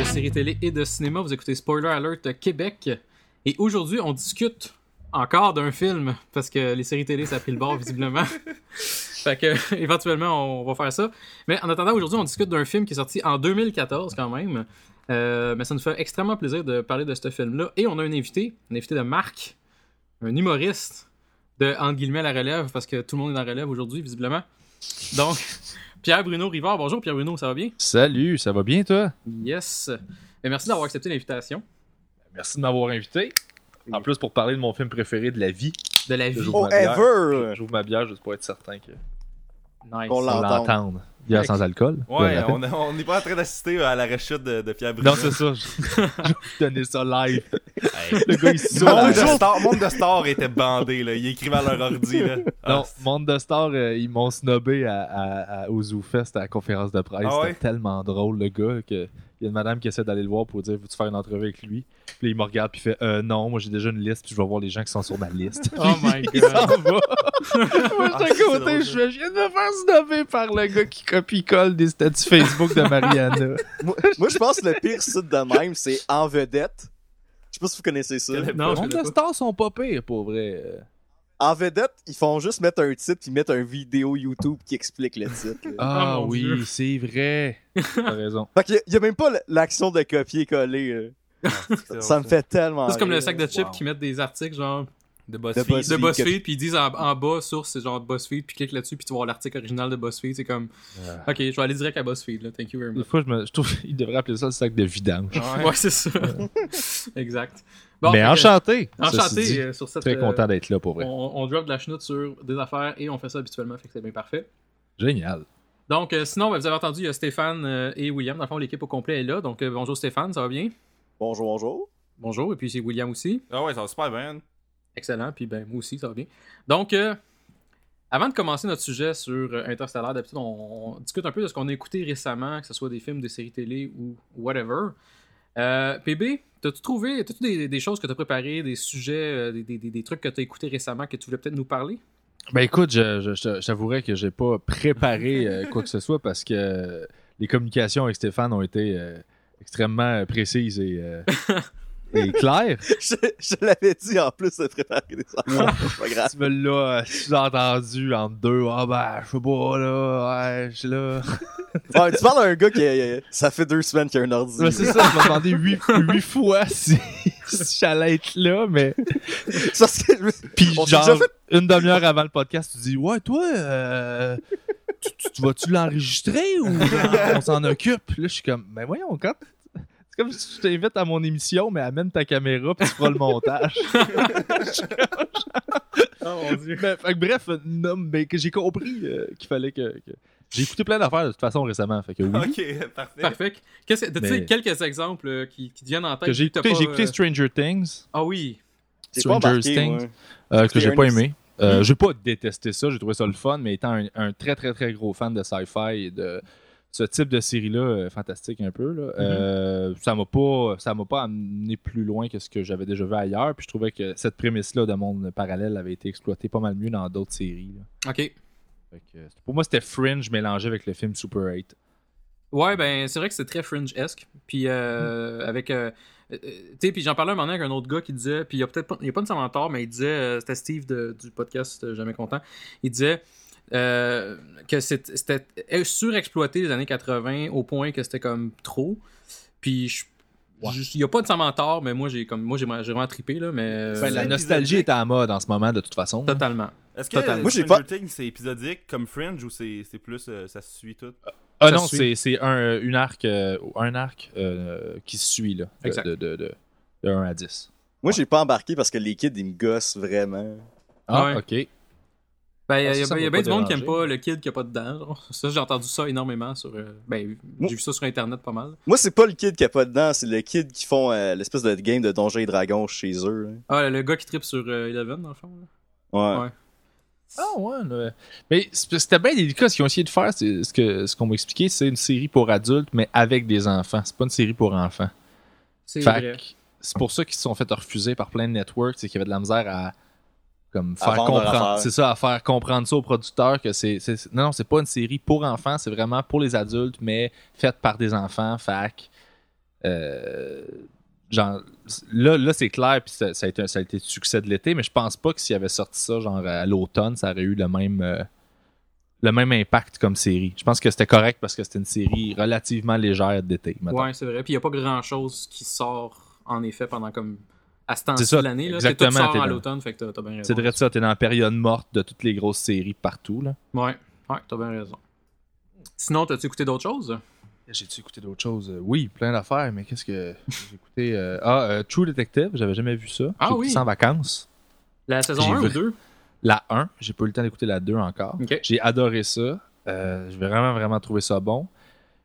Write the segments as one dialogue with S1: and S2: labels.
S1: de séries télé et de cinéma. Vous écoutez Spoiler Alert Québec. Et aujourd'hui, on discute encore d'un film, parce que les séries télé, ça a pris le bord, visiblement. fait que, éventuellement, on va faire ça. Mais en attendant, aujourd'hui, on discute d'un film qui est sorti en 2014, quand même. Euh, mais ça nous fait extrêmement plaisir de parler de ce film-là. Et on a un invité, un invité de Marc, un humoriste de, entre guillemets, la relève, parce que tout le monde est dans la relève aujourd'hui, visiblement. Donc, Pierre-Bruno Rivard. Bonjour Pierre-Bruno, ça va bien?
S2: Salut, ça va bien toi?
S1: Yes. Et merci d'avoir accepté l'invitation.
S2: Merci de m'avoir invité. En plus, pour parler de mon film préféré de la vie.
S1: De la vie.
S2: J'ouvre ma bière.
S3: Ever!
S2: J'ouvre ma bière juste pour être certain que
S1: Nice.
S3: On
S2: on
S3: l'entend.
S2: l'entende. Bière sans alcool.
S4: Ouais, on n'est pas en train d'assister à la rechute de, de Pierre.
S2: Non, c'est ça. Je vais vous donner ça live. Le gars, il saoule.
S4: Monde de,
S2: Non,
S4: Star, Monde de Star était bandé, là. Ils écrivaient à leur ordi, là. Ah,
S2: Monde de Star, euh, ils m'ont snobé à, à, à- au ZooFest à la conférence de presse.
S4: Ah ouais?
S2: C'était tellement drôle, le gars, que il y a une madame qui essaie d'aller le voir pour dire Veux-tu faire une entrevue avec lui? Puis là, il me regarde, puis il fait euh, Non, moi j'ai déjà une liste, puis je vais voir les gens qui sont sur ma liste.
S1: Oh my
S2: Il s'en
S1: god.
S2: va. Moi,
S4: Ah, c'est
S2: à côté, je fais, je viens de me faire snobber par le gars qui copie-colle des statuts Facebook de Mariana.
S3: moi, moi, je pense que le pire site de même, c'est En Vedette. Je sais pas si vous connaissez ça.
S1: Non,
S2: Le
S1: je
S2: monde
S1: connais
S2: de
S1: pas.
S2: stars sont pas pires, pour vrai. Euh,
S3: En Vedette, ils font juste mettre un titre puis mettre une vidéo YouTube qui explique le titre.
S2: Ah
S1: mon
S2: oui, c'est vrai. T'as raison.
S3: Fait qu'il y a- il y a même pas l'action de copier-coller. là. Ça me fait tellement
S1: C'est comme le sac de chips
S4: Wow.
S1: qui mettent des articles genre
S4: De
S3: De
S4: BuzzFeed.
S1: De BuzzFeed
S3: que-
S1: puis ils disent en, en bas source c'est genre BuzzFeed puis clique là-dessus puis tu voir l'article original de BuzzFeed c'est comme ok je vais aller direct à BuzzFeed là thank you very
S2: Des
S1: much
S2: fois, je, me, je trouve qu'il devrait appeler ça le sac de vidange.
S4: Ouais.
S1: ouais c'est ça exact Bon,
S2: Mais enchanté.
S1: enchanté
S2: dit.
S1: euh, sur cette
S2: Très
S1: euh,
S2: content d'être là, pour vrai.
S1: on, on drop de la chenoute sur des affaires et on fait ça habituellement fait que c'est bien parfait
S2: Génial.
S1: donc euh, sinon ben, vous avez entendu il y a Stéphane euh, et William dans le fond l'équipe au complet est là donc euh, bonjour Stéphane ça va bien?
S3: Bonjour, bonjour.
S1: bonjour et puis c'est William aussi
S4: Ah ouais, ça va super bien.
S1: Excellent, puis ben moi aussi, ça va bien. Donc, euh, avant de commencer notre sujet sur Interstellar, d'habitude, on, on discute un peu de ce qu'on a écouté récemment, que ce soit des films, des séries télé ou whatever. Euh, PB, t'as-tu trouvé, t'as-tu des, des choses que t'as préparées, des sujets, euh, des, des- des- trucs que t'as écoutés récemment que tu voulais peut-être nous parler?
S2: Ben écoute, je, je, je- j'avouerais que j'ai pas préparé euh, quoi que ce soit parce que les communications avec Stéphane ont été extrêmement précises et, et claires.
S3: Je, je l'avais dit en plus de préparer des affaires. C'est pas grave.
S2: Tu me l'as entendu entre deux. Ah ben, je sais pas, là. Ouais, je suis là.
S3: Ouais, tu parles d'un gars qui euh, ça fait deux semaines qu'il a un ordi.
S2: Ouais, c'est ça, je m'ai demandé huit, huit fois si, si j'allais être là, mais.
S3: Ça, c'est-
S2: Puis
S3: On
S2: genre,
S3: fait-
S2: une demi-heure avant le podcast, tu dis Ouais, toi, euh, tu, tu- tu vas-tu l'enregistrer ou on s'en occupe? Là, je suis comme Ben voyons, quand. C'est comme si je t'invite à mon émission, mais amène ta caméra puis tu feras le montage.
S1: Oh mon dieu.
S2: Mais, fait que bref, non, mais que j'ai compris euh, qu'il fallait que. que- J'ai écouté plein d'affaires de toute façon récemment. Fait que oui.
S4: Ok, parfait.
S1: Parfait. Qu'est-ce que- T'as-tu
S2: Mais-
S1: quelques exemples euh, qui, qui viennent en tête?
S2: J'ai écouté,
S1: pas,
S2: écouté
S1: euh,
S2: Stranger Things,
S1: Ah oui.
S2: Stranger Things. euh, que j'ai pas aimé. Euh, J'ai pas détesté ça, j'ai trouvé ça le fun, mais étant un, un très très très gros fan de sci-fi et de ce type de série-là, euh, fantastique un peu, là, euh, ça m'a pas ça m'a pas amené plus loin que ce que j'avais déjà vu ailleurs. Puis je trouvais que cette prémisse-là de monde parallèle avait été exploitée pas mal mieux dans d'autres séries. là.
S1: Ok.
S2: Fait que, pour moi, c'était Fringe mélangé avec le film Super 8.
S1: Ouais, ben c'est vrai que c'est très fringe-esque. Puis euh, avec. euh, tu sais, puis j'en parlais un moment avec un autre gars qui disait. Puis il a peut-être pas, il a pas nécessairement tort, mais il disait. c'était Steve de- du podcast Jamais Content. Il disait. Euh, que c'était surexploité les années 80 au point que c'était comme trop. Puis je- il y a pas nécessairement tort, mais moi j'ai comme moi j'ai vraiment trippé là, mais euh,
S2: Ben, la
S4: c'est
S2: nostalgie est à mode en ce moment, de toute façon.
S1: totalement.
S4: Est-ce que
S1: Totalement.
S3: Moi, j'ai
S4: Stranger
S3: pas-
S4: c'est épisodique comme Fringe ou c'est c'est plus euh, ça se suit tout?
S2: Ah
S1: Ça
S2: non, c'est c'est un, une arc, euh, un arc euh, qui se suit, là. de-
S1: Exact.
S2: De, de, de, de 1 à 10.
S3: Moi, j'ai pas embarqué parce que les kids, ils me gossent vraiment.
S2: Ah,
S1: Ouais.
S2: ok.
S1: Ben, il y a,
S2: Ah, ça, ça
S1: il y a
S2: m'a
S1: bien du monde qui aime pas le kid qui a pas de dents. genre. Ça, j'ai entendu ça énormément sur. euh, ben, j'ai vu ça sur internet pas mal.
S3: Moi, c'est pas le kid qui a pas dedans, c'est le kid qui font euh, l'espèce de game de Donjons et Dragons chez eux. là.
S1: Ah, le gars qui tripe sur euh, Eleven, dans le fond. là.
S3: Ouais.
S1: Ouais.
S2: Ah ouais, là. mais c'était bien délicat. Ce qu'ils ont essayé de faire, c'est ce que ce qu'on m'a expliqué, c'est une série pour adultes, mais avec des enfants. C'est pas une série pour enfants.
S1: C'est vrai.
S2: c'est pour ça qu'ils se sont fait refuser par plein de networks, c'est qu'il y avait de la misère à comme faire comprendre. C'est ça, à faire comprendre ça aux producteurs que c'est non, non, c'est pas une série pour enfants, c'est vraiment pour les adultes, mais faite par des enfants. Fac. euh, genre, là, là c'est clair, puis ça, ça a été, ça a été le succès de l'été, mais je pense pas que s'il avait sorti ça genre à l'automne, ça aurait eu le même, euh, le même impact comme série. Je pense que c'était correct parce que c'était une série relativement légère d'été.
S1: Ouais, c'est vrai. Puis il n'y a pas grand chose qui sort en effet pendant comme à ce
S2: C'est
S1: temps-ci
S2: ça,
S1: de l'année. C'est tout
S2: exactement,
S1: sort à l'automne, fait que t'as- bien raison.
S2: C'est vrai de ça, t'es dans la période morte de toutes les grosses séries partout. Là.
S1: Ouais, ouais, t'as bien raison. Sinon, t'as-tu écouté d'autres choses?
S2: J'ai-tu écouté d'autres choses? Euh, Oui, plein d'affaires, mais qu'est-ce que j'ai écouté? euh, Ah, euh, True Detective, j'avais jamais vu ça.
S1: Ah oui.
S2: en vacances.
S1: La saison
S2: J'ai
S1: 1 ou
S2: vu-
S1: 2?
S2: La 1, j'ai pas eu le temps d'écouter la 2 encore.
S1: Ok.
S2: J'ai adoré ça. Euh, j'ai vraiment, vraiment trouvé ça bon.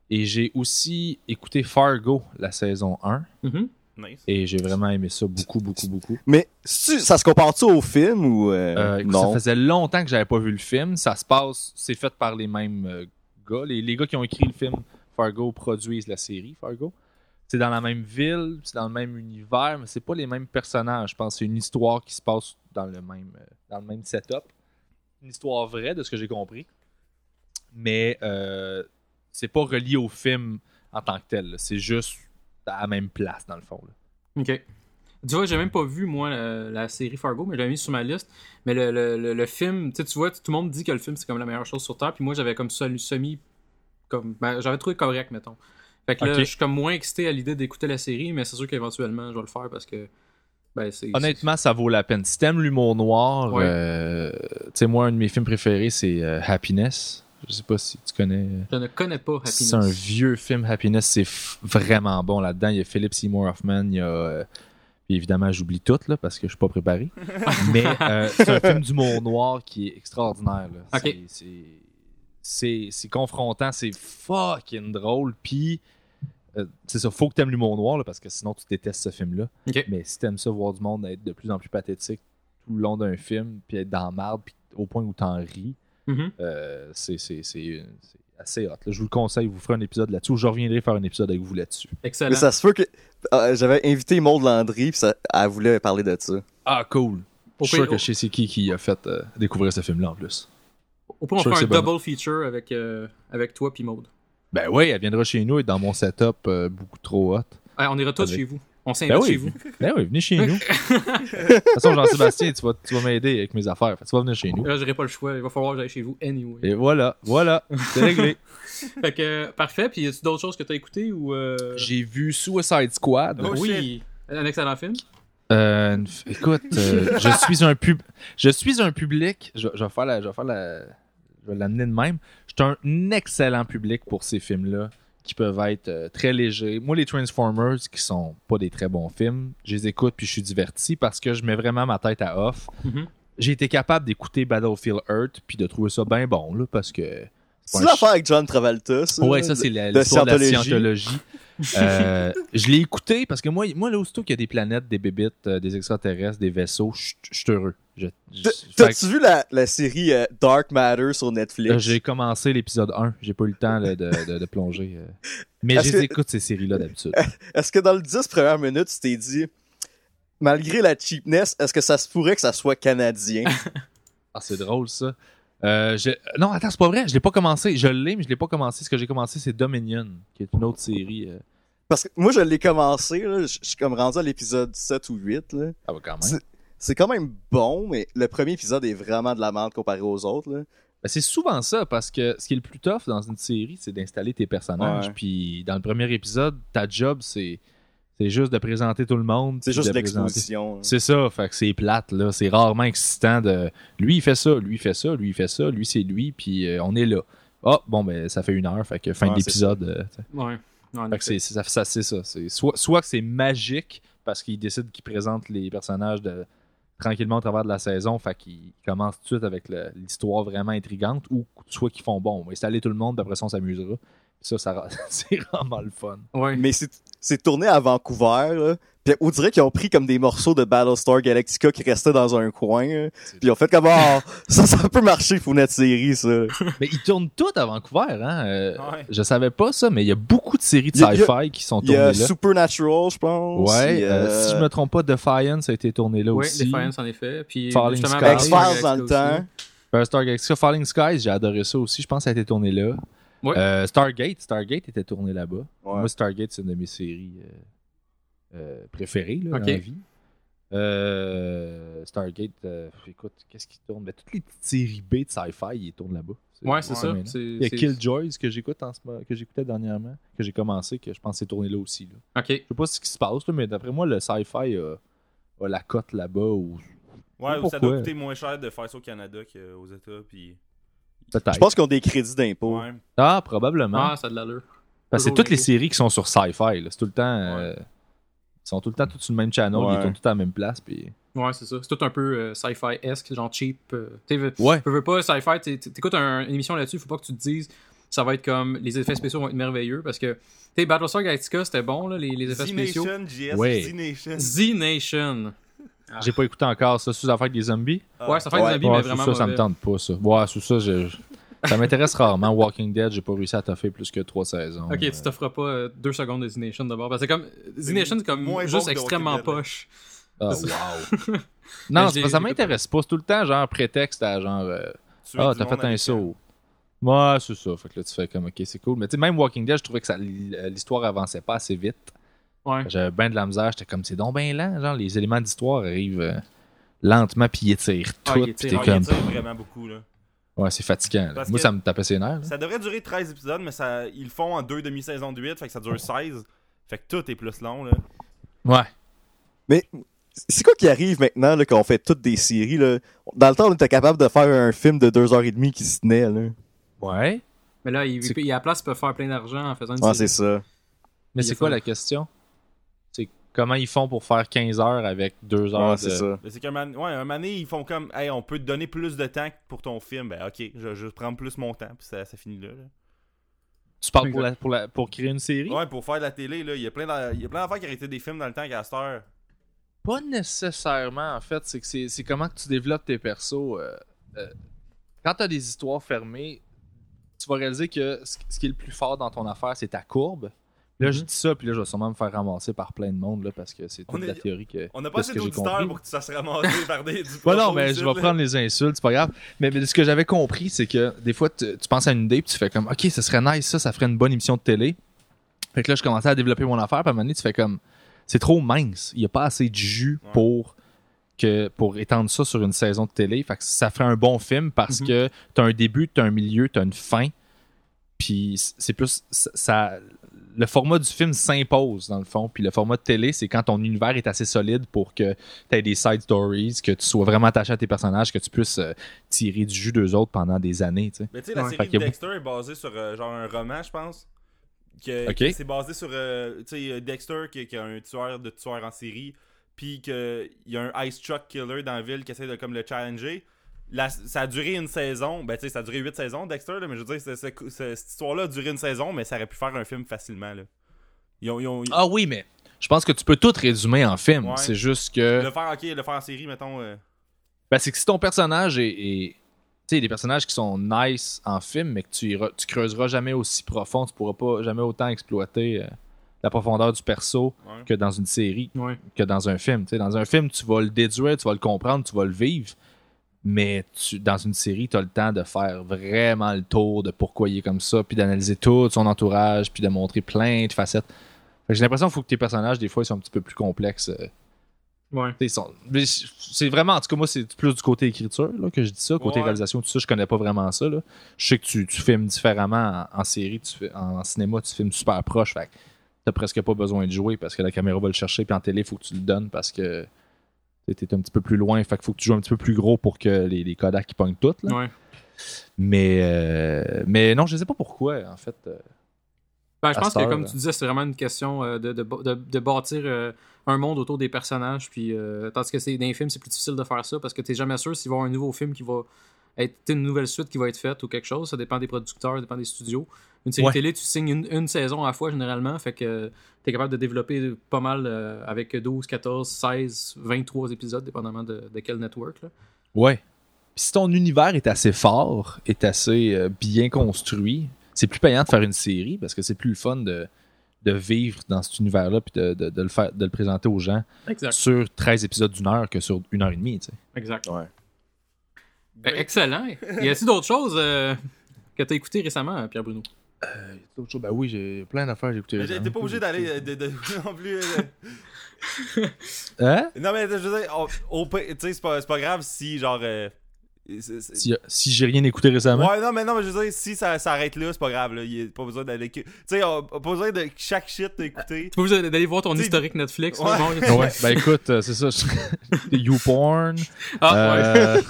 S2: Et j'ai aussi écouté Fargo, la saison 1.
S1: Mhm.
S4: Nice.
S2: Et j'ai vraiment aimé ça beaucoup, beaucoup, beaucoup.
S3: Mais si- ça se compare-tu au film ou euh,
S2: Euh, écoute,
S3: non?
S2: Ça faisait longtemps que j'avais pas vu le film. Ça se passe, c'est fait par les mêmes euh, gars. Les, les gars qui ont écrit le film Fargo produisent la série Fargo. C'est dans la même ville, c'est dans le même univers, mais c'est pas les mêmes personnages. Je pense que c'est une histoire qui se passe dans le même, dans le même setup. Une histoire vraie, de ce que j'ai compris. Mais euh, c'est pas relié au film en tant que tel. C'est juste à la même place, dans le fond. là.
S1: Ok. Tu vois, j'ai même pas vu, moi, la, la série Fargo, mais je l'ai mis sur ma liste. Mais le, le, le, le film, tu vois, tout le monde dit que le film, c'est comme la meilleure chose sur Terre. Puis moi, j'avais comme ça, semi. Comme, ben, j'avais trouvé correct, mettons. Fait que là, je suis comme moins excité à l'idée d'écouter la série, mais c'est sûr qu'éventuellement, je vais le faire parce que. Ben.
S2: Honnêtement, ça vaut la peine. Si t'aimes l'humour noir,
S1: Ouais.
S2: euh, tu sais, moi, un de mes films préférés, c'est euh, Happiness. Je sais pas si tu connais.
S1: Je ne connais pas Happiness.
S2: C'est un vieux film, Happiness. C'est vraiment bon là-dedans. Il y a Philip Seymour Hoffman, il y a. euh, puis évidemment, j'oublie tout là, parce que je suis pas préparé. Mais euh, c'est un film d'humour noir qui est extraordinaire. C'est- confrontant, c'est fucking drôle. Puis, euh, c'est ça, faut que t'aimes l'humour noir là, parce que sinon tu détestes ce film-là. Mais si t'aimes ça, voir du monde être de plus en plus pathétique tout le long d'un film, puis être dans marde, puis au point où t'en ris,
S1: Mhm.
S2: euh, c'est c'est- c'est- c'est assez hot. là. Je vous le conseille, vous ferez un épisode là-dessus, ou je reviendrai faire un épisode avec vous là-dessus.
S1: Excellent.
S3: Mais ça se peut que. euh, J'avais invité Maud Landry, puis ça, elle voulait parler de ça.
S2: Ah, cool!
S1: Au
S2: Je suis sûr
S1: pire-
S2: que je sais c'est qui qui a fait euh, découvrir ce film-là en plus.
S1: Au point, on
S2: Je suis sûr
S1: fait un
S2: que c'est bon.
S1: double feature avec, euh, avec toi puis Maude.
S2: Ben oui, elle viendra chez nous et dans mon setup euh, beaucoup trop hot.
S1: On ira tous
S2: Avec-
S1: chez vous. On s'invite
S2: Ben oui.
S1: chez vous.
S2: Ben oui, venez chez nous. de toute façon, Jean-Sébastien, tu vas, tu vas m'aider avec mes affaires. Tu vas venir chez nous.
S1: Là, j'aurai pas le choix. Il va falloir que j'aille chez vous anyway.
S2: Et voilà, voilà, c'est réglé.
S1: Fait que, euh, parfait. Puis, y a-tu d'autres choses que t'as écoutées ou. euh,
S2: J'ai vu Suicide Squad.
S4: Oh,
S1: oui. Un excellent film.
S2: Euh, écoute, euh, je suis un pub, je suis un public. Je, je vais faire la, je vais faire la, je vais l'amener de même. Je suis un excellent public pour ces films-là qui peuvent être euh, très légers. Moi, les Transformers, qui sont pas des très bons films, je les écoute puis je suis diverti parce que je mets vraiment ma tête à off.
S1: Mhm.
S2: J'ai été capable d'écouter Battlefield Earth puis de trouver ça bien bon là parce que
S3: C'est l'affaire avec John Travolta, ça?
S2: Ouais, ça, c'est la-
S3: de
S2: l'histoire de la
S3: Scientologie.
S2: Euh, je l'ai écouté parce que moi, moi là, aussitôt qu'il y a des planètes, des bébites, euh, des extraterrestres, des vaisseaux, je suis heureux. Je- je-
S3: T-
S2: fait que,
S3: T'as-tu vu la, la série euh, Dark Matter sur Netflix?
S2: euh, J'ai commencé l'épisode 1. J'ai pas eu le temps là, de, de- de plonger. euh. Mais
S3: Est-ce
S2: je les
S3: que-
S2: écoute, ces séries-là, d'habitude.
S3: Est-ce que dans le 10 premières minutes, tu t'es dit, malgré la cheapness, est-ce que ça se pourrait que ça soit canadien?
S2: Ah, c'est drôle, ça. Euh, je- Non, attends, c'est pas vrai. Je l'ai pas commencé. Je l'ai, mais je l'ai pas commencé. Ce que j'ai commencé, c'est Dominion, qui est une autre série. euh.
S3: Parce que moi, je l'ai commencé, là, je je suis comme rendu à l'épisode 7 ou 8, là.
S2: Ah, bah, quand même.
S3: C'est- quand même bon, mais le premier épisode est vraiment de la merde comparé aux autres, là.
S2: Ben, c'est souvent ça, parce que ce qui est le plus tough dans une série, c'est d'installer tes personnages.
S3: Ouais.
S2: Puis dans le premier épisode, ta job, c'est c'est juste de présenter tout le monde.
S3: C'est juste l'exposition. là.
S2: C'est ça, fait que c'est plate, là. C'est rarement excitant de. Lui, il fait ça, lui, il fait ça, lui, il fait ça, lui, c'est lui, puis euh, on est là. Ah, bon, ben, ça fait une heure, fait que fin
S3: Ouais,
S2: de
S3: c'est
S2: l'épisode. euh, t'sais.
S1: Ouais. En
S2: fait que c'est ça, c'est ça. C'est soit, soit que c'est magique, parce qu'il décide qu'il présente les personnages de, tranquillement au travers de la saison, fait qu'il commence tout de suite avec l'histoire vraiment intrigante, ou soit qu'ils font bon, on va installer tout le monde, puis après ça, on s'amusera. Ça, ça c'est vraiment le fun.
S1: Ouais.
S3: Mais c'est tourné à Vancouver, là. Puis on dirait qu'ils ont pris comme des morceaux de Battlestar Galactica qui restaient dans un coin. Puis ils ont fait comme, ah, ça, ça peut marcher pour notre série, ça.
S2: Mais ils tournent tout à Vancouver, hein. euh,
S4: Ouais.
S2: Je savais pas ça, mais il y a beaucoup de séries de sci-fi qui sont
S3: Il y
S2: tournées
S3: a
S2: là.
S3: Supernatural, je pense.
S2: Ouais,
S3: a-
S2: euh, si je me trompe pas, Defiance a été tourné là
S1: Oui,
S2: aussi.
S1: Defiance en effet. Puis
S2: Falling Skies.
S3: X-Files dans le temps.
S2: Battlestar Galactica, Falling Skies, j'ai adoré ça aussi. Je pense que ça a été tourné là.
S1: Ouais.
S2: Euh, Stargate, Stargate était tourné là-bas.
S3: Ouais.
S2: Moi, Stargate, c'est une de mes séries euh, euh, préférées là,
S1: Ok.
S2: dans la vie. Euh, Stargate, euh, écoute, qu'est-ce qui tourne? Ben, toutes les petites séries B de sci-fi, ils tournent là-bas.
S1: Ouais, c'est ça.
S2: Il y a Killjoys que j'écoute en ce moment- que j'écoutais dernièrement, que j'ai commencé, que je pense que c'est tourné là aussi. Là.
S1: Ok.
S2: Je sais pas ce qui se passe, là, mais d'après moi, le sci-fi a, a la cote là-bas. Ou...
S4: Ouais, ça doit coûter moins cher de faire ça au Canada qu'aux États. Puis...
S2: Peut-être.
S3: Je pense qu'ils ont des crédits d'impôt.
S4: Ouais.
S2: Ah, probablement.
S1: Ah, ça a de l'allure.
S2: Parce que c'est toutes les séries qui sont sur sci-fi. là. C'est tout le temps. euh, ils sont tout le temps tous sur le même channel,
S3: Ouais.
S2: ils tournent tous à la même place. Puis...
S1: Ouais, c'est ça. C'est tout un peu euh, sci-fi-esque, genre cheap. euh, tu sais,
S2: Ouais.
S1: veux- veux pas sci-fi, t'é- t'é- t'écoutes un- une émission là-dessus, faut pas que tu te dises ça va être comme les effets spéciaux vont être merveilleux parce que tu sais Battlestar Galactica c'était bon là, les, les effets spéciaux.
S4: Z-Nation, JS,
S2: Ouais.
S4: Z-Nation.
S1: Z-Nation.
S2: J'ai pas écouté encore ça sous affaire avec des zombies?
S4: Ah.
S1: Ouais, ça fait
S3: Ouais.
S1: des
S2: Ouais,
S1: mais vraiment
S2: ça, ça me tente pas, ça. Ouais, sous ça, je- ça m'intéresse rarement. Walking Dead, j'ai pas réussi à toffer plus que trois saisons.
S1: Ok,
S2: Euh,
S1: tu t'offres pas euh, deux secondes de Z-Nation d'abord. Parce que comme Z-Nation, c'est comme
S4: moins
S1: juste extrêmement poche.
S2: Ah, wow. Non, c'est pas- ça m'intéresse pas. C'est tout le temps genre prétexte à genre. euh, ah, t'as fait un saut. Ouais, c'est ça. Fait que là, tu fais comme, ok, c'est cool. Mais tu sais, même Walking Dead, je trouvais que ça- l'histoire avançait pas assez vite.
S1: Ouais.
S2: J'avais bien de la misère. J'étais comme, c'est donc bien lent. Genre, les éléments d'histoire arrivent euh, lentement, puis ils étirent
S1: Ah,
S2: tout.
S1: ils
S2: puis
S1: étirent.
S2: t'es
S4: Ah, il
S2: comme,
S4: étire vraiment beaucoup, là.
S2: ouais, c'est fatigant. là. Moi, ça me tapait ses nerfs. là.
S4: Ça devrait durer 13 épisodes, mais ça, ils le font en deux demi-saisons de 8, fait que ça dure 16. Fait que tout est plus long, là.
S2: Ouais.
S3: Mais c'est quoi qui arrive maintenant là, quand on fait toutes des séries? Là? Dans le temps, on était capable de faire un film de deux heures et demie qui se tenait. Là.
S2: Ouais.
S1: Mais là, il,
S2: C'est-
S1: il, à la place, il peut faire plein d'argent en faisant une
S3: Ah,
S1: série.
S3: c'est ça.
S2: Mais
S1: Il
S2: c'est quoi la question? Comment ils font pour faire 15 heures avec 2 heures
S3: Ouais,
S2: de...
S3: c'est ça.
S4: C'est qu'un man... ouais, un donné, ils font comme, hey, on peut te donner plus de temps pour ton film. Ben, ok, je, je prends plus mon temps, puis ça, ça finit là. là.
S2: Tu parles pour, la- pour, la- pour créer une série?
S4: Ouais, pour faire de la télé, là, il y a plein d'a- il y a plein d'affaires qui arrêtaient des films dans le temps qu'à cette heure.
S2: Pas nécessairement, en fait. C'est que c'est c'est comment que tu développes tes persos. euh, euh, quand tu as des histoires fermées, tu vas réaliser que ce, ce qui est le plus fort dans ton affaire, c'est ta courbe. Là, je
S1: Mhm.
S2: dis ça, puis là, je vais sûrement me faire ramasser par plein de monde, là, parce que c'est toute
S4: est-
S2: la théorie que.
S4: On n'a pas
S2: ce
S4: assez
S2: que
S4: d'auditeurs pour que tu fasses ramasser par des. Du
S2: Ouais, non, mais je vais prendre les insultes, c'est pas grave. Mais, mais ce que j'avais compris, c'est que des fois, tu, tu penses à une idée, puis tu fais comme, OK, ça serait nice, ça, ça ferait une bonne émission de télé. Fait que là, je commençais à développer mon affaire, puis à un moment donné, tu fais comme, c'est trop mince. Il n'y a pas assez de jus
S4: Ouais.
S2: pour, que, pour étendre ça sur une saison de télé. Fait que ça ferait un bon film parce
S1: Mhm.
S2: que tu as un début, tu as un milieu, tu as une fin. Puis c'est plus. Ça, ça- le format du film s'impose, dans le fond. Puis le format de télé, c'est quand ton univers est assez solide pour que tu aies des side stories, que tu sois vraiment attaché à tes personnages, que tu puisses euh, tirer du jus d'eux autres pendant des années. tu sais.
S4: Mais tu sais, la
S1: Ouais.
S4: série de
S2: a
S4: Dexter est basée sur euh, genre un roman, je pense. Que,
S2: Ok.
S4: que c'est basé sur euh, tu sais, Dexter qui, qui est un tueur de tueurs en série. Puis qu'il y a un Ice Truck Killer dans la ville qui essaie de comme le challenger. La- ça a duré une saison. Ben, tu sais, ça a duré 8 saisons, Dexter. là, mais je veux dire, c'est- c'est- c'est- cette histoire-là a duré une saison, mais ça aurait pu faire un film facilement. Là. Ils ont, ils ont-
S2: Ah oui, mais je pense que tu peux tout résumer en film.
S4: Ouais.
S2: C'est juste que.
S4: Le faire, ok, le faire en série, mettons. euh,
S2: Ben, c'est que si ton personnage est. est- Tu sais, des personnages qui sont nice en film, mais que tu, iras- tu creuseras jamais aussi profond, tu pourras pas jamais autant exploiter euh, la profondeur du perso
S4: ouais.
S2: que dans une série,
S1: Ouais.
S2: que dans un film. Tu sais, dans un film, tu vas le déduire, tu vas le comprendre, tu vas le vivre. Mais tu, dans une série, tu as le temps de faire vraiment le tour de pourquoi il est comme ça, puis d'analyser tout son entourage, puis de montrer plein de facettes. J'ai l'impression qu'il faut que tes personnages, des fois, ils sont un petit peu plus complexes. euh,
S1: Ouais.
S2: C'est vraiment, en tout cas, moi, c'est plus du côté écriture là, que je dis ça. Côté
S4: Ouais.
S2: réalisation, tout ça, je connais pas vraiment ça. Là. Je sais que tu, tu filmes différemment en, en série, tu en, cinéma, tu filmes super proche. Fait t'as presque pas besoin de jouer parce que la caméra va le chercher. Puis en télé, il faut que tu le donnes parce que t'es t'es un petit peu plus loin. Fait qu'il faut que tu joues un petit peu plus gros pour que les, les Kodak pognent tout. Là.
S1: Ouais.
S2: Mais, euh, mais non, je sais pas pourquoi, en fait. euh,
S1: Ben, je pense que, comme
S2: heure,
S1: tu disais, c'est vraiment une question euh, de, de, de, de bâtir euh, un monde autour des personnages. Puis, euh, tandis que c'est, dans les films, c'est plus difficile de faire ça parce que tu jamais sûr s'il va y avoir un nouveau film qui va être une nouvelle suite qui va être faite ou quelque chose. Ça dépend des producteurs, ça dépend des studios. Une série
S2: Ouais.
S1: télé, tu signes une, une saison à la fois généralement. Fait que tu es capable de développer pas mal euh, avec 12, 14, 16, 23 épisodes, dépendamment de, de quel network. Là.
S2: Ouais. Puis si ton univers est assez fort, est assez euh, bien construit, c'est plus payant de faire une série parce que c'est plus le fun de, de vivre dans cet univers-là puis de, de- de le faire, de le présenter aux gens
S1: Exact.
S2: sur 13 épisodes d'une heure que sur une heure et demie. tu sais.
S1: Exact.
S3: Ouais.
S1: Ben, excellent. Y a-t-il d'autres choses euh, que tu as écoutées récemment, Pierre Bruno
S2: Euh, choses? Ben oui, j'ai plein d'affaires, j'ai écouté.
S4: Mais T'es pas obligé d'aller euh, de, de- non plus. euh,
S2: Hein?
S4: Non, mais je veux dire, tu sais, c'est pas, c'est pas grave si, genre. euh,
S2: Si, si j'ai rien écouté récemment.
S4: Ouais, non, mais non, mais je veux dire, si ça s'arrête là, c'est pas grave, là. Il y a pas besoin d'aller. Tu sais, on pas besoin de chaque shit écouter.
S1: Tu peux vous d'aller voir ton
S4: T'sais,
S1: historique Netflix.
S4: ouais.
S1: là, bon,
S2: Ouais, ben écoute, euh, c'est ça. je- YouPorn.
S1: Ah, ouais.
S2: Euh,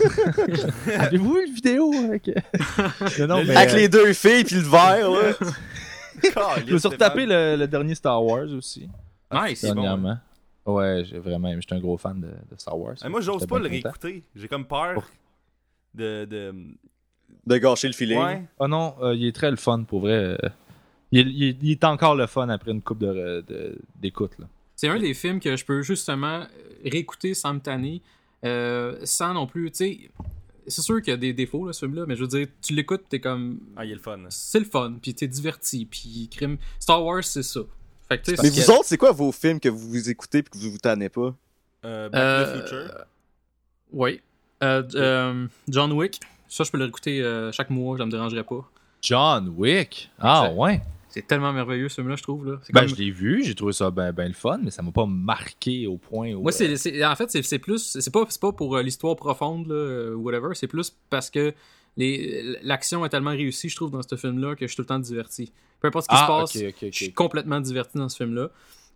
S2: Avez-vous vu une vidéo avec. Non, non,
S4: Le-
S2: mais,
S3: Avec
S2: euh,
S3: les deux filles puis le verre, là.
S2: Je me suis retapé le, le dernier Star Wars aussi,
S1: Nice.
S4: c'est bon,
S2: dernièrement. Ouais, j'ai vraiment. J'étais un gros fan de, de Star Wars.
S4: Ah, moi, j'ose pas le réécouter. J'ai comme peur
S2: Pour-
S4: de. de...
S3: De gâcher le feeling.
S4: Ouais.
S2: Ah non, euh, il est très le fun pour vrai. euh, Il est, il est- il est encore le fun après une coupe de, de- d'écoute. là.
S1: C'est un des films que je peux justement réécouter sans me tanner, euh, sans non plus, tu sais, c'est sûr qu'il y a des défauts, là, ce film-là, mais je veux dire, tu l'écoutes, t'es comme,
S4: Ah, il est le fun.
S1: c'est le fun, puis t'es diverti, puis crime. Star Wars, c'est ça. Fait que, tu sais,
S3: Mais
S1: c'est-
S3: vous autres, c'est quoi vos films que vous vous écoutez puis que vous vous tannez pas?
S4: Euh, Back to the
S1: Euh,
S4: Future.
S1: Oui. Euh, euh, John Wick, ça, je peux le réécouter euh, chaque mois, ça me dérangerait pas.
S2: John Wick? Ah ouais.
S1: C'est tellement merveilleux, ce film-là, je trouve. Là.
S2: Ben je l'ai vu, j'ai trouvé ça ben, ben le fun, mais ça m'a pas marqué au point où.
S1: Moi, c'est, en fait, c'est, plus. C'est pas, pas pour euh, l'histoire profonde, là, whatever. C'est plus parce que les, l'action est tellement réussie, je trouve, dans ce film-là, que je suis tout le temps diverti. Peu importe ce qui
S2: ah,
S1: se passe, je suis complètement diverti dans ce film-là.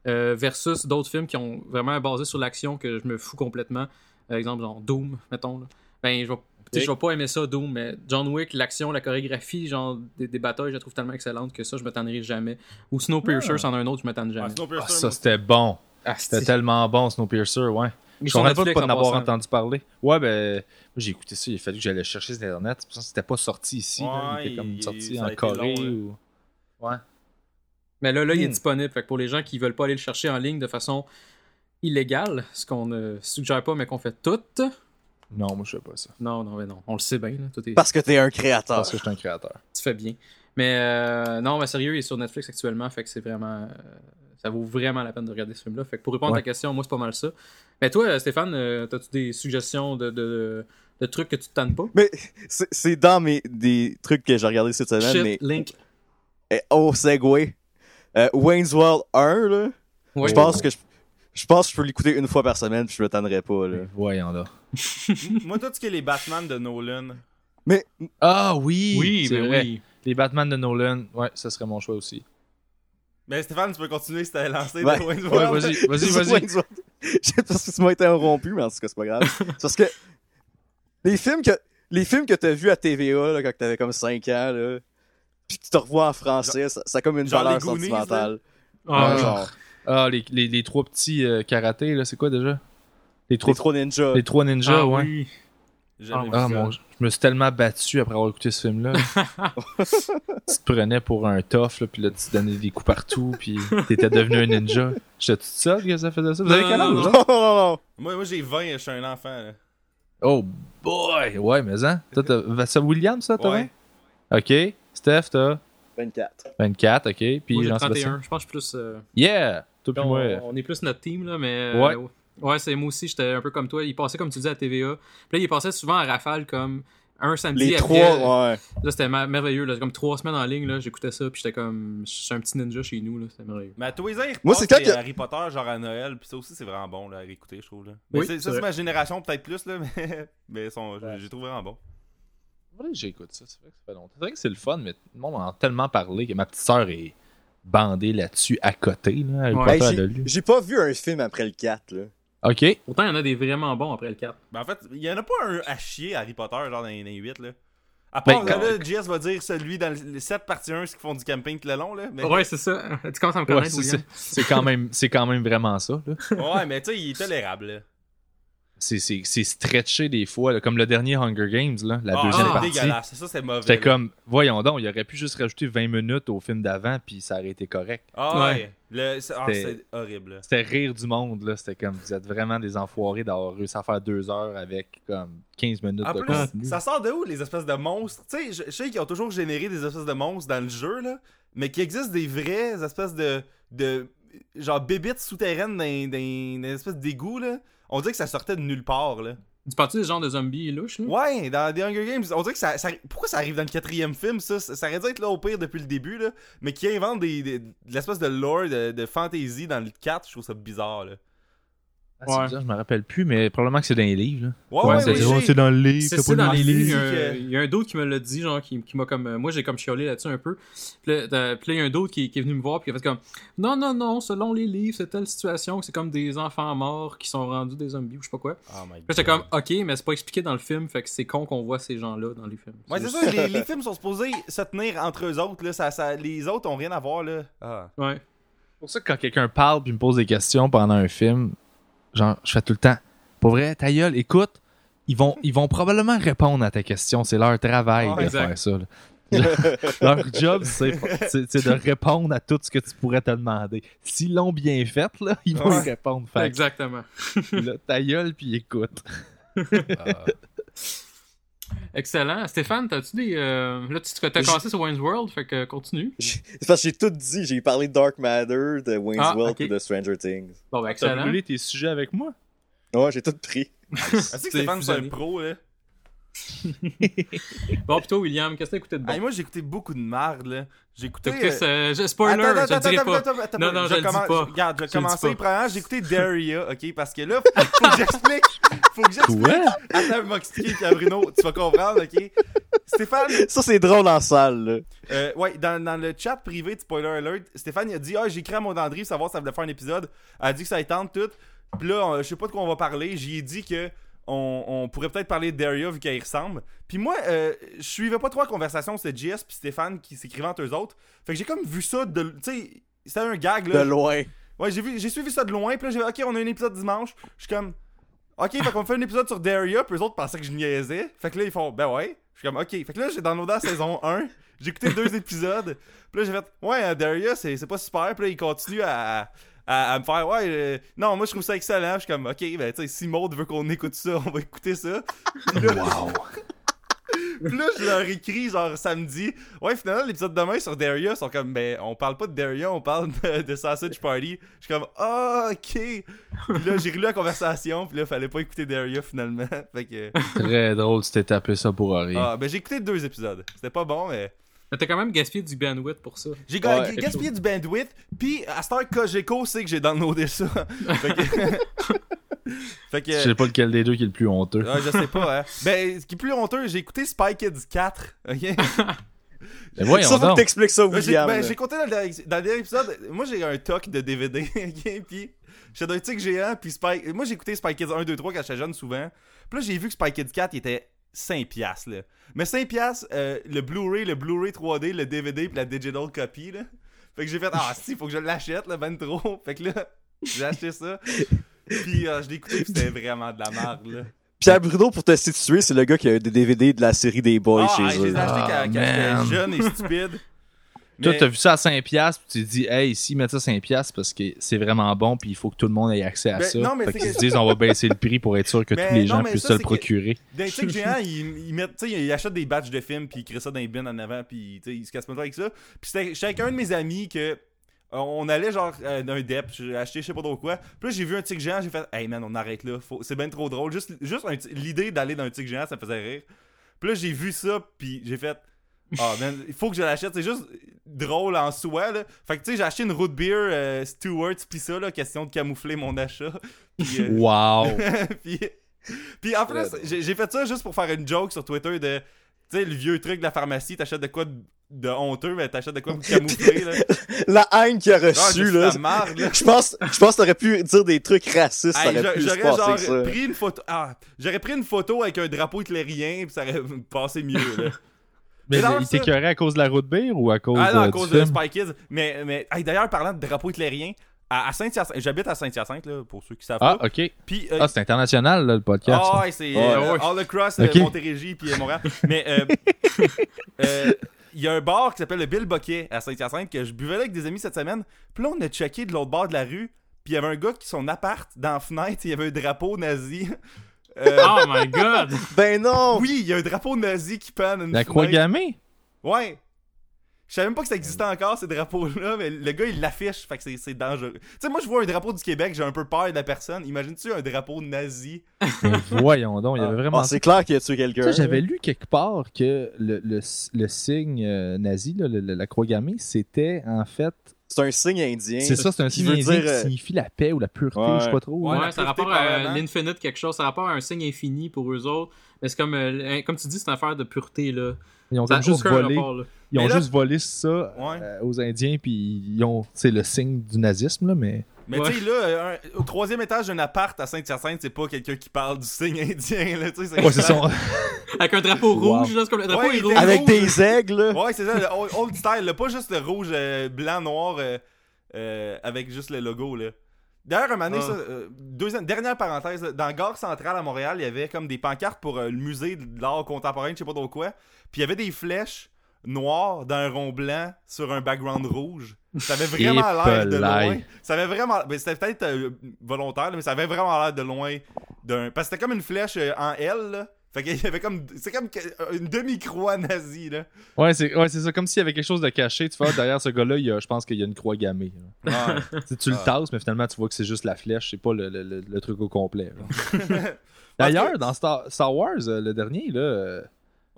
S1: Euh, versus d'autres films qui ont vraiment basé sur l'action que je me fous complètement. Par exemple, genre Doom, mettons. Là. Ben, je vais. Je vais pas aimer ça, Doom, mais John Wick, l'action, la chorégraphie, genre des, des batailles, je la trouve tellement excellente que ça, je me tannerai jamais. Ou Snowpiercer,
S2: Ah.
S1: c'en a un autre, je me tanne
S4: Ah,
S1: jamais.
S4: Snowpiercer,
S2: Ah, ça c'était bon.
S1: Ah,
S2: C'était tellement bon Snowpiercer, ouais. Je ne pas de pas
S1: en
S2: avoir
S1: passant.
S2: entendu parler. Ouais, ben, moi j'ai écouté ça, il a fallu que j'allais chercher sur Internet. C'est pour ça que C'était pas sorti ici. là. Il était comme
S4: il-
S2: sorti en Corée
S4: long, là.
S2: ou. Ouais.
S1: Mais là, là, il est
S2: Hmm.
S1: disponible. Fait que pour les gens qui veulent pas aller le chercher en ligne de façon illégale, ce qu'on ne suggère pas, mais qu'on fait tout.
S2: Non, moi je fais pas ça.
S1: Non, non, mais non. On le sait bien. Là. Tout est...
S3: Parce que t'es un créateur.
S2: Parce que je suis un créateur.
S1: Tu fais bien. Mais euh, non, mais sérieux, il est sur Netflix actuellement. Fait que c'est vraiment. euh, ça vaut vraiment la peine de regarder ce film-là. Fait que pour répondre à ta question, moi, c'est pas mal ça. Mais toi, euh, Stéphane, euh, as-tu des suggestions de, de, de trucs que tu te tannes pas?
S3: Mais c'est dans mes des trucs que j'ai regardé cette semaine,
S1: Shit,
S3: mais
S1: Link.
S3: oh Segway. Euh, Wayne's World 1, là.
S1: Ouais.
S3: Je pense que je, je pense que je peux l'écouter une fois par semaine puis je me tannerai pas, là.
S2: Voyons là.
S4: Moi, tout ce qui est les Batman de Nolan.
S3: Mais
S2: Ah oui!
S1: Oui,
S2: c'est
S1: mais
S2: vrai.
S1: oui.
S2: Les Batman de Nolan, ouais, ça serait mon choix aussi.
S4: Mais Stéphane, tu peux continuer si t'as lancé
S3: Ouais.
S4: de Wayne's
S2: Ouais,
S4: World.
S2: vas-y, vas-y, vas-y.
S3: World. Je sais pas si tu m'as été interrompu, mais en tout cas, c'est pas grave. Parce que les films que les films que t'as vus à TVA là, quand t'avais comme 5 ans, là, puis que tu te revois en français, ça, ça a comme une
S4: Genre
S3: valeur sentimentale.
S1: Ah,
S3: Ouais,
S2: genre. Ah, les, les, les trois petits euh, karatés, là, c'est quoi déjà? Les trois,
S3: les trois ninjas.
S2: les trois ninjas,
S1: ah
S2: ouais.
S1: oui.
S2: Ah
S4: ça.
S2: mon, je me suis tellement battu après avoir écouté ce film-là. tu te prenais pour un tough, là, puis là, tu te donnais des coups partout, puis t'étais devenu un ninja. J'étais tout seul que ça faisait ça? Vous avez quel âge,
S1: non,
S2: là?
S3: Non, non, non.
S4: Moi, moi j'ai 20, je suis un enfant. là.
S2: Oh boy! Ouais, mais hein? Toi, C'est William, ça, t'as
S4: Ouais.
S2: 20? Ok. Steph, t'as?
S3: 24.
S2: 24, ok. Puis
S1: Moi, j'ai
S2: Jean-Sébastien?
S1: 31. Je pense que je suis plus. euh,
S2: Yeah! Toi, puis
S1: on,
S2: moi.
S1: on est plus notre team, là, mais. euh,
S2: Ouais.
S1: ouais, c'est moi aussi, j'étais un peu comme toi. Il passait, comme tu disais, à TVA. Puis là, il passait souvent à rafale comme un samedi.
S3: Les
S1: après-
S3: trois, ouais.
S1: Là, c'était merveilleux. Là. Comme trois semaines en ligne, là, j'écoutais ça. Puis j'étais comme. Je suis un petit ninja chez nous. là, C'était merveilleux.
S4: Mais à tous les ans,
S3: Moi, c'est quand que-
S4: Harry Potter, genre à Noël, puis ça aussi, c'est vraiment bon là, à réécouter, je trouve. Là. Mais
S1: Oui,
S4: c'est-
S1: c'est
S4: ça, c'est ma génération, peut-être plus, là, mais, mais j'ai trouvé vraiment bon.
S2: J'écoute ça. C'est vrai que ça fait longtemps. C'est vrai que c'est le fun, mais tout le monde en a tellement parlé que ma petite sœur est bandée là-dessus à côté. Là. Harry
S1: Ouais.
S3: J'ai- pas vu un film après le 4, là.
S2: Ok.
S1: Autant il y en a des vraiment bons après le 4.
S4: Ben, en fait, il y en a pas un à chier Harry Potter, genre dans les, dans les 8, là. À
S2: Ben,
S4: part,
S2: quand-
S4: là, JS va dire celui dans les 7 parties 1 qui font du camping tout le long, là. Mais...
S1: Ouais, c'est ça. Tu commences à me connaître,
S2: c'est,
S1: William.
S2: c'est- c'est quand même, c'est quand même vraiment ça. Là.
S4: ouais, mais tu sais, il est tolérable, là.
S2: C'est, c'est, c'est stretché des fois, là, comme le dernier Hunger Games, là, la
S4: Ah,
S2: deuxième
S4: c'est
S2: partie.
S4: dégueulasse. Ça, c'est mauvais.
S2: C'était comme, voyons donc, il aurait pu juste rajouter 20 minutes au film d'avant, puis ça aurait été correct.
S4: Ah,
S1: Ouais.
S4: ouais. Le... c'est- ah, c'est horrible, là.
S2: C'était rire du monde, là. C'était comme, vous êtes vraiment des enfoirés d'avoir réussi à faire deux heures avec comme 15 minutes
S4: En
S2: de
S4: plus,
S2: contenu.
S4: ça sort de où les espèces de monstres? Tu sais, je, je sais qu'ils ont toujours généré des espèces de monstres dans le jeu, là, mais qu'il existe des vraies espèces de. de genre bébites souterraines dans, dans, dans une espèce d'égout, là. On dirait que ça sortait de nulle part, là.
S1: Tu parles des genres de zombies louches, là?
S4: Ouais, dans The Hunger Games, on dirait que ça, ça- Pourquoi ça arrive dans le quatrième film, ça? Ça, ça aurait dû être là au pire depuis le début, là. Mais qui invente des, des- de l'espèce de lore, de, de fantasy dans le 4, je trouve ça bizarre, là.
S2: Ah,
S1: Ouais.
S2: bizarre, je me rappelle plus, mais probablement que c'est dans les livres. Là.
S4: Ouais, ouais,
S1: c'est-
S4: oui,
S2: dans le livre.
S1: C'est dans les
S2: le
S1: livres. Il y a un- d'autre qui me l'a dit, genre, qui, qui m'a comme. euh, moi, j'ai comme chiolé là-dessus un peu. Puis là, il y a un d'autre qui, qui est venu me voir, puis il a fait comme Non, non, non, selon les livres, c'est telle situation que c'est comme des enfants morts qui sont rendus des zombies ou je sais pas quoi. Puis
S4: Oh my
S1: comme Ok, mais c'est pas expliqué dans le film, fait que c'est con qu'on voit ces gens-là dans les films.
S4: Ouais, c'est ça, les, les films sont supposés se tenir entre eux autres, là. Ça, ça, les autres ont rien à voir, là. Ah.
S1: Ouais.
S2: C'est pour ça que quand quelqu'un parle puis me pose des questions pendant un film, genre, je fais tout le temps. Pour vrai, ta gueule, écoute, ils vont, ils vont probablement répondre à ta question. C'est leur travail
S4: Ouais,
S2: de
S1: exact.
S2: faire ça. là. leur job, c'est de répondre à tout ce que tu pourrais te demander. S'ils l'ont bien fait, là, ils vont
S4: Ouais.
S2: y répondre. Fait
S1: Exactement.
S2: là, ta gueule, puis écoute. Ah.
S1: Excellent. Stéphane, t'as-tu des. euh, Là, tu t'as commencé sur Wayne's World, fait que continue.
S3: C'est parce que j'ai tout dit. J'ai parlé de Dark Matter, de Wayne's
S1: Ah,
S3: World et de Stranger Things.
S1: Bon, ben,
S2: T'as
S1: excellent.
S2: brûlé tes sujets avec moi?
S3: Ouais, j'ai tout pris.
S4: Est-ce que
S1: C'est
S4: Stéphane, c'est un pro, là
S1: Bon, plutôt, William, qu'est-ce que t'as écouté de bon?
S4: Hey, moi, j'ai écouté beaucoup de marde, là. J'ai écouté. Euh,
S1: ce- je- Spoiler,
S4: Attends,
S1: je
S4: attends,
S1: le dirai
S4: attends,
S1: pas.
S4: attends, attends,
S1: Non, non, je le dis pas.
S4: Regarde, je vais
S1: Je
S4: commencer. Premièrement, j'ai écouté Daria, ok? Parce que là, faut que j'explique. Faut que j'explique.
S2: Quoi?
S4: Attends, puis à Bruno, tu vas comprendre, ok? Stéphane,
S3: Ça, c'est drôle en salle, là.
S4: euh, ouais, dans, dans le chat privé de Spoiler Alert, Stéphane il a dit Ah, j'ai écrit à mon André pour savoir si ça voulait faire un épisode. Elle a dit que ça tente tout. Puis là, on- je sais pas de quoi on va parler. J'y ai dit que on, on pourrait peut-être parler de Daria vu qu'elle y ressemble. Puis moi, euh, je suivais pas trop la conversation, c'était JS puis Stéphane qui s'écrivaient entre eux autres. Fait que j'ai comme vu ça de. Tu sais, c'était un gag là.
S3: De loin.
S4: Ouais, j'ai vu, j'ai suivi ça de loin, puis là j'ai dit, ok, on a un épisode dimanche. Je suis comme, ok, fait qu'on fait un épisode sur Daria, puis eux autres pensaient que je niaisais. Fait que là ils font, ben ouais. Je suis comme, ok. Fait que là j'ai downloadé la saison 1, j'ai écouté deux épisodes, puis là j'ai fait, ouais, euh, Daria c'est c'est pas super, puis là ils continuent à, à, à me faire, ouais, euh, non, moi je trouve ça excellent. Je suis comme, ok, ben tu sais, si Maud veut qu'on écoute ça, on va écouter ça. Puis là, Puis là, je leur écris, genre, samedi. Ouais, finalement, l'épisode de demain sur Daria sont comme, ben, on parle pas de Daria, on parle de, de Sausage Party. Je suis comme, ah, ok. Puis là, j'ai relu la conversation, puis là, fallait pas écouter Daria finalement. fait que.
S2: Très drôle, tu t'es tapé ça pour rien.
S4: Ah, ben, j'ai écouté deux épisodes. C'était pas bon, mais.
S1: Mais t'as quand même gaspillé du bandwidth pour ça.
S4: J'ai
S3: Ouais.
S4: gaspillé du bandwidth, puis à cette heure, Cogeco sait que j'ai downloadé ça. fait que. fait que.
S2: Je sais pas lequel des deux qui est le plus honteux.
S4: Ouais, je sais pas, hein. Ben, ce qui est plus honteux, j'ai écouté Spy Kids 4, ok?
S2: Mais voyons
S3: ça, faut que t'expliques ça,
S4: j'ai
S3: William.
S4: ben, j'ai compté dans le, dernier- dans le dernier épisode. Moi, j'ai un toc de DVD. ok, Puis, Shadow Stick géant. Puis, Spy... moi, j'ai écouté Spy Kids 1, 2, 3 quand j'étais jeune souvent. Puis là, j'ai vu que Spy Kids 4 il était 5$. piastres, Là. Mais 5$, piastres, euh, le Blu-ray, le Blu-ray 3D, le DVD, puis la digital copy. Là. Fait que j'ai fait, ah, si, faut que je l'achète, là, ben trop. Fait que là, j'ai acheté ça. Puis, euh, je l'ai écouté, c'était vraiment de la merde. Là.
S3: Pierre Bruno, pour te situer, c'est le gars qui a des DVD de la série des Boys
S4: ah,
S3: chez
S4: hey, je les
S3: eux.
S4: ai achetés
S2: Ah,
S4: quand, quand
S2: man.
S4: j'étais jeune et stupide.
S2: Toi, t'as vu ça à 5$, piastres, puis tu te dis, hey, ici, mettre ça à 5$ piastres parce que c'est vraiment bon, puis il faut que tout le monde ait accès à
S4: Ben,
S2: ça.
S4: non, mais
S2: fait qu'ils se disent, on va baisser le prix pour être sûr que tous les
S4: non,
S2: gens puissent
S4: ça,
S2: se le procurer.
S4: Dans les trucs géants, ils, mettent, tu sais, ils achètent des batchs de films, puis ils créent ça dans les bins en avant, puis ils se cassent pas le doigt avec ça. Puis c'était j'étais avec un de mes amis que. On allait genre euh, d'un dep, j'ai acheté je sais pas trop quoi. Puis là j'ai vu un tic géant, j'ai fait Hey man, on arrête là, faut- c'est bien trop drôle. Juste, juste l'idée d'aller dans un tic géant, ça me faisait rire. Puis là j'ai vu ça, puis j'ai fait Ah man, il faut que je l'achète, c'est juste drôle en soi là. Fait que tu sais, j'ai acheté une root beer euh, Stewart, puis ça là, question de camoufler mon achat. Puis, euh,
S2: Wow!
S4: puis, puis en plus, j'ai fait ça juste pour faire une joke sur Twitter de. Tu sais, le vieux truc de la pharmacie, t'achètes de quoi de, de honteux, mais t'achètes de quoi de camouflé, là.
S3: La haine qu'il a
S4: Ah,
S3: reçue, là. Je pense, je pense que t'aurais pu dire des trucs racistes, ça
S4: Hey,
S3: aurait
S4: j'a-
S3: pu se
S4: J'aurais
S3: passer
S4: genre
S3: que ça.
S4: pris une photo. Ah, j'aurais pris une photo avec un drapeau hitlérien, puis ça aurait passé mieux, là.
S2: Mais il t'écœurait à cause de la route beer ou à cause,
S4: Ah non,
S2: euh,
S4: à
S2: du
S4: cause de
S2: film?
S4: Spy Kids. Mais, mais hey, d'ailleurs, parlant de drapeau hitlérien, à, à Saint-Hyacinthe, j'habite à Saint-Hyacinthe, là, pour ceux qui savent
S2: Ah,
S4: pas.
S2: ok.
S4: Puis, euh,
S2: Ah, c'est international, là, le podcast.
S4: Ah ouais, c'est euh,
S1: Ouais.
S4: all across euh,
S2: Ok.
S4: Montérégie puis euh, Montréal. Mais euh, euh, il y a un bar qui s'appelle le Bill Boquet à Saint-Hyacinthe que je buvais là avec des amis cette semaine. Puis là, on a checké de l'autre bord de la rue. Puis il y avait un gars qui, son appart, dans la fenêtre, il y avait un drapeau nazi. Euh,
S1: Oh my god!
S3: Ben non!
S4: oui, il y a un drapeau nazi qui pend dans une
S2: La croix gammée?
S4: Ouais. Je savais même pas que ça existait encore, ces drapeaux-là, mais le gars, il l'affiche, fait que c'est- dangereux. Tu sais, moi, je vois un drapeau du Québec, j'ai un peu peur de la personne. Imagine-tu un drapeau nazi?
S2: Mais voyons donc, il y avait vraiment
S3: Ah, c'est clair qu'il a tué quelqu'un.
S2: J'avais lu quelque part que le, le, le signe euh, nazi, là, le- le- la croix gammée, c'était en fait.
S3: C'est un signe indien.
S2: C'est ça, c'est un
S3: qui
S2: signe
S3: veut
S2: indien
S3: dire,
S2: qui
S3: euh,
S2: signifie la paix ou la pureté,
S3: Ouais.
S2: je sais pas trop.
S4: Ouais,
S1: ça
S4: pureté
S1: rapporte à l'infinite quelque chose. Ça rapporte à un signe infini pour eux autres. Mais c'est comme, euh, comme tu dis, c'est une affaire de pureté, là.
S2: Ils ont
S1: Ça
S2: juste volé.
S1: rapport, là.
S2: Ils ont
S4: là-
S2: juste volé ça
S4: Ouais.
S2: euh, aux Indiens, puis ils ont. C'est le signe du nazisme, là, mais.
S4: Mais
S1: Ouais.
S4: tu sais, là, euh, un- au troisième étage d'un appart à Saint-Hyacinthe, c'est pas quelqu'un qui parle du signe indien, là, tu sais.
S2: Ouais, c'est ça.
S1: Avec un drapeau
S2: Wow.
S1: rouge, là, c'est comme le drapeau
S4: Ouais,
S1: est rouge.
S3: Avec des aigles. là.
S4: Ouais, c'est ça, le old old style, là, pas juste le rouge, euh, blanc, noir, euh, euh, avec juste le logo, là. D'ailleurs, un moment donné,
S1: Ah.
S4: ça, euh, deuxième, dernière parenthèse, dans Gare Centrale à Montréal, il y avait comme des pancartes pour euh, le musée de l'art contemporain, je sais pas trop quoi. Puis il y avait des flèches noires d'un rond blanc sur un background rouge. Ça avait vraiment l'air de loin. Ça avait vraiment. Ben, c'était peut-être euh, volontaire, mais ça avait vraiment l'air de loin d'un. Parce que c'était comme une flèche euh, en L, là. Fait qu'il y avait comme. C'est comme que- une demi-croix nazie, là.
S2: Ouais, c'est ouais, c'est ça. Comme s'il y avait quelque chose de caché. Tu vois, derrière ce gars-là, il y a- je pense qu'il y a une croix gammée. Tu le
S4: Ah.
S2: tasses, mais finalement, tu vois que c'est juste la flèche, c'est pas le, le- le- le truc au complet. D'ailleurs,
S4: que-
S2: dans Star, Star Wars, euh, le dernier, là, euh,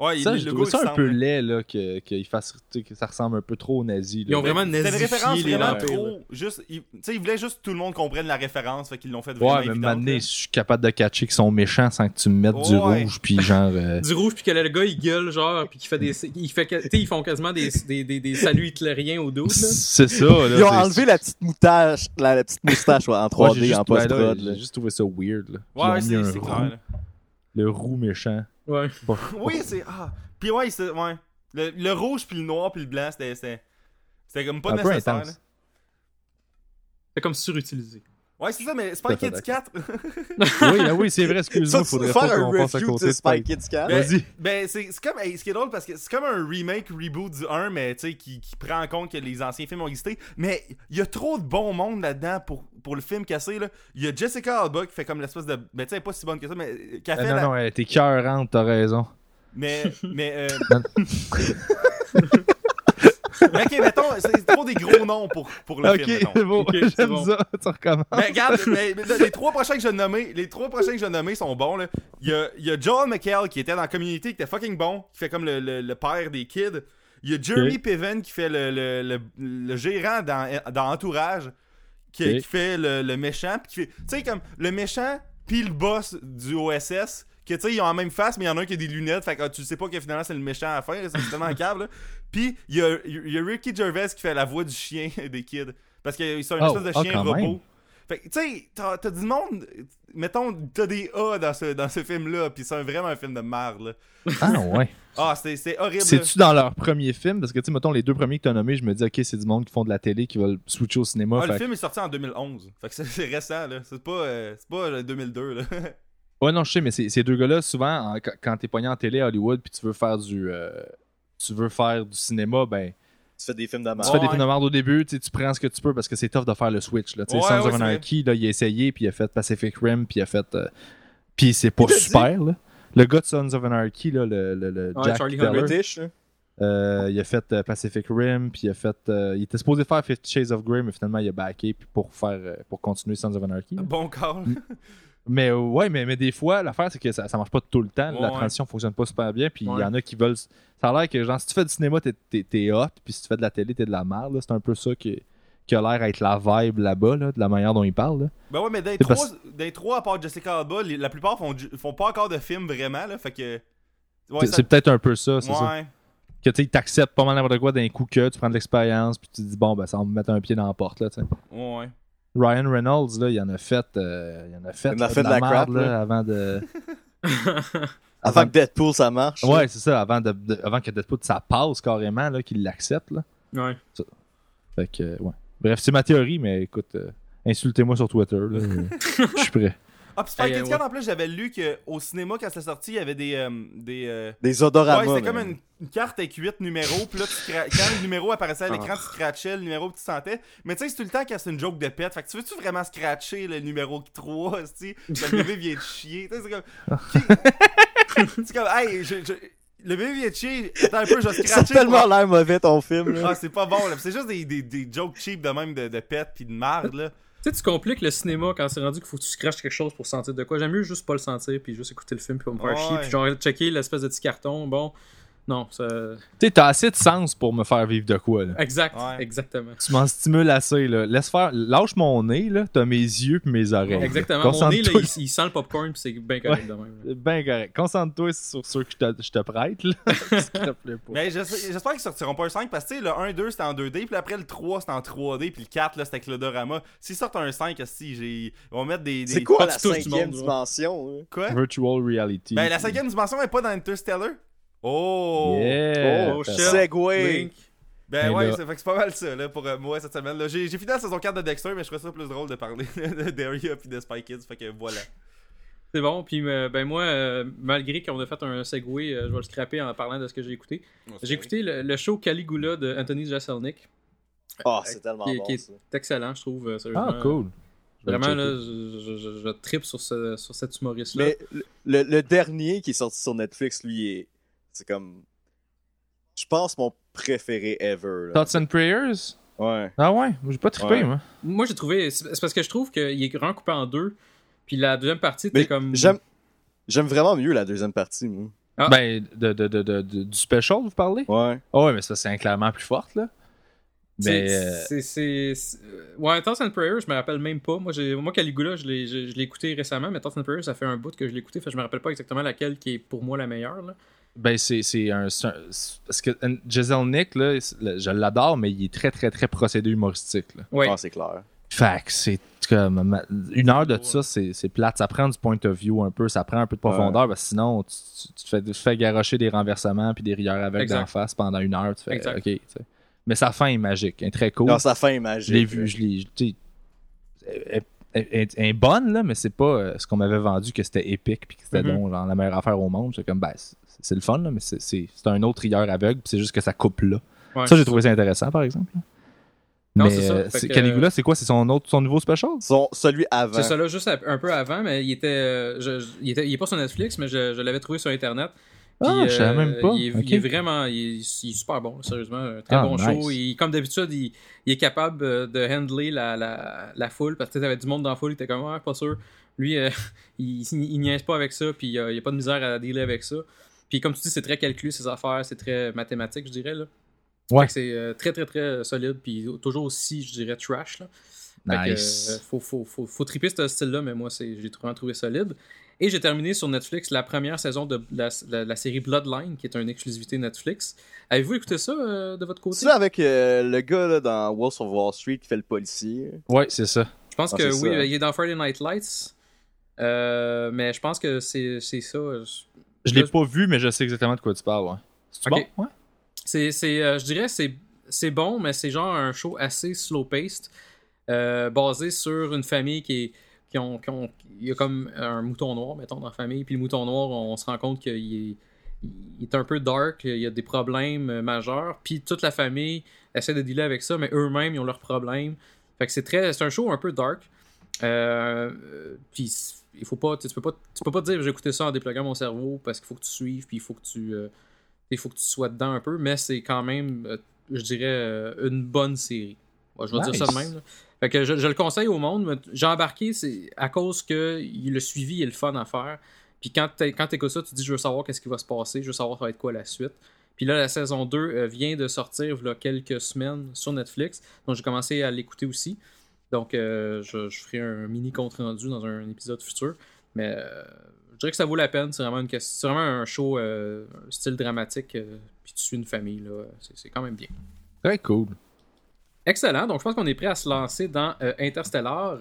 S4: Ouais, il-
S2: ça,
S4: logo,
S2: trouvé ça un peu laid là, que, qu'il fasse, que ça ressemble un peu trop aux nazis.
S1: Ils ont
S2: là.
S1: vraiment
S4: une référence
S1: les
S4: vraiment
S1: là.
S4: trop. Juste, ils- tu sais, ils voulaient juste que tout le monde comprenne la référence, fait qu'ils l'ont fait vraiment
S2: Ouais, mais maintenant,
S4: là.
S2: je suis capable de catcher qu'ils sont méchants sans que tu me mettes du rouge, puis genre. euh,
S1: Du rouge, puis que le gars, il gueule, genre, puis qu'il fait des. Il fait, que- ils font quasiment des, des, des, des saluts hitlériens au dos, là.
S2: c'est ça, là.
S3: Ils ont enlevé la petite moustache, la, la petite moustache ouais, en
S2: Ouais,
S3: 3D,
S2: j'ai juste-
S3: en
S2: là,
S3: post-prod. là.
S2: J'ai juste trouvé ça weird, là.
S4: Ouais, c'est clair.
S2: Le roux méchant.
S1: Ouais.
S2: Pas-
S4: Oui, c'est. Ah. Puis ouais, c'est. Ouais. Le, le rouge, puis le noir, puis le blanc, c'était. C'était comme pas
S2: Un
S4: nécessaire.
S1: C'est comme surutilisé.
S4: Ouais, c'est ça, mais Spy Kids 4.
S2: oui, ah oui, c'est vrai, excuse-moi, faudrait
S3: faire
S2: pas
S3: un
S2: qu'on passe à côté
S3: de Spy
S2: Spike.
S3: Kids 4.
S4: Ben,
S2: Vas-y.
S4: Ben, c'est c'est comme. hey, ce qui est drôle, parce que c'est comme un remake, reboot du 1, mais tu sais, qui, qui prend en compte que les anciens films ont existé. Mais il y a trop de bon monde là-dedans pour, pour le film cassé, là. Il y a Jessica Alba qui fait comme l'espèce de. Ben, tu sais, pas si bonne que ça, mais. euh, Qui a
S2: Ah, non,
S4: la-
S2: non, elle était cœurante, t'as raison.
S4: Mais. Mais. Euh... Mais ok, mettons, c'est trop des gros noms pour, pour le
S2: Ok,
S4: film, mettons.
S2: c'est bon,
S1: Ok, c'est
S2: j'aime
S1: bon.
S2: ça, tu recommences.
S4: Mais regarde, mais- mais les trois prochains que je nommer, les trois prochains que je sont bons là. Il y a, il y a Joel McHale qui était dans la communauté, qui était fucking bon, qui fait comme le, le- le père des kids. Il y a Jeremy. Piven qui fait le, le, le- le gérant dans, dans Entourage, qui, qui fait le, le méchant, puis qui fait, tu sais comme le méchant puis le boss du OSS. Que tu sais, ils ont la même face, mais il y en a un qui a des lunettes, fait que ah, tu sais pas que finalement c'est le méchant à là, c'est tellement câble. Puis il y a, y a Ricky Gervais qui fait la voix du chien des kids. Parce que c'est un
S2: Oh,
S4: espèce de
S2: ah,
S4: chien
S2: quand
S4: robot.
S2: même.
S4: Fait que, tu sais, t'as t'as du monde. Mettons, t'as des A dans ce, dans ce film-là, puis c'est vraiment un film de merde, là.
S2: Ah, ouais.
S4: Ah, c'est c'est horrible.
S2: C'est-tu dans leur premier film? Parce que, tu sais, mettons, les deux premiers que t'as nommés, je me dis, ok, c'est du monde qui font de la télé, qui veulent switcher au cinéma.
S4: Ah, le film est sorti en 2011. Fait que c'est- c'est récent, là. C'est pas, euh, c'est pas euh, 2002, là.
S2: Ouais, non, je sais, mais ces deux gars-là, souvent, en- quand- quand t'es pogné en télé à Hollywood, puis tu veux faire du. euh, tu veux faire du cinéma, ben.
S3: Tu fais des films de
S2: Tu fais des films de merde au début, tu prends ce que tu peux parce que c'est tough de faire le switch. Là.
S4: Ouais,
S2: Sons
S4: ouais,
S2: Anarchy, là, il a essayé, puis il a fait Pacific Rim, puis il a fait. euh, Puis c'est pas
S3: dit.
S2: super, là. Le gars de Sons of Anarchy, là, le, le, le
S1: Ouais,
S2: Jack
S1: Charlie.
S3: British, là.
S2: euh, il a fait euh, Pacific Rim, puis il a fait. euh, il était supposé faire Fifty Shades of Grey, mais finalement il a backé puis pour faire euh, pour continuer Sons of Anarchy. là.
S4: bon call.
S2: Mais euh, ouais, mais, mais des fois, l'affaire c'est que ça, ça marche pas tout le temps.
S4: Ouais,
S2: la transition fonctionne pas super bien, puis il y en a qui veulent. Ça a l'air que genre si tu fais du cinéma, t'es, t'es, t'es hot, puis si tu fais de la télé, t'es de la merde. là. C'est un peu ça qui, qui a l'air être la vibe là-bas, là, de la manière dont ils parlent. là.
S4: Ben ouais, mais
S2: C'est
S4: trois,
S2: parce-
S4: trois, à part Jessica Alba, la plupart font, font pas encore de films vraiment, là. Fait que. Ouais,
S2: c'est,
S4: ça-
S2: c'est peut-être un peu ça, c'est ça. Que tu sais, t'acceptes pas mal n'importe quoi d'un coup que tu prends de l'expérience, puis tu te dis bon, ben ça va me mettre un pied dans la porte. Là, tu sais.
S4: Ouais.
S2: Ryan Reynolds, là, il en a fait, euh, il en a fait,
S3: Il en a
S2: là,
S3: fait de la crap,
S2: merde, là,
S3: là.
S2: avant de.
S3: Avant que Deadpool, ça marche.
S2: Ouais, c'est ça, avant, de, de- avant que Deadpool, ça passe carrément, là, qu'il l'accepte. Là.
S1: Ouais.
S2: Fait que, euh, ouais. Bref, c'est ma théorie, mais écoute, euh, insultez-moi sur Twitter. là. Je suis prêt.
S4: Ah, Kids
S1: ouais.
S4: 4, en plus, j'avais lu qu'au cinéma, quand c'est sorti, il y avait des. euh, des euh,
S3: Des odoramas.
S4: Ouais, c'était comme une, une carte avec 8 numéros, puis là, tu quand le numéro apparaissait à
S3: Ah.
S4: l'écran, tu scratchais le numéro que tu sentais. Mais tu sais, c'est tout le temps quand c'est une joke de pète. Fait que tu veux-tu vraiment scratcher le numéro 3, tu Le bébé vient de chier. Tu sais, c'est comme. c'est comme, hey, je- je- Le bébé vient de chier. Attends un peu, je vais scratcher.
S3: tellement
S4: pour-
S3: l'air mauvais ton film, là.
S4: Ah, c'est pas bon, là. C'est juste des, des, des jokes cheap de même de, de pète pis de marde, là.
S1: Tu sais, tu compliques le cinéma quand c'est rendu qu'il faut que tu scratches quelque chose pour sentir de quoi. J'aime mieux juste pas le sentir puis juste écouter le film puis pas me faire
S4: Ouais.
S1: chier. Puis genre checker l'espèce de petit carton. Bon, non, ça.
S2: Tu sais, t'as assez de sens pour me faire vivre de quoi, là.
S1: Exact,
S4: Ouais.
S1: exactement.
S2: Tu m'en stimules assez, là. Laisse faire. Lâche mon nez, là. T'as mes yeux pis mes oreilles.
S1: Exactement. Mon nez, là, il, il sent le popcorn puis c'est bien correct de même. là.
S2: Ben correct. Concentre-toi sur ceux que je te, je te prête, là. S'il te plaît pas.
S4: Mais j'es- j'espère qu'ils sortiront pas un 5 parce que tu sais, le 1, 2 c'était en 2D, puis après le 3 c'était en 3D, puis le 4 là c'était avec l'odorama. S'ils sortent un 5, si j'ai ils vont mettre des. des-
S3: C'est quoi la cinquième
S1: monde, ouais.
S3: dimension, hein?
S4: Quoi?
S2: Virtual reality.
S4: Ben la cinquième dimension est pas dans Interstellar. Oh
S2: Yeah.
S1: Oh.
S3: Segway!
S4: Ben ouais, ça fait que c'est pas mal ça là pour euh, moi cette semaine. J'ai fini la saison 4 de Dexter, mais je trouvais ça plus drôle de parler de Daria puis de Spy Kids, fait que voilà.
S1: C'est bon. Puis euh, ben moi, euh, malgré qu'on a fait un segway, euh, je vais le scraper en parlant de ce que j'ai écouté. J'ai écouté le, le show Caligula de Anthony Jeselnik.
S3: Ah, c'est tellement
S1: qui,
S3: bon,
S1: qui
S3: ça.
S1: est excellent, je trouve.
S2: Ah, cool.
S1: Vraiment, là, je, je, je, je trippe sur, ce, sur cet humoriste-là.
S3: Mais le dernier qui est sorti sur Netflix, lui, est- c'est comme... Je pense mon préféré ever. là.
S2: Thoughts and Prayers?
S3: Ouais.
S2: Ah ouais? J'ai pas trippé,
S3: Ouais.
S2: moi.
S1: Moi, j'ai trouvé. C'est parce que je trouve qu'il est vraiment coupé en deux. Puis la deuxième partie, t'es comme.
S3: j'aime... J'aime vraiment mieux la deuxième partie, moi.
S1: Ah.
S2: Ben, de, de, de, de- de- du special, vous parlez?
S3: Ouais.
S2: Ah ouais, mais ça, c'est clairement plus forte, là. Mais.
S1: C'est-
S2: euh,
S1: c'est- Ouais, Thoughts and Prayers, je me rappelle même pas. Moi, j'ai- moi Caligula, je l'ai je- je l'ai écouté récemment, mais Thoughts and Prayers, ça fait un bout que je l'ai écouté. Fait que je me rappelle pas exactement laquelle qui est pour moi la meilleure. Là.
S2: Ben, c'est c'est un, c'est un- c'est- Parce que euh, Jeselnik, là, le- je l'adore, mais il est très, très, très procédé humoristique, là.
S1: Ouais.
S3: Ah, c'est clair.
S2: Fait que c'est comme. Une heure de ça, c'est c'est plate. Ça prend du point of view un peu, ça prend un peu de profondeur, parce que sinon, tu, tu- tu te fais, tu te fais garrocher des renversements puis des rieurs avec d'en face pendant une heure. Tu fais,
S1: Exact.
S2: OK, tu sais. Mais sa fin est magique, elle est très cool.
S3: Non, sa fin est
S2: Je
S3: magique.
S2: l'ai vu, je l'ai. tu sais, Elle, elle est bonne, là, mais c'est pas euh, ce qu'on m'avait vendu que c'était épique puis que c'était donc genre, la meilleure affaire au monde. C'est comme, ben, c'est le fun, là, mais c'est- un autre rieur aveugle, puis c'est juste que ça coupe là.
S1: Ouais,
S2: ça, j'ai trouvé ça intéressant, par exemple.
S1: Non,
S2: mais
S1: c'est ça.
S2: euh,
S1: Fait
S2: c'est-
S1: que-
S2: Caligula, c'est quoi? C'est son, autre, son nouveau special?
S3: Son, celui avant.
S1: C'est ça là, juste un peu avant, mais il était, euh, je- je- il était, il est pas sur Netflix, mais je, je l'avais trouvé sur internet. Puis,
S2: Ah, je savais
S1: euh,
S2: même pas.
S1: Il est,
S2: Ok.
S1: il est vraiment, il est, il est super bon, sérieusement, un très
S2: Ah,
S1: bon
S2: nice.
S1: show. Il- comme d'habitude, il, est capable euh, de handler la, la, la foule parce que tu avais du monde dans la foule, il était comme, ah, pas sûr. Lui, euh, il, il, niaise pas avec ça, puis il n'y a pas de misère à dealer avec ça. Puis comme tu dis, c'est très calculé ses affaires, c'est très mathématique, je dirais là.
S2: Ouais.
S1: C'est euh, très très très solide, puis toujours aussi, je dirais, trash là. Que, euh, faut, faut, faut, faut triper ce style-là, mais moi, j'ai vraiment trouvé solide. Et j'ai terminé sur Netflix la première saison de la, la- la série Bloodline, qui est une exclusivité Netflix. Avez-vous écouté ça euh, de votre côté?
S3: C'est ça avec euh, le gars là, dans Wolves of Wall Street qui fait le policier.
S2: Ouais, c'est ça.
S1: Je pense
S3: Ah,
S1: que oui,
S3: ça.
S1: il est dans Friday Night Lights. Euh, mais je pense que c'est, ça.
S2: Je l'ai pas vu, mais je sais exactement de quoi tu parles. Ouais. C'est bon? Ouais.
S1: C'est, euh, je dirais c'est c'est bon, mais c'est genre un show assez slow-paced, euh, basé sur une famille qui est qui ont, qui ont- il y a comme un mouton noir, mettons, dans la famille. Puis le mouton noir, on se rend compte qu'il est, il est un peu dark, il y a des problèmes euh, majeurs. Puis toute la famille essaie de dealer avec ça, mais eux-mêmes, ils ont leurs problèmes. Fait que c'est très, c'est un show un peu dark. Euh, puis il faut pas, tu peux pas, tu peux pas dire j'ai écouté ça en dépluguant mon cerveau parce qu'il faut que tu suives, puis il faut que tu, euh, il faut que tu sois dedans un peu, mais c'est quand même, je dirais, une bonne série. Je vais dire ça de même. là. Je, le conseille au monde. J'ai embarqué à cause que le suivi est le fun à faire. Puis quand tu écoutes ça, tu dis je veux savoir qu'est-ce qui va se passer, je veux savoir ça va être quoi la suite. Puis là, la saison 2 euh, vient de sortir il y a quelques semaines sur Netflix. Donc j'ai commencé à l'écouter aussi. Donc euh, je, ferai un mini compte rendu dans un épisode futur. Mais euh, je dirais que ça vaut la peine. C'est vraiment, un show style dramatique. puis tu suis une famille. C'est c'est quand même bien.
S2: Très cool.
S1: Excellent. Donc je pense qu'on est prêt à se lancer dans euh, Interstellar.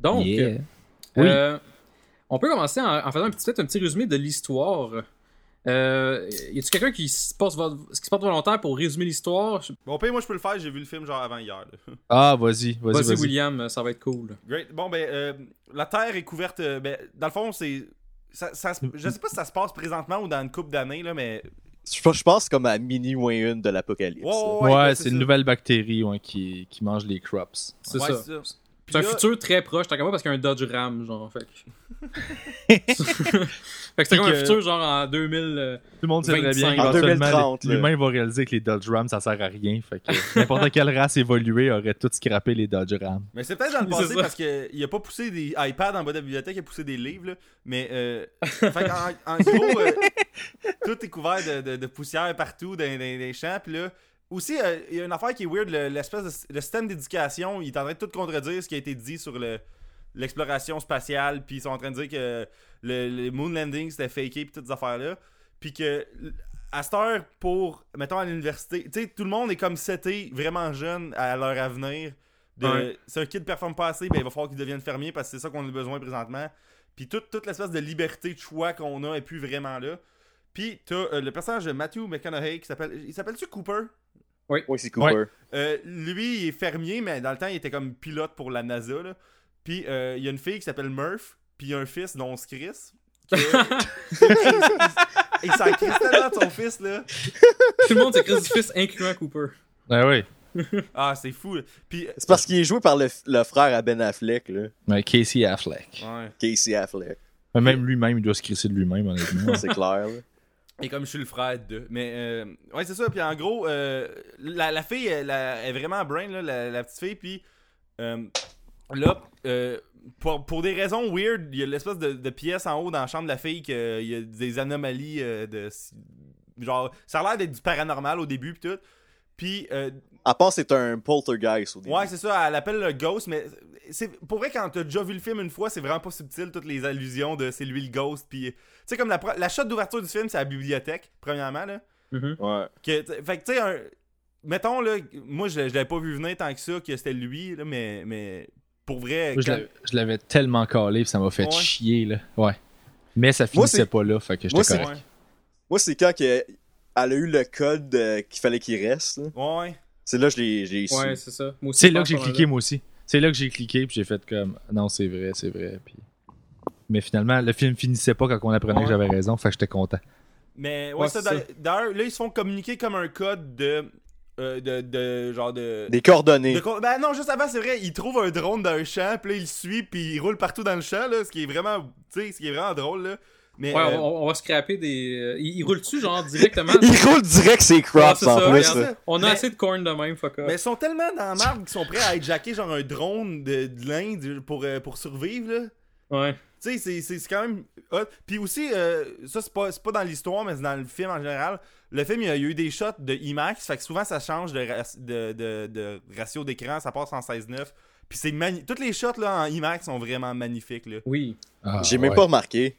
S1: Donc,
S2: Yeah. Oui.
S1: euh, on peut commencer en, en faisant un petit, peut-être un petit résumé de l'histoire. Euh, y a-tu quelqu'un qui se passe vo- qui se porte volontaire pour résumer l'histoire?
S4: Bon, paye, moi je peux le faire, j'ai vu le film genre avant hier. là.
S2: Ah, vas-y, vas-y,
S1: Vas-y. William, ça va être cool.
S4: Great. Bon, ben, euh, la Terre est couverte. euh, ben, dans le fond, c'est. Ça, ça je sais pas si ça se passe présentement ou dans une couple d'années, là, mais.
S3: Je pense- je pense comme à mini moins une de l'apocalypse.
S4: Ouais,
S3: là.
S4: ouais,
S2: Ouais, c'est une
S4: ça.
S2: nouvelle bactérie ouais, qui, qui mange les crops.
S1: C'est
S4: Ouais,
S1: ça.
S4: c'est ça.
S1: C'est un
S4: là-
S1: futur très proche, t'as parce qu'il y a un Dodge Ram, genre, fait que... fait que c'est comme un futur, genre, en 2000... euh,
S2: Tout le monde sait très bien
S1: 25.
S3: En
S2: qu'éventuellement,
S3: 2030, là.
S2: l'humain va réaliser que les Dodge Rams, ça sert à rien. Fait que n'importe quelle race évoluée aurait tout scrappé les Dodge Rams.
S4: Mais c'est peut-être dans le passé
S1: ça.
S4: parce qu'il a pas poussé des iPads en bas de la bibliothèque, il a poussé des livres. là. Mais euh, fait qu'en- en, gros, euh, tout est couvert de, de- de poussière partout dans, dans- dans les champs. Puis là, aussi, euh, il y a une affaire qui est weird le- l'espèce de le système d'éducation. Il est en train de tout contredire ce qui a été dit sur le l'exploration spatiale. Puis ils sont en train de dire que le, le moon landing c'était faké. Puis toutes ces affaires-là. Puis que à cette heure, pour, mettons, à l'université, tu sais, tout le monde est comme seté vraiment jeune à leur avenir. De,
S1: Ouais.
S4: Si un kid performe pas assez, ben, il va falloir qu'il devienne fermier parce que c'est ça qu'on a besoin présentement. Puis toute, toute l'espèce de liberté de choix qu'on a est plus vraiment là. Puis t'as euh, le personnage de Matthew McConaughey qui s'appelle. Il s'appelle-tu Cooper?
S3: Oui, c'est Cooper.
S4: Euh, Lui, il est fermier, mais dans le temps, il était comme pilote pour la NASA. Là. Puis euh, il y a une fille qui s'appelle Murph, puis il y a un fils dont on se crisse. que- il s'en crisse tellement de son fils, là.
S1: Tout le monde s'écrit du fils, incluant Cooper.
S2: Ah oui.
S4: Ah, c'est fou. là. Puis.
S3: C'est parce qu'il est joué par le, le frère à Ben Affleck, là.
S2: Ouais, Casey Affleck.
S4: Ouais.
S3: Casey Affleck.
S2: Mais Même lui-même, il doit se crisser de lui-même, honnêtement.
S3: C'est clair, là.
S4: Et comme je suis le frère de. Mais euh, ouais, c'est ça. Puis en gros, euh, la, la fille, elle, elle est vraiment brain, là, la, la petite fille. Puis euh, là, euh, pour, pour des raisons weird, il y a l'espèce de, de pièce en haut dans la chambre de la fille qu'il y a des anomalies euh, de. Genre, ça a l'air d'être du paranormal au début, puis tout. Puis euh,
S3: À part, c'est un poltergeist au début.
S4: Ouais, c'est ça, elle appelle le Ghost, mais pour vrai quand t'as déjà vu le film une fois, c'est vraiment pas subtil toutes les allusions de c'est lui le Ghost puis tu sais comme la, la shot d'ouverture du film, c'est la bibliothèque premièrement là.
S1: Mhm.
S3: Ouais.
S4: Que fait que tu sais un mettons là, moi je, je l'avais pas vu venir tant que ça que c'était lui là, mais mais pour vrai
S2: Moi, je
S4: quand-
S2: l'avais- je l'avais tellement calé, puis ça m'a fait
S4: Ouais.
S2: chier, là. Ouais. Mais ça finissait
S3: c'est-
S2: pas là, fait que
S3: Moi,
S2: j'étais
S3: c'est-
S2: correct.
S4: ouais.
S3: Moi, c'est quand que elle a eu le code euh, qu'il fallait qu'il reste. là.
S4: ouais.
S3: C'est là que je l'ai je l'ai su.
S1: Ouais, c'est ça. Moi aussi,
S2: C'est là que j'ai cliqué, moi aussi. C'est là que j'ai cliqué, puis j'ai fait comme, non, c'est vrai, c'est vrai. Puis... Mais finalement, le film finissait pas quand on apprenait
S1: Ouais.
S2: que j'avais raison, fait que j'étais content.
S4: Mais ouais,
S1: Ouais,
S4: ça, d'ailleurs là ils se font communiquer comme un code de euh, de, de genre de
S3: Des coordonnées.
S4: De Ben non, juste avant, c'est vrai, il trouve un drone dans un champ, puis là, il le suit, puis il roule partout dans le champ, là, ce qui est vraiment, tu sais, ce qui est vraiment drôle, là. Mais,
S1: Ouais,
S4: euh,
S1: on, on va scraper des. euh, il, il roule-tu, genre, directement?
S3: Il roule direct
S1: Ouais,
S3: crops
S1: c'est
S3: en
S1: ça,
S3: plus.
S4: ça.
S1: On a
S4: Mais-
S1: assez de corn de même, fuck off.
S4: mais ils sont tellement dans la marde qu'ils sont prêts à hijacker, genre, un drone de, de l'Inde pour, euh, pour survivre, là.
S1: Ouais.
S4: Tu sais, c'est- c'est c'est quand même hot. Puis aussi, euh, ça, c'est pas, c'est pas dans l'histoire, mais c'est dans le film en général. Le film, il y a, eu des shots de IMAX, fait que souvent, ça change de, ra- de, de- de ratio d'écran, ça passe en 16-9. Puis c'est mani- Toutes les shots, là, en IMAX sont vraiment magnifiques, là.
S1: Oui.
S2: Ah,
S3: J'ai même
S2: ouais.
S3: pas remarqué.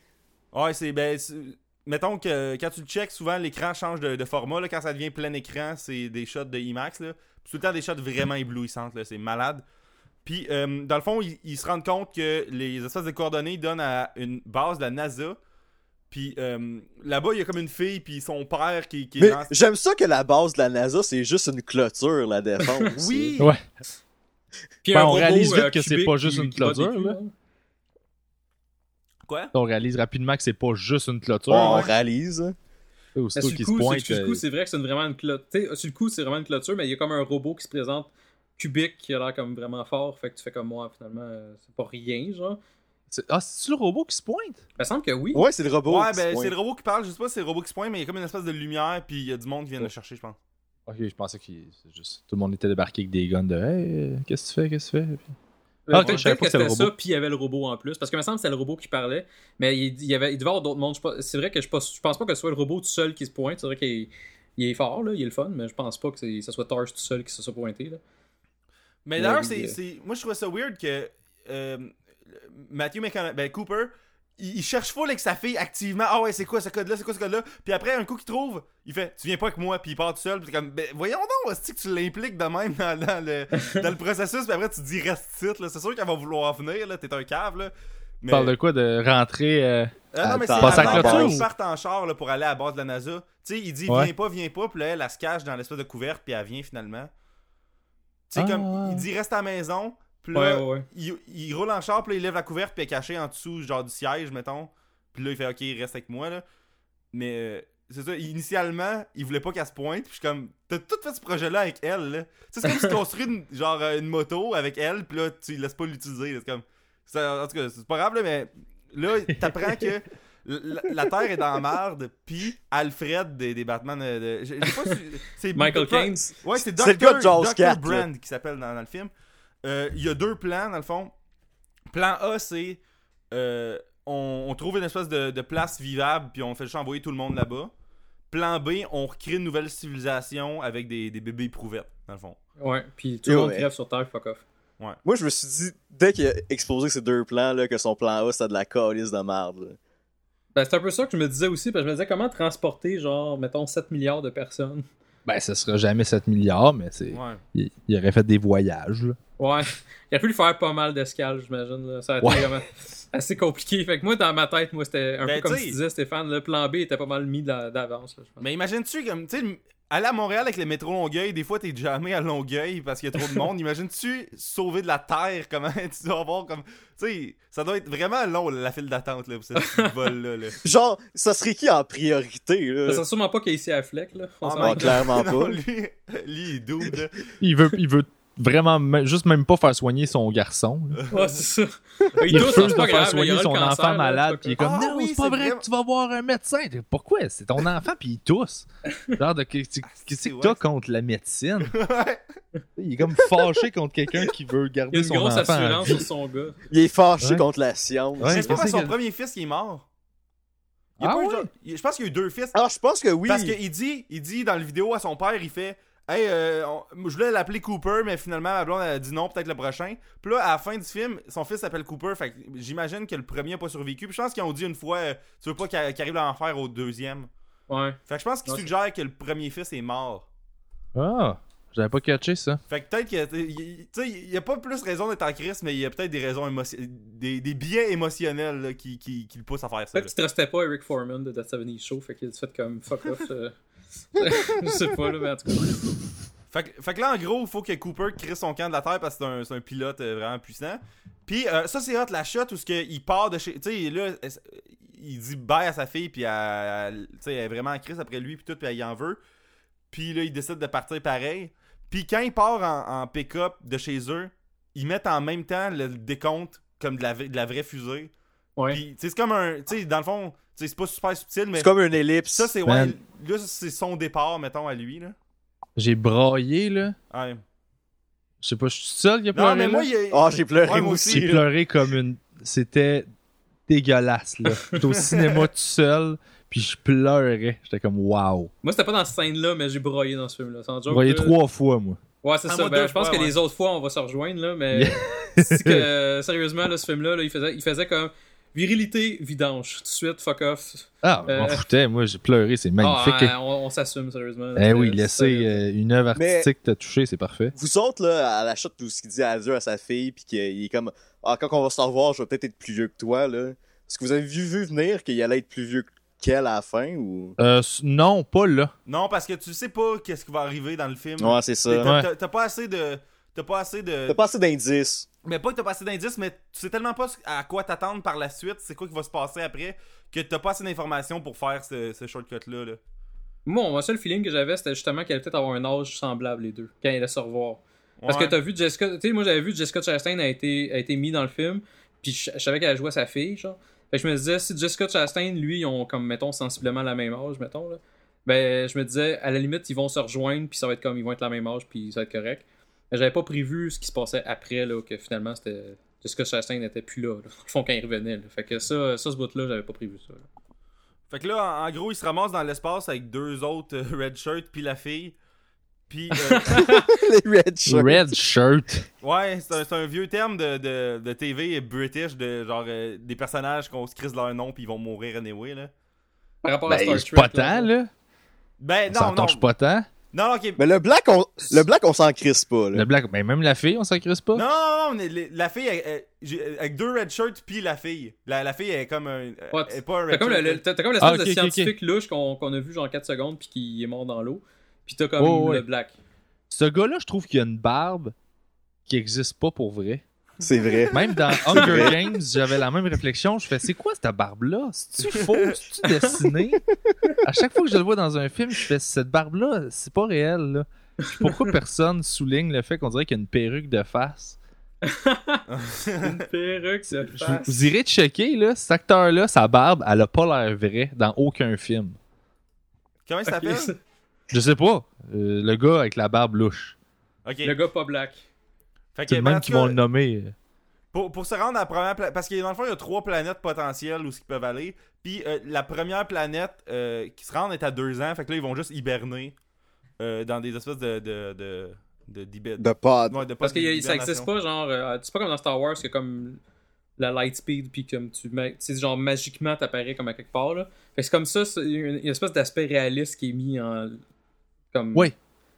S4: Ouais, c'est. Ben, mettons que quand tu le checks, souvent l'écran change de, de format. Là, quand ça devient plein écran, c'est des shots de IMAX. Là. Puis tout le temps des shots vraiment éblouissantes. là, C'est malade. Puis, euh, dans le fond, ils, ils se rendent compte que les espèces de coordonnées donnent à une base de la NASA. Puis euh, là-bas, il y a comme une fille, puis son père qui, qui est dans.
S3: j'aime ça que la base de la NASA, c'est juste une clôture, la défense.
S4: Oui!
S2: Ouais.
S1: Puis
S2: Ben, on
S1: robot,
S2: réalise vite
S1: euh,
S2: que c'est pas juste une clôture, là.
S4: Quoi?
S2: On réalise rapidement que c'est pas juste une clôture.
S3: On réalise.
S1: sur le coup,
S2: se
S1: c'est-
S2: pointe.
S1: sur le coup,
S2: euh,
S1: c'est vrai que c'est vraiment une clôture. Tu sais, sur le coup, c'est vraiment une clôture, mais il y a comme un robot qui se présente cubique qui a l'air comme vraiment fort. Fait que tu fais comme moi, finalement, euh, c'est pas rien, genre.
S2: c'est- Ah, c'est-tu le robot qui se pointe?
S1: Il me semble que oui.
S3: Ouais, c'est le robot.
S4: Ouais,
S3: qui se
S4: ben, c'est le robot qui parle. Je sais pas si c'est le robot qui se pointe, mais il y a comme une espèce de lumière, puis il y a du monde qui vient le chercher, je pense.
S2: Ok, je pensais que c'est juste. Tout le monde était débarqué avec des guns de Hey, euh, qu'est-ce que tu fais, qu'est-ce que tu fais? Puis- Ah, je savais pas que c'était
S1: ça,
S2: robot.
S1: puis il y avait le robot en plus. Parce que il me semble que c'était le robot qui parlait, mais il, il y avait, il devait y avoir d'autres mondes. C'est vrai que je, pense- je pense pas que ce soit le robot tout seul qui se pointe. C'est vrai qu'il est, il est fort, là, il est le fun, mais je pense pas que ce soit Tarsh tout seul qui se soit pointé. Là.
S4: Mais d'ailleurs, c'est,
S1: euh.
S4: c'est- moi je trouvais ça weird que euh, Matthew McConaughey, ben Cooper, il, il cherche full avec sa fille activement. Ah ouais, c'est quoi ce code-là, c'est quoi ce code-là? Puis après, un coup qu'il trouve, il fait Tu viens pas avec moi, puis il part tout seul. Puis comme, ben voyons donc, que tu l'impliques de même dans, dans le, dans le processus? Puis après, tu te dis reste titre, là. C'est sûr qu'elle va vouloir venir, là. T'es un cave, là. Mais...
S2: Tu parles de quoi? De rentrer. euh,
S4: Ah non, mais c'est avant qu'ils partent en char là, pour aller à la base de la NASA. Tu sais, il dit
S2: Ouais.
S4: viens pas, viens pas, puis là, elle, elle se cache dans l'espèce de couverte, puis elle vient finalement. Tu sais,
S2: Ah,
S4: comme,
S2: ouais.
S4: il dit reste à la maison, puis
S1: Ouais,
S4: là,
S1: ouais, ouais.
S4: Il, il roule en char, puis là, il lève la couverte, puis elle est cachée en dessous, genre du siège, mettons. Puis là, il fait ok, reste avec moi, là. Mais, euh, c'est ça, initialement, il voulait pas qu'elle se pointe, puis je suis comme, t'as tout fait ce projet-là avec elle, là. Tu sais, c'est comme si tu construis une, genre, euh, une moto avec elle, puis là, tu laisses pas l'utiliser, c'est comme, en tout cas, c'est pas grave, là, mais là, t'apprends que la, la Terre est dans la merde, puis Alfred des, des Batman de... de- j'ai- j'ai pas su- c'est
S1: Michael
S4: pas-
S1: Caine.
S4: Ouais, c'est Dr.
S3: de Jaws
S4: Dr.
S3: 4,
S4: Brand qui s'appelle dans, dans le film. Euh, Il y a deux plans, dans le fond. Plan A, c'est euh, on, on trouve une espèce de, de place vivable, puis on fait juste envoyer tout le monde là-bas. Plan B, on recrée une nouvelle civilisation avec des, des bébés éprouvettes, dans le fond.
S1: Ouais, puis tout le monde
S3: Ouais.
S1: crève sur Terre, fuck off.
S3: Moi, je me suis dit, dès qu'il a exposé ces deux plans, là, que son plan A, c'était de la calice de merde.
S1: Ben, c'est un peu ça que je me disais aussi, parce que je me disais comment transporter, genre, mettons, 7 milliards de personnes?
S2: Ben, ce sera jamais 7 milliards, mais c'est.
S4: Ouais.
S2: Il, il aurait fait des voyages, là.
S1: Ouais, il a pu le faire pas mal d'escales, j'imagine. là. Ça a été
S2: Ouais.
S1: vraiment assez compliqué. Fait que moi, dans ma tête, moi, c'était un
S4: Ben,
S1: peu comme tu disais, Stéphane, le plan B était pas mal mis d'a- d'avance. là, je pense.
S4: Mais imagine-tu, comme, tu sais, aller à Montréal avec le métro Longueuil, des fois t'es jamais à Longueuil parce qu'il y a trop de monde. Imagine-tu sauver de la terre, comment tu dois avoir comme. Tu sais, ça doit être vraiment long la file d'attente là, pour ce vol-là. Là.
S3: Genre, ça serait qui en priorité, là?
S1: Ça sûrement pas Casey Affleck, là. On
S4: Ah,
S3: ben, clairement
S4: Non,
S3: pas.
S4: lui, lui, il là.
S2: Il veut, il veut vraiment me- juste même pas faire soigner son garçon.
S1: Ouais, c'est ça.
S2: Il
S1: tousse,
S2: refuse de
S1: pas
S2: faire
S1: grave, il
S2: soigner son
S1: cancer,
S2: enfant
S1: là,
S2: malade, puis il est
S1: pas
S2: comme
S4: Ah
S2: non,
S4: oui,
S2: c'est pas vrai
S4: vraiment-
S2: que tu vas voir un médecin. Pourquoi? C'est ton enfant puis il tousse. Genre de qu'est-ce qu'est-ce que t'as contre la médecine?
S4: Ouais.
S2: Il est comme fâché contre quelqu'un qui veut
S1: Il y a
S2: garder
S1: une
S2: son
S1: grosse
S2: enfant.
S1: assurance sur son gars.
S3: Il est fâché
S2: Ouais.
S3: contre la science.
S2: Ouais.
S4: C'est pas parce que son premier fils qui est mort. Il a
S2: Ah
S4: pas eu
S2: ouais?
S4: genre- il- Je pense qu'il y a eu deux fils.
S3: Alors, je pense que oui.
S4: Parce qu'il dit, il dit dans le vidéo à son père, il fait Hey, euh, on- je voulais l'appeler Cooper, mais finalement ma blonde a dit non, peut-être le prochain. Puis là, à la fin du film, son fils s'appelle Cooper, fait que j'imagine que le premier a pas survécu. Puis je pense qu'ils ont dit une fois euh, Tu veux pas qu'il qu'il arrive à en faire au deuxième.
S1: Ouais.
S4: Fait que je pense qu'il
S1: Ouais,
S4: suggère que le premier fils est mort.
S2: Ah, j'avais pas catché ça.
S4: Fait que peut-être que. Tu sais, il y a pas plus raison d'être en crise, mais il y a peut-être des raisons émotionnelles. Des, des biais émotionnels là, qui, qui, qui le poussent à faire ça.
S1: Peut-être qu'il trustait pas Eric Foreman de That 70 Show, fait qu'il a fait comme fuck off. euh. je sais pas, là, mais en tout cas.
S4: Fait que, fait que là, en gros, il faut que Cooper crée son camp de la Terre parce que c'est un, pilote euh, vraiment puissant. Puis euh, ça, c'est hot, la shot où il part de chez... Tu sais, là, euh, il dit bye à sa fille, puis elle, elle- est vraiment en crise après lui, puis tout, puis elle y en veut. Puis là, il décide de partir pareil. Puis quand il part en, en pick-up de chez eux, ils mettent en même temps le décompte comme de la, de la vraie fusée.
S1: Ouais.
S4: Puis, c'est comme un... Tu sais, dans le fond, c'est pas super subtil, mais...
S3: C'est comme une ellipse.
S4: Ça, c'est... Ouais, là, c'est son départ, mettons, à lui, là.
S2: J'ai braillé là.
S4: Ouais.
S2: Je sais pas, je suis seul qui a pleuré.
S4: Non, mais
S2: là?
S4: moi, il y a-
S3: Ah, j'ai pleuré
S4: Ouais,
S3: moi aussi.
S2: J'ai pleuré comme une. C'était dégueulasse, là. J'étais au cinéma tout seul, puis je pleurais. J'étais comme, waouh.
S1: Moi, c'était pas dans cette scène-là, mais j'ai broyé dans ce film-là. Là.
S2: trois fois, moi.
S1: Ouais, c'est
S4: Ah,
S1: ça. Ben,
S4: deux
S1: je pense
S4: fois,
S1: que
S4: ouais.
S1: les autres fois, on va se rejoindre, là, mais. que, euh, sérieusement, là, ce film-là, là, il, faisait, il faisait comme. Virilité, vidange. Tout de suite, fuck off.
S2: Ah,
S1: Euh.
S2: foutais, moi, j'ai pleuré, c'est magnifique.
S1: Ah, on on s'assume, sérieusement.
S2: eh oui, laisser euh, une œuvre
S3: Mais-
S2: artistique te toucher, c'est parfait.
S3: Vous autres, là, à la shot où ce qu'il dit adieu à sa fille, puis qu'il est comme Ah, quand on va se revoir, je vais peut-être être plus vieux que toi, là. Est-ce que vous avez vu, vu venir qu'il allait être plus vieux qu'elle à la fin, ou?
S2: Euh, non, pas là.
S4: Non, parce que tu sais pas qu'est-ce qui va arriver dans le film.
S3: Ouais, c'est ça.
S4: T'as
S2: Ouais.
S4: pas assez de. T'as pas assez de.
S3: T'as pas assez d'indices.
S4: Mais pas que t'as pas assez d'indices, mais tu sais tellement pas à quoi t'attendre par la suite, c'est quoi qui va se passer après, que t'as pas assez d'informations pour faire ce, ce shortcut-là. Là.
S1: Moi, mon seul feeling que j'avais, c'était justement qu'elle allait peut-être avoir un âge semblable, les deux, quand elle allait se revoir. Parce
S4: Ouais.
S1: que t'as vu Jessica. Tu sais, moi, j'avais vu Jessica Chastain a été, a été mis dans le film, puis je, je savais qu'elle jouait sa fille, genre. Fait que je me disais, si Jessica Chastain, lui, ils ont comme, mettons, sensiblement la même âge, mettons, là. Ben, je me disais, à la limite, ils vont se rejoindre, puis ça va être comme, ils vont être la même âge, puis ça va être correct. Mais j'avais pas prévu ce qui se passait après, là, que finalement, c'était. Jessica Chastain n'était plus là, là. Le fond, quand il revenait, là. Fait que ça, ça ce bout-là, j'avais pas prévu ça. là.
S4: Fait que là, en, en gros, il se ramasse dans l'espace avec deux autres euh, red shirts, puis la fille. Puis, euh,
S3: Les red shirts.
S2: Red shirt.
S4: ouais, c'est un, c'est un vieux terme de, de, de TV british, de genre euh, des personnages qu'on se crise leur nom, puis ils vont mourir anyway, là.
S1: Par rapport à
S2: Ben,
S1: Star
S2: c'est
S1: Trek.
S2: pas tant, là.
S4: Ben, non, non.
S2: touche pas tant.
S4: Non, non, ok.
S3: Mais le black, on, le black, on s'en crisse pas, là.
S2: Le black, ben même la fille, on s'en crisse pas?
S4: Non, non, non, les- la fille, elle- elle- j'ai- avec deux red shirts, puis la fille. La, la fille, elle est comme un.
S1: Ouais,
S4: elle est pas un
S1: T'as comme, le-
S4: shirt.
S1: le- t'as- t'as comme l'espèce
S2: Ah,
S1: de scientifique louche qu'on qu'on a vu genre 4 secondes puis qui est mort dans l'eau. Puis t'as comme
S2: Oh,
S1: le
S2: ouais.
S1: black.
S2: Ce gars-là, je trouve qu'il a une barbe qui existe pas pour vrai.
S3: C'est vrai.
S2: Même dans Hunger Games, j'avais la même réflexion. Je fais, c'est quoi cette barbe-là? C'est-tu faux? C'est-tu dessiné? À chaque fois que je le vois dans un film, je fais, cette barbe-là, c'est pas réel, là. Pourquoi personne souligne le fait qu'on dirait qu'il y a une perruque de face?
S1: Une perruque, ça
S2: Je vous, vous irez checker, là, cet acteur-là, sa barbe, elle a pas l'air vraie dans aucun film.
S4: Comment il s'appelle?
S2: Je sais pas. Euh, le gars avec la barbe louche.
S1: Le gars pas black.
S4: Fait
S2: même qui vont le nommer.
S4: Pour, pour se rendre à la première planète, parce que dans le fond, il y a trois planètes potentielles où ils peuvent aller. Puis euh, la première planète euh, qui se rend est à deux ans. Fait que là, ils vont juste hiberner euh, dans des espèces de. de, de, de,
S3: De pod.
S4: ouais, de
S1: Parce que y a- ça
S4: d'hibernation.
S1: existe pas, genre. euh, c'est pas comme dans Star Wars, que comme la light speed, puis comme tu mets. Tu sais, genre magiquement t'apparais comme à quelque part, là. Fait que c'est comme ça, c'est une, une espèce d'aspect réaliste qui est mis en. Comme.
S2: Oui.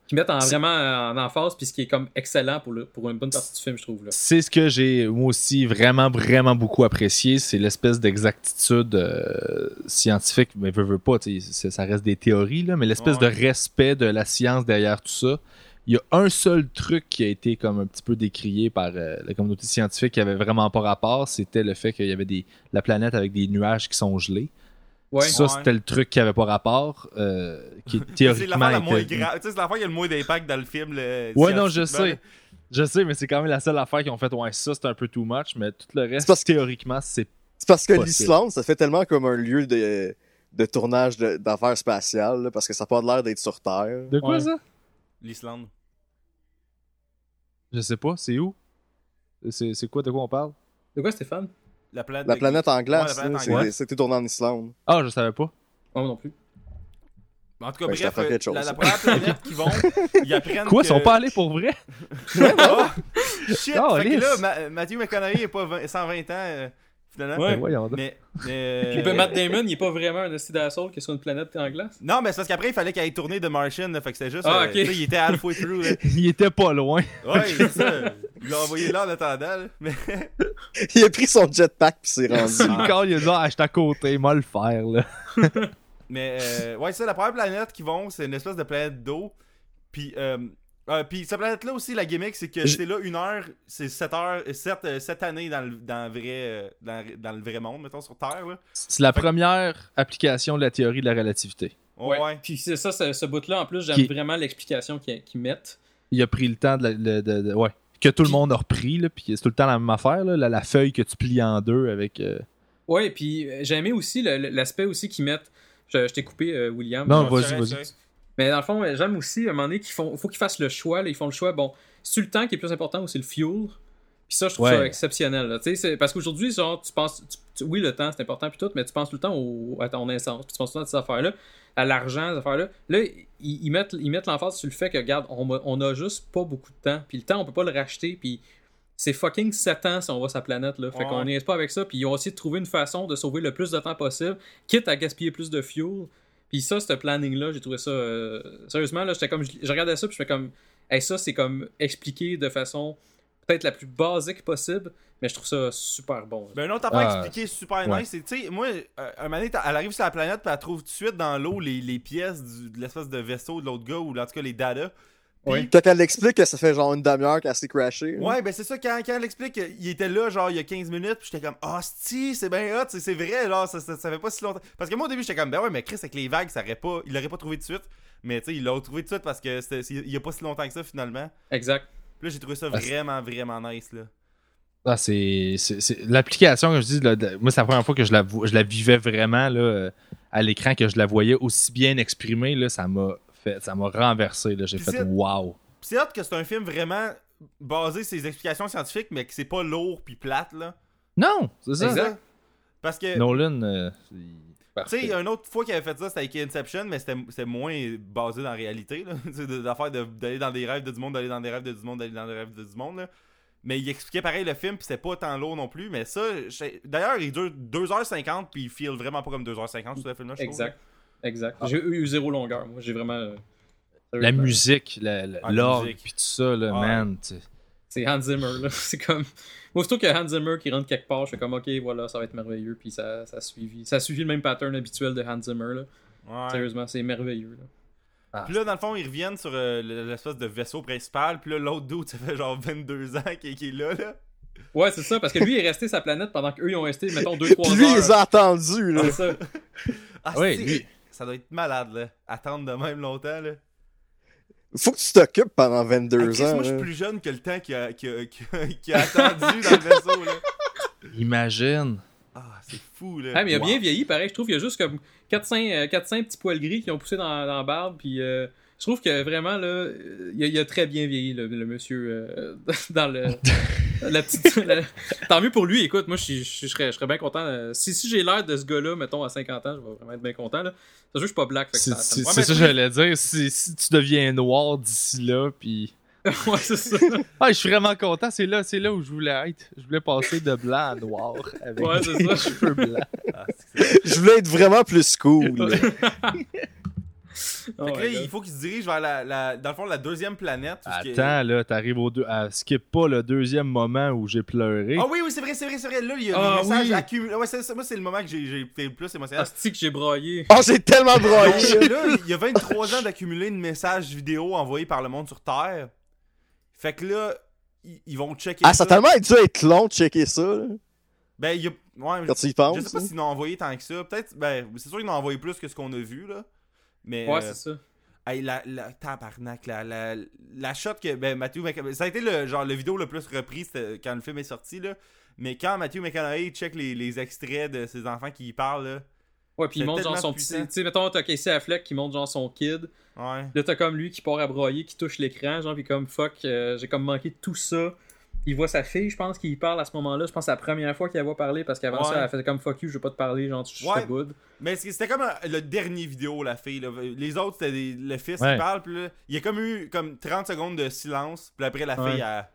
S1: Qui mettent en, vraiment en emphase, puis ce qui est comme excellent pour, le, pour une bonne partie du film, je trouve.
S2: C'est ce que j'ai moi aussi vraiment vraiment beaucoup apprécié, c'est l'espèce d'exactitude euh, scientifique, mais veux, veux pas, ça reste des théories là, mais l'espèce
S4: Ouais.
S2: de respect de la science derrière tout ça. Il y a un seul truc qui a été comme un petit peu décrié par euh, la communauté scientifique qui avait vraiment pas rapport, c'était le fait qu'il y avait des la planète avec des nuages qui sont gelés.
S1: Ouais.
S2: Ça
S4: Ouais.
S2: c'était le truc qui avait pas rapport, euh, qui
S4: C'est
S2: théoriquement
S4: l'affaire la grave. Tu sais, c'est l'affaire qui a le moins d'impact dans le film. Le
S2: Ouais, non, je sais. Je sais, mais c'est quand même la seule affaire qu'ils ont fait. Ouais, ça, c'est un peu too much, mais tout le reste,
S3: C'est parce que-
S2: théoriquement, c'est.
S3: C'est parce que l'Islande, ça fait tellement comme un lieu de, de tournage de- d'affaires spatiales, là, parce que ça n'a pas l'air d'être sur Terre.
S2: De quoi
S1: Ouais.
S2: ça?
S4: L'Islande.
S2: Je sais pas, c'est où? C'est c'est quoi, de quoi on parle?
S1: De quoi, Stéphane?
S4: La planète,
S3: La planète en glace,
S4: la
S3: c'était tourné en Islande.
S2: Ah, je savais pas.
S1: Oh, moi non plus.
S4: En tout cas,
S3: Ouais, je
S4: bref, euh, la,
S3: chose.
S4: la première planète qu'ils vont, ils apprennent
S2: Quoi,
S4: que...
S2: ils sont pas allés pour vrai?
S4: Ah! Shit!
S2: Oh,
S4: fait que
S2: lisse.
S4: là, Ma- Matthew McConaughey est pas 20 120 ans, euh, finalement.
S1: Ouais.
S2: Ben.
S4: Mais... mais-
S1: Puis ben, Matt Damon, il est pas vraiment un hostie d'assaut qui est sur une planète en glace.
S4: Non, mais c'est parce qu'après, il fallait qu'il aille tourner The Martian, là, fait que c'était juste...
S1: Ah,
S4: euh,
S1: ok.
S4: tu sais, il était halfway through, là.
S2: Il était pas loin.
S4: Ouais, c'est ça. Il l'a envoyé là en attendant, là. Mais...
S3: Il a pris son jetpack puis s'est rendu.
S2: Le corps, il a dit, ah, je suis à côté, moi le faire, là.
S4: Mais euh, ouais, c'est ça, la première planète qu'ils vont, c'est une espèce de planète d'eau. Puis, euh, euh, puis cette planète-là aussi, la gimmick, c'est que
S3: Je-
S4: c'est là une heure, c'est 7 heures, 7, sept années dans le, dans, le vrai, euh, dans, dans le vrai monde, mettons, sur Terre. Là.
S2: C'est la première application de la théorie de la relativité.
S4: Ouais. ouais.
S1: Puis c'est ça, ce, ce bout-là, en plus, j'aime
S2: Qui-
S1: vraiment l'explication qu'ils qu'ils mettent.
S2: Il a pris le temps de, la- de- de- de- ouais, que tout le
S1: Puis-
S2: monde a repris, là, puis c'est tout le temps la même affaire, là, la, la feuille que tu plies en deux avec. euh,
S1: Ouais, puis euh, j'ai aimé aussi l'aspect aussi qu'ils mettent. Je, je t'ai coupé, euh, William.
S2: Non, vas-y, vas-y.
S1: Mais dans le fond, j'aime aussi à un moment donné qu'il faut, faut qu'ils fassent le choix. Là, ils font le choix. Bon, c'est le temps qui est plus important ou c'est le fuel? Puis ça, je trouve
S2: Ouais.
S1: ça exceptionnel. là. C'est- Parce qu'aujourd'hui, genre, tu penses. tu- tu- oui, le temps, c'est important, puis tout, mais tu penses tout le temps au, à ton essence. Puis tu penses tout le temps à ces affaires-là, à l'argent, ces affaires-là. Là, ils, ils mettent ils mettent l'emphase sur le fait que, regarde, on, on a juste pas beaucoup de temps. Puis le temps, on peut pas le racheter. Puis c'est fucking 7 ans si on va la planète. Là. Fait
S4: Ouais.
S1: qu'on n'y pas avec ça. Puis ils ont essayé de trouver une façon de sauver le plus de temps possible, quitte à gaspiller plus de fuel. Puis ça, ce planning-là, j'ai trouvé ça. euh, sérieusement, là, j'étais comme. Je, je regardais ça, puis je fais comme. Hey, ça, c'est comme expliqué de façon peut-être la plus basique possible, mais je trouve ça super bon.
S4: Ben, une autre affaire
S2: Ah,
S4: expliquée super
S2: ouais.
S4: nice, c'est, tu sais, moi, euh, un moment donné, t'as- elle arrive sur la planète, puis elle trouve tout de suite dans l'eau les, les pièces du- de l'espèce de vaisseau de l'autre gars, ou en tout cas les data. Puis-
S1: Ouais.
S3: Quand elle explique que ça fait genre une demi-heure qu'elle s'est crashée.
S4: Ouais, ben c'est ça, quand, quand elle explique qu'il était là, genre, il y a 15 minutes, puis j'étais comme, ah, si, c'est bien hot, c'est- c'est vrai, genre, ça, ça, ça fait pas si longtemps. Parce que moi, au début, j'étais comme, ben ouais, mais Chris, avec les vagues, ça aurait pas, il l'aurait pas trouvé de suite. Mais tu sais, il l'a trouvé tout de suite parce que il y a pas si longtemps que ça, finalement.
S1: Exact.
S4: Puis là, j'ai trouvé ça
S2: Ah, c'est-
S4: vraiment, vraiment nice, là.
S2: Ah, c'est. c'est- c'est- L'application, comme je dis, là, de- moi, c'est la première fois que je la, je la vivais vraiment là, euh, à l'écran, que je la voyais aussi bien exprimée. Là, ça m'a fait. Ça m'a renversé. J'ai fait
S4: c'est-
S2: wow.
S4: C'est hot que c'est un film vraiment basé sur ses explications scientifiques, mais que c'est pas lourd puis plate, là.
S2: Non, c'est ça.
S1: Exact.
S4: Parce que,
S2: Nolan. euh,
S4: tu sais, il y a une autre fois qu'il avait fait ça, c'était avec Inception, mais c'était moins basé dans la réalité, là. Tu sais, de- D'affaire de- d'aller dans des rêves de du monde, d'aller dans des rêves de du monde, d'aller dans des rêves de du monde, là. Mais il expliquait pareil le film, puis c'était pas tant lourd non plus. Mais ça, d'ailleurs, il dure 2h50, puis il feel vraiment pas comme 2h50 sur le film-là, je trouve.
S1: Exact. Exact. J'ai eu zéro longueur. Moi, j'ai vraiment. euh,
S2: La musique,
S4: Ah, la
S2: l'orgue, puis tout ça, là,
S4: Ouais.
S2: man.
S1: C'est Hans Zimmer, là. C'est comme. Moi, Aussitôt que Hans Zimmer qui rentre quelque part, je fais comme, ok, voilà, ça va être merveilleux. Puis ça, ça, a suivi, ça a suivi le même pattern habituel de Hans Zimmer, là.
S4: Ouais.
S1: Sérieusement, c'est merveilleux, là.
S4: Puis là, dans le fond, ils reviennent sur euh, l'espèce de vaisseau principal. Puis là, l'autre dude, ça fait genre 22 ans qu'il qu'il est là, là.
S1: Ouais, c'est ça, parce que lui il est resté sa planète pendant qu'eux ils ont resté, mettons, 2-3
S3: Puis
S1: heures.
S3: lui, il les a entendus, là.
S1: C'est ça.
S4: Ah,
S2: Oui,
S4: c'est-
S2: lui.
S4: Ça doit être malade, là. Attendre de même longtemps, là.
S3: Faut que tu t'occupes pendant
S4: Hey,
S3: 22
S4: Chris,
S3: ans.
S4: moi, je suis plus jeune que le temps qu'il a, attendu dans le vaisseau, là.
S2: Imagine.
S4: Ah, c'est fou, là.
S1: Ah, mais il a
S4: Wow.
S1: bien vieilli, pareil. Je trouve qu'il y a juste comme 4-5 petits poils gris qui ont poussé dans, dans la barbe. Puis euh, je trouve que vraiment, là, euh, il a, il a très bien vieilli, le, le monsieur, euh, dans le. La petite. la- Tant mieux pour lui, écoute, moi, je, serais, je serais bien content. euh, si si j'ai l'air de ce gars-là, mettons, à 50 ans, je vais vraiment être bien content. Là. Que je suis pas black.
S2: C'est
S1: ça, ça
S2: ça que
S4: oui.
S2: j'allais dire. Si, si tu deviens noir d'ici là, puis.
S1: ouais, c'est ça.
S2: Ah, je suis vraiment content. C'est là, c'est là où je voulais être. Je voulais passer de blanc à noir avec
S1: Ouais, c'est
S2: des
S1: ça.
S2: cheveux blancs.
S4: Ah,
S3: Je voulais être vraiment plus cool.
S1: Oh
S4: Fait que
S1: my
S4: là, il faut qu'il se dirige vers la, la- dans le fond, la deuxième planète. qui est-
S2: Attends, là, t'arrives au deux. ah, skip pas le deuxième moment où j'ai pleuré.
S4: Ah oui, oui, c'est vrai, c'est vrai, c'est vrai. Là, il y a
S1: Ah,
S4: des messages
S1: oui.
S4: accumulés. Ouais, c'est ça, moi, c'est le moment que j'ai j'ai fait le plus émotionnel.
S1: Asti que j'ai braillé.
S3: Oh, j'ai tellement broyé.
S4: Donc, là, il y a 23 ans d'accumuler de messages vidéo envoyés par le monde sur Terre. Fait que là, ils, vont checker
S3: Ah, ça a tellement dû être long de checker ça, là,
S4: Ben, il y a. Ouais,
S3: quand tu y
S4: je sais pas
S3: là.
S4: s'ils en ont envoyé tant que ça. Peut-être. Ben, c'est sûr qu'ils en ont envoyé plus que ce qu'on a vu, là. Mais.
S1: Ouais,
S4: euh,
S1: c'est ça.
S4: Hey, la, la, tabarnak, la, la, la shot que, ben, Matthew McConaughey, ça a été le, genre, le vidéo le plus repris quand le film est sorti, là. Mais quand Matthew McConaughey check les, les extraits de ses enfants qui y parlent, là,
S1: Ouais, puis il montre genre son
S4: puissant.
S1: petit. Tu sais, mettons, t'as Casey Affleck qui montre genre son kid.
S4: ouais.
S1: Là, t'as comme lui qui part à broyer, qui touche l'écran, genre, puis comme fuck, euh, j'ai comme manqué tout ça. Il voit sa fille, je pense, qui parle à ce moment-là. Je pense que c'est la première fois qu'il la voit parler parce qu'avant
S4: Ouais.
S1: ça, elle faisait comme fuck you, je veux pas te parler, genre, je
S4: Ouais.
S1: te boude.
S4: Mais c'était comme le dernier vidéo, la fille. là. Les autres, c'était des- le fils
S2: Ouais.
S4: qui parle, puis là, il y a comme eu comme 30 secondes de silence, puis après, la
S1: Ouais.
S4: fille, elle-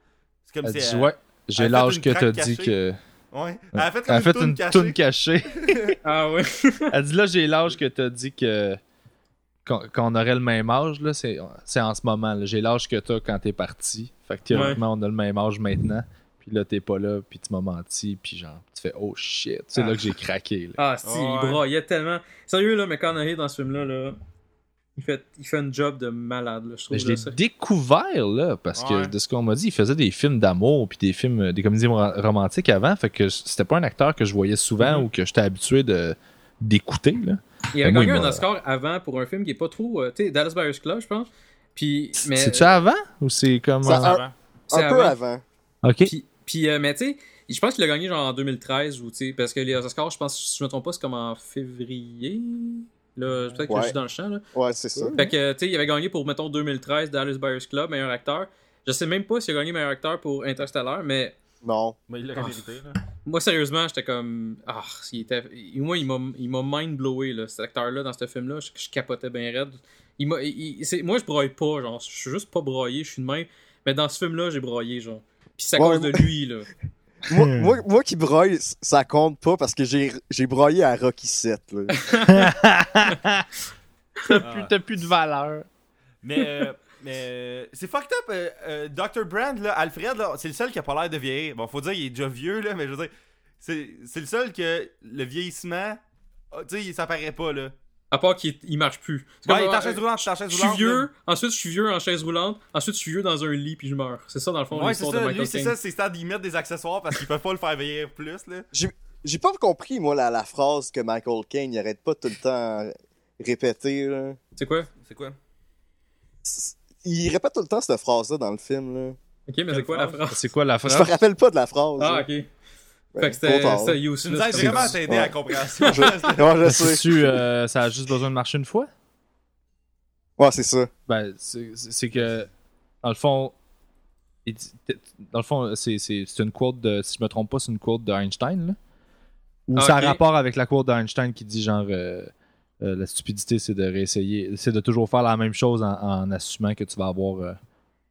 S4: c'est comme
S2: Elle
S4: si
S2: dit,
S4: elle...
S2: ouais, j'ai l'âge que t'as dit que.
S4: Ouais. Elle a fait
S2: Elle
S4: comme
S2: a fait
S4: une,
S2: une
S4: toune
S2: toune
S4: cachée.
S2: cachée.
S1: Ah ouais.
S2: Elle dit là, j'ai l'âge que t'as dit que. Qu'on qu'on aurait le même âge, là, c'est c'est en ce moment. là. J'ai l'âge que t'as quand t'es parti. Fait que théoriquement, on a le même âge maintenant. Puis là, t'es pas là, puis tu m'as menti, puis genre, tu fais oh shit. C'est
S1: Ah.
S2: là que j'ai craqué. Là.
S1: Ah, si,
S4: Ouais.
S1: il broyait tellement. Sérieux, là, McConaughey dans ce film-là, là, il fait, il fait un job de malade, là, je trouve.
S2: Mais je l'ai
S1: ça.
S2: découvert là, parce
S4: Ouais.
S2: que de ce qu'on m'a dit, il faisait des films d'amour puis des films, des comédies ro- romantiques avant. Fait que c'était pas un acteur que je voyais souvent
S1: Mhm.
S2: ou que j'étais habitué de d'écouter. là.
S1: Il avait
S2: Ben,
S1: gagné un Oscar avant pour un film qui est pas trop. euh, tu sais, Dallas Buyers Club, je pense. Puis, mais.
S2: C'est-tu avant ou c'est comme. Euh,
S3: un-
S4: Avant.
S1: c'est
S3: Un peu
S1: avant.
S3: avant.
S2: Ok.
S1: Puis, puis, euh, mais tu sais, je pense qu'il a gagné genre en 2013 ou tu sais, parce que les Oscars, je pense, si je me trompe pas, c'est comme en février. Là, peut-être que
S3: Ouais.
S1: je suis dans le champ, là.
S3: Ouais, c'est ça.
S1: Fait que, tu sais, il avait gagné pour, mettons, 2013, Dallas Buyers Club, meilleur acteur. Je sais même pas s'il a gagné meilleur acteur pour Interstellar, mais
S3: Non.
S4: Mais il l'a
S1: Ah.
S4: mérité, là.
S1: moi, sérieusement, j'étais comme. Ah, il était... moi, il m'a il m'a mind-blowé, là, cet acteur-là, dans ce film-là. Je, je capotais bien raide. Il m'a, moi, je broye pas, genre. Je suis juste pas broyé, je suis de même. Mais dans ce film-là, j'ai broyé, genre. Puis c'est à
S3: Ouais,
S1: cause de lui, là.
S3: moi, moi, moi qui broye, c- ça compte pas parce que j'ai j'ai broyé à Rocky 7. Là.
S2: T'as plus, t'as plus de valeur.
S4: Mais, euh, mais euh, c'est fucked up. euh, euh, Dr. Brand, là, Alfred, là, c'est le seul qui a pas l'air de vieillir. Bon, faut dire, il est déjà vieux, là, mais je veux dire, c'est c'est le seul que le vieillissement, ah, tu sais, ça paraît pas, là.
S1: À part qu'il il marche plus. C'est
S4: Ouais, il est en chaise roulante, en chaise
S1: Je suis vieux, ensuite je suis vieux en chaise roulante, ensuite je suis vieux dans un lit puis je meurs. C'est ça dans le fond.
S4: Ouais, c'est
S1: l'histoire de
S4: ça,
S1: Michael
S4: lui, c'est ça, c'est ça d'y mettre des accessoires parce qu'ils peuvent pas le faire vieillir plus, là.
S3: J'ai pas compris, moi, la, la phrase que Michael Caine il arrête pas tout le temps à répéter. Là.
S1: C'est quoi?
S4: C'est quoi?
S3: Il répète tout le temps cette phrase-là dans le film. Là.
S1: Ok, mais c'est quoi la
S4: phrase?
S1: phrase
S2: C'est quoi la
S3: Je me
S2: phrase?
S3: rappelle pas de la phrase.
S1: Ah, ok.
S3: Ben,
S1: fait que c'était useless. comme
S4: vraiment à
S1: ça.
S4: t'aider à
S3: Ouais.
S4: la compréhension.
S3: Je- Ouais, je sais.
S2: C'est-tu, euh, ça a juste besoin de marcher une fois?
S3: Ouais, c'est ça.
S2: Ben, c'est que, dans le fond, dans le fond, c'est c'est- c'est une quote de, si je me trompe pas, c'est une quote d'Einstein, là. Ou
S1: Ah,
S2: ça a rapport avec la quote d'Einstein qui dit genre, euh, euh, la stupidité, c'est de réessayer, c'est de toujours faire la même chose en, en assumant que tu vas avoir euh,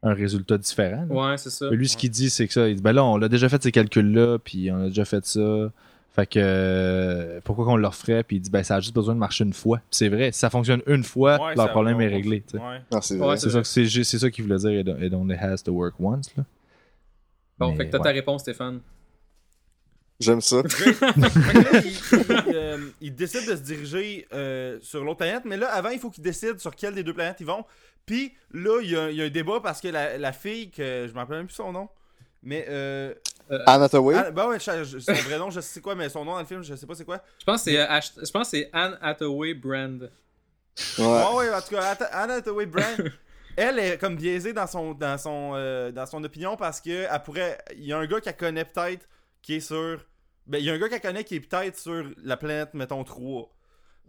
S2: un résultat différent. là.
S1: Ouais, c'est ça.
S2: Mais lui, ce qu'il dit, c'est que ça, il dit, ben là, on a déjà fait ces calculs-là, puis on a déjà fait ça. Fait que euh, pourquoi qu'on le referait? Puis il dit, ben ça a juste besoin de marcher une fois. Puis c'est vrai, si ça fonctionne une fois,
S4: Ouais,
S2: leur problème est réglé.
S4: Ouais.
S3: Non, c'est
S1: Ouais,
S3: vrai.
S1: c'est
S2: C'est ça, c'est ça qu'il voulait dire, it it only has to work once. Là.
S1: Bon,
S2: Mais,
S1: fait que t'as
S2: ouais.
S1: ta réponse, Stéphane.
S3: J'aime ça.
S4: Euh, il décide de se diriger euh, sur l'autre planète, mais là, avant, il faut qu'il décide sur quelle des deux planètes ils vont. Puis là, il y, a, il y a un débat parce que la, la fille, que je me rappelle même plus son nom, mais euh,
S3: Anne Hathaway.
S4: Ah, bah ouais, je- je- son vrai nom, je sais quoi, mais son nom dans le film, je sais pas c'est quoi.
S1: Je pense que c'est euh, Ash- je pense que c'est Anne Hathaway Brand.
S3: Ouais.
S4: Ouais, ouais, en tout cas, Anna Hathaway Brand, elle est comme biaisée dans son, dans son, euh, dans son opinion parce que elle pourrait. Il y a un gars qu'elle connaît peut-être qui est sur. Ben, il y a un gars qu'elle connaît qui est peut-être sur la planète, mettons, 3.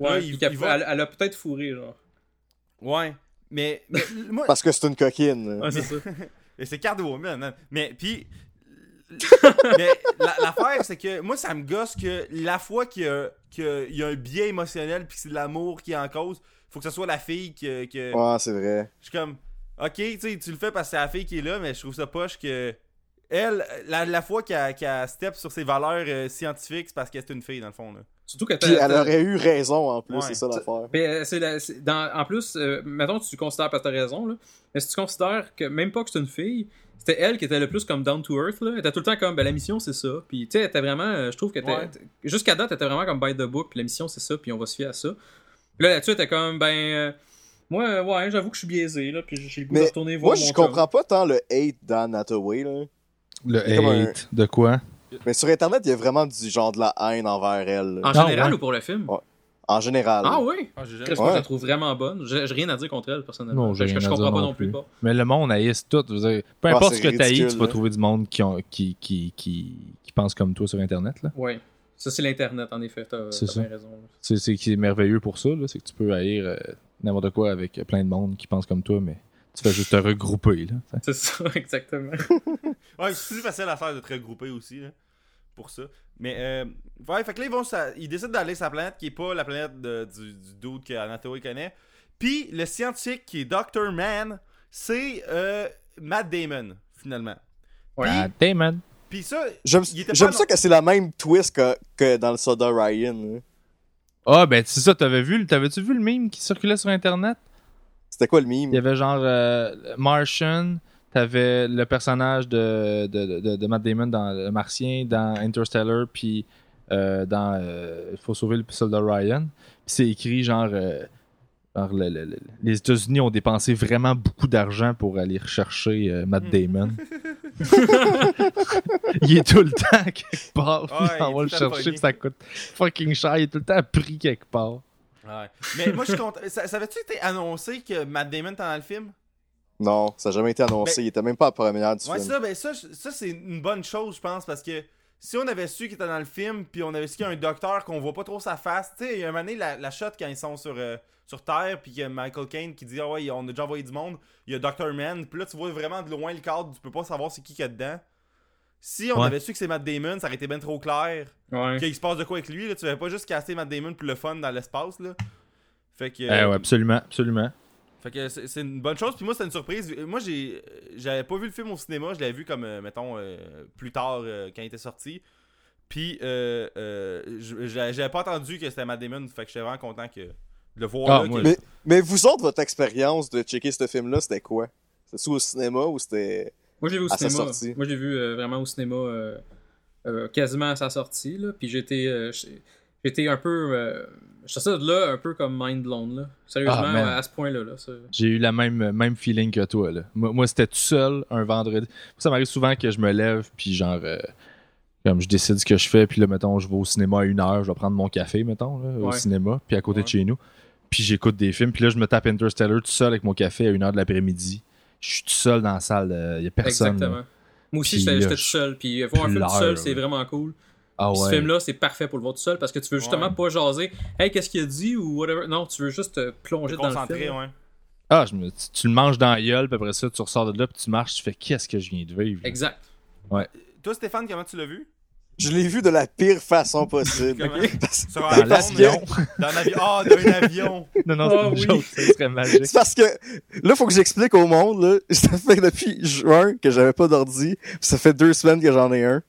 S4: Là, il- va-
S1: elle, elle a peut-être fourré, genre.
S4: Ouais. Mais, mais moi,
S3: Parce que c'est une coquine.
S1: Ouais, c'est ça.
S4: Et c'est Catwoman, hein. Mais, puis. mais la- l'affaire, c'est que moi, ça me gosse que la fois qu'il y a, qu'il y a un biais émotionnel puis que c'est de l'amour qui est en cause, faut que ce soit la fille que. que-
S3: Ouais, c'est vrai.
S4: Je suis comme. Ok, tu sais, tu le fais parce que c'est la fille qui est là, mais je trouve ça poche que. Elle, la, la fois qu'elle qu'elle step sur ses valeurs euh, scientifiques, c'est parce que c'est une fille, dans le fond. Là.
S1: Surtout que
S3: Puis
S1: t'as-
S3: elle aurait eu raison en plus,
S4: Ouais.
S3: c'est ça l'affaire.
S1: Mais, euh, c'est la- c'est- dans- en plus, euh, mettons, tu considères, parce que t'as raison, là, mais si tu considères que même pas que c'est une fille, c'était elle qui était le plus comme down to earth, là. Elle était tout le temps comme, ben la mission c'est ça. Puis tu sais, elle était vraiment, euh, je trouve que t'es-
S4: Ouais.
S1: jusqu'à date, elle était vraiment comme by the book, puis la mission c'est ça, puis on va se fier à ça. Puis là, là-dessus, elle était comme, ben, euh, moi, ouais, j'avoue que je suis biaisé, là, puis j'ai le goût de
S3: Mais
S1: retourner voir
S3: Moi, je comprends pas tant le hate d'Anne Hathaway, là.
S2: Le
S3: un-
S2: hate, de quoi?
S3: Mais sur Internet, il y a vraiment du genre de la haine envers elle.
S1: En général
S2: ouais.
S1: ou pour le film?
S3: Ouais. En général.
S1: Ah oui?
S4: Ah, j'ai
S1: Qu'est-ce que
S3: Ouais.
S1: je la trouve vraiment bonne. J'ai rien à dire contre elle, personnellement.
S2: Non,
S1: que je
S2: à
S1: comprends
S2: dire
S1: pas
S2: non
S1: plus. pas.
S2: Mais le monde haïsse tout. je veux dire, peu importe ce que t'haïs,
S3: ridicule,
S2: tu vas
S3: là.
S2: trouver du monde qui, ont, qui, qui, qui, qui pense comme toi sur Internet. là.
S1: Ouais. Ça, c'est l'Internet, en effet.
S2: Ça.
S1: bien raison.
S2: C'est c'est qui est merveilleux pour ça, là, c'est que tu peux haïr euh, n'importe quoi avec plein de monde qui pense comme toi, mais tu fais juste te regrouper. Là,
S1: C'est ça, exactement.
S4: Ouais, c'est plus facile à faire de te regrouper aussi, là, pour ça. Mais, euh, ouais, fait que là, ils, vont, ils décident d'aller sur la planète qui est pas la planète de- du, du dude que Anatoly connaît. Puis, le scientifique qui est Dr. Man, c'est euh, Matt Damon, finalement.
S1: Ouais.
S2: Ah, Damon.
S4: Puis ça,
S3: J'aime ça que c'est la même twist que, que dans le Soda Ryan.
S2: Ah, ben c'est ça, t'avais vu, t'avais-tu vu le meme qui circulait sur Internet?
S3: C'était quoi le
S2: Il y avait genre euh, Martian, t'avais le personnage de, de, de, de Matt Damon dans Le Martien, dans Interstellar, puis euh, dans euh, Il faut sauver le soldat Ryan. Puis c'est écrit genre, euh, genre le- le- le- les États-Unis ont dépensé vraiment beaucoup d'argent pour aller rechercher euh, Matt
S4: Hmm.
S2: Damon. il est tout le temps quelque part, puis
S4: Ouais, il
S2: on va le chercher, puis ça coûte fucking cher, il est tout le temps pris quelque part.
S4: Ouais. Mais moi, je suis content. Ça- Savais-tu été annoncé que Matt Damon était dans le film?
S3: Non, ça n'a jamais été annoncé.
S4: Ben-
S3: il était même pas à première du
S4: Ouais,
S3: film.
S4: ça, ben ça, c'est une bonne chose, je pense, parce que si on avait su qu'il était dans le film, puis on avait su qu'il y a un docteur qu'on voit pas trop sa face, tu sais, il y a un moment donné, la, la shot quand ils sont sur, euh, sur Terre, puis qu'il y a Michael Caine qui dit Ah ouais, on a déjà envoyé du monde, il y a Dr. Man, puis là, tu vois vraiment de loin le cadre, tu peux pas savoir c'est qui qu'il y a dedans. Si on
S2: Ouais.
S4: avait su que c'est Matt Damon, ça aurait été bien trop clair
S1: Ouais.
S4: qu'il se passe de quoi avec lui, là, tu avais pas juste caster Matt Damon pour le fun dans l'espace, là. Fait que.
S2: Eh ouais, absolument, absolument.
S4: Fait que c'est une bonne chose. Puis moi, c'était une surprise. Moi, j'ai j'avais pas vu le film au cinéma. Je l'avais vu comme, euh, mettons, euh, plus tard euh, quand il était sorti. Puis, euh, euh, je- j'avais pas entendu que c'était Matt Damon. Fait que j'étais vraiment content que, de le voir
S2: Ah,
S4: là.
S2: moi,
S4: que-
S3: Mais, mais vous autres, votre expérience de checker ce film-là, c'était quoi? C'était-tu au cinéma ou c'était.
S1: Moi, j'ai vu au
S3: À
S1: cinéma. Moi, j'ai vu euh, vraiment au cinéma euh, euh, quasiment à sa sortie. Là. Puis j'étais euh, un peu. Euh, je suis sorti de là un peu comme mind blown. Là. Sérieusement,
S2: Ah,
S1: à ce point-là. Là,
S2: J'ai eu la même, même feeling que toi. Là. Moi, moi, c'était tout seul un vendredi. Ça m'arrive souvent que je me lève, puis genre, euh, comme je décide ce que je fais, puis là, mettons, je vais au cinéma à une heure, je vais prendre mon café, mettons, là, au cinéma, puis à côté de chez nous. Puis j'écoute des films, puis là, je me tape Interstellar tout seul avec mon café à une heure de l'après-midi. Je suis tout seul dans la salle, il y a personne.
S1: Exactement.
S2: là.
S1: Moi aussi,
S2: Puis
S1: j'étais tout seul. Puis euh, voir un film tout seul, c'est vraiment cool.
S2: Ah ouais.
S1: ce film-là, c'est parfait pour le voir tout seul parce que tu veux justement
S4: Ouais.
S1: pas jaser. Hey, qu'est-ce qu'il a dit ou whatever. Non, tu veux juste te plonger dans le film.
S4: ouais.
S2: Ah, je me- tu, tu le manges dans la gueule, puis après ça, tu ressors de là, puis tu marches, tu fais qu'est-ce que je viens de vivre.
S1: Exact.
S4: Toi, Stéphane, comment tu l'as vu?
S3: Je l'ai vu de la pire façon possible. Parce-
S4: Sur
S2: Dans
S4: un
S2: l'avion.
S4: Dans un avion. Ah, dans un avion.
S2: Non, non, c'est
S1: Ah
S2: une
S1: oui.
S2: joke, ça serait magique.
S3: C'est parce que là, faut que j'explique au monde. Là, ça fait depuis juin que j'avais pas d'ordi. Ça fait deux semaines que j'en ai un.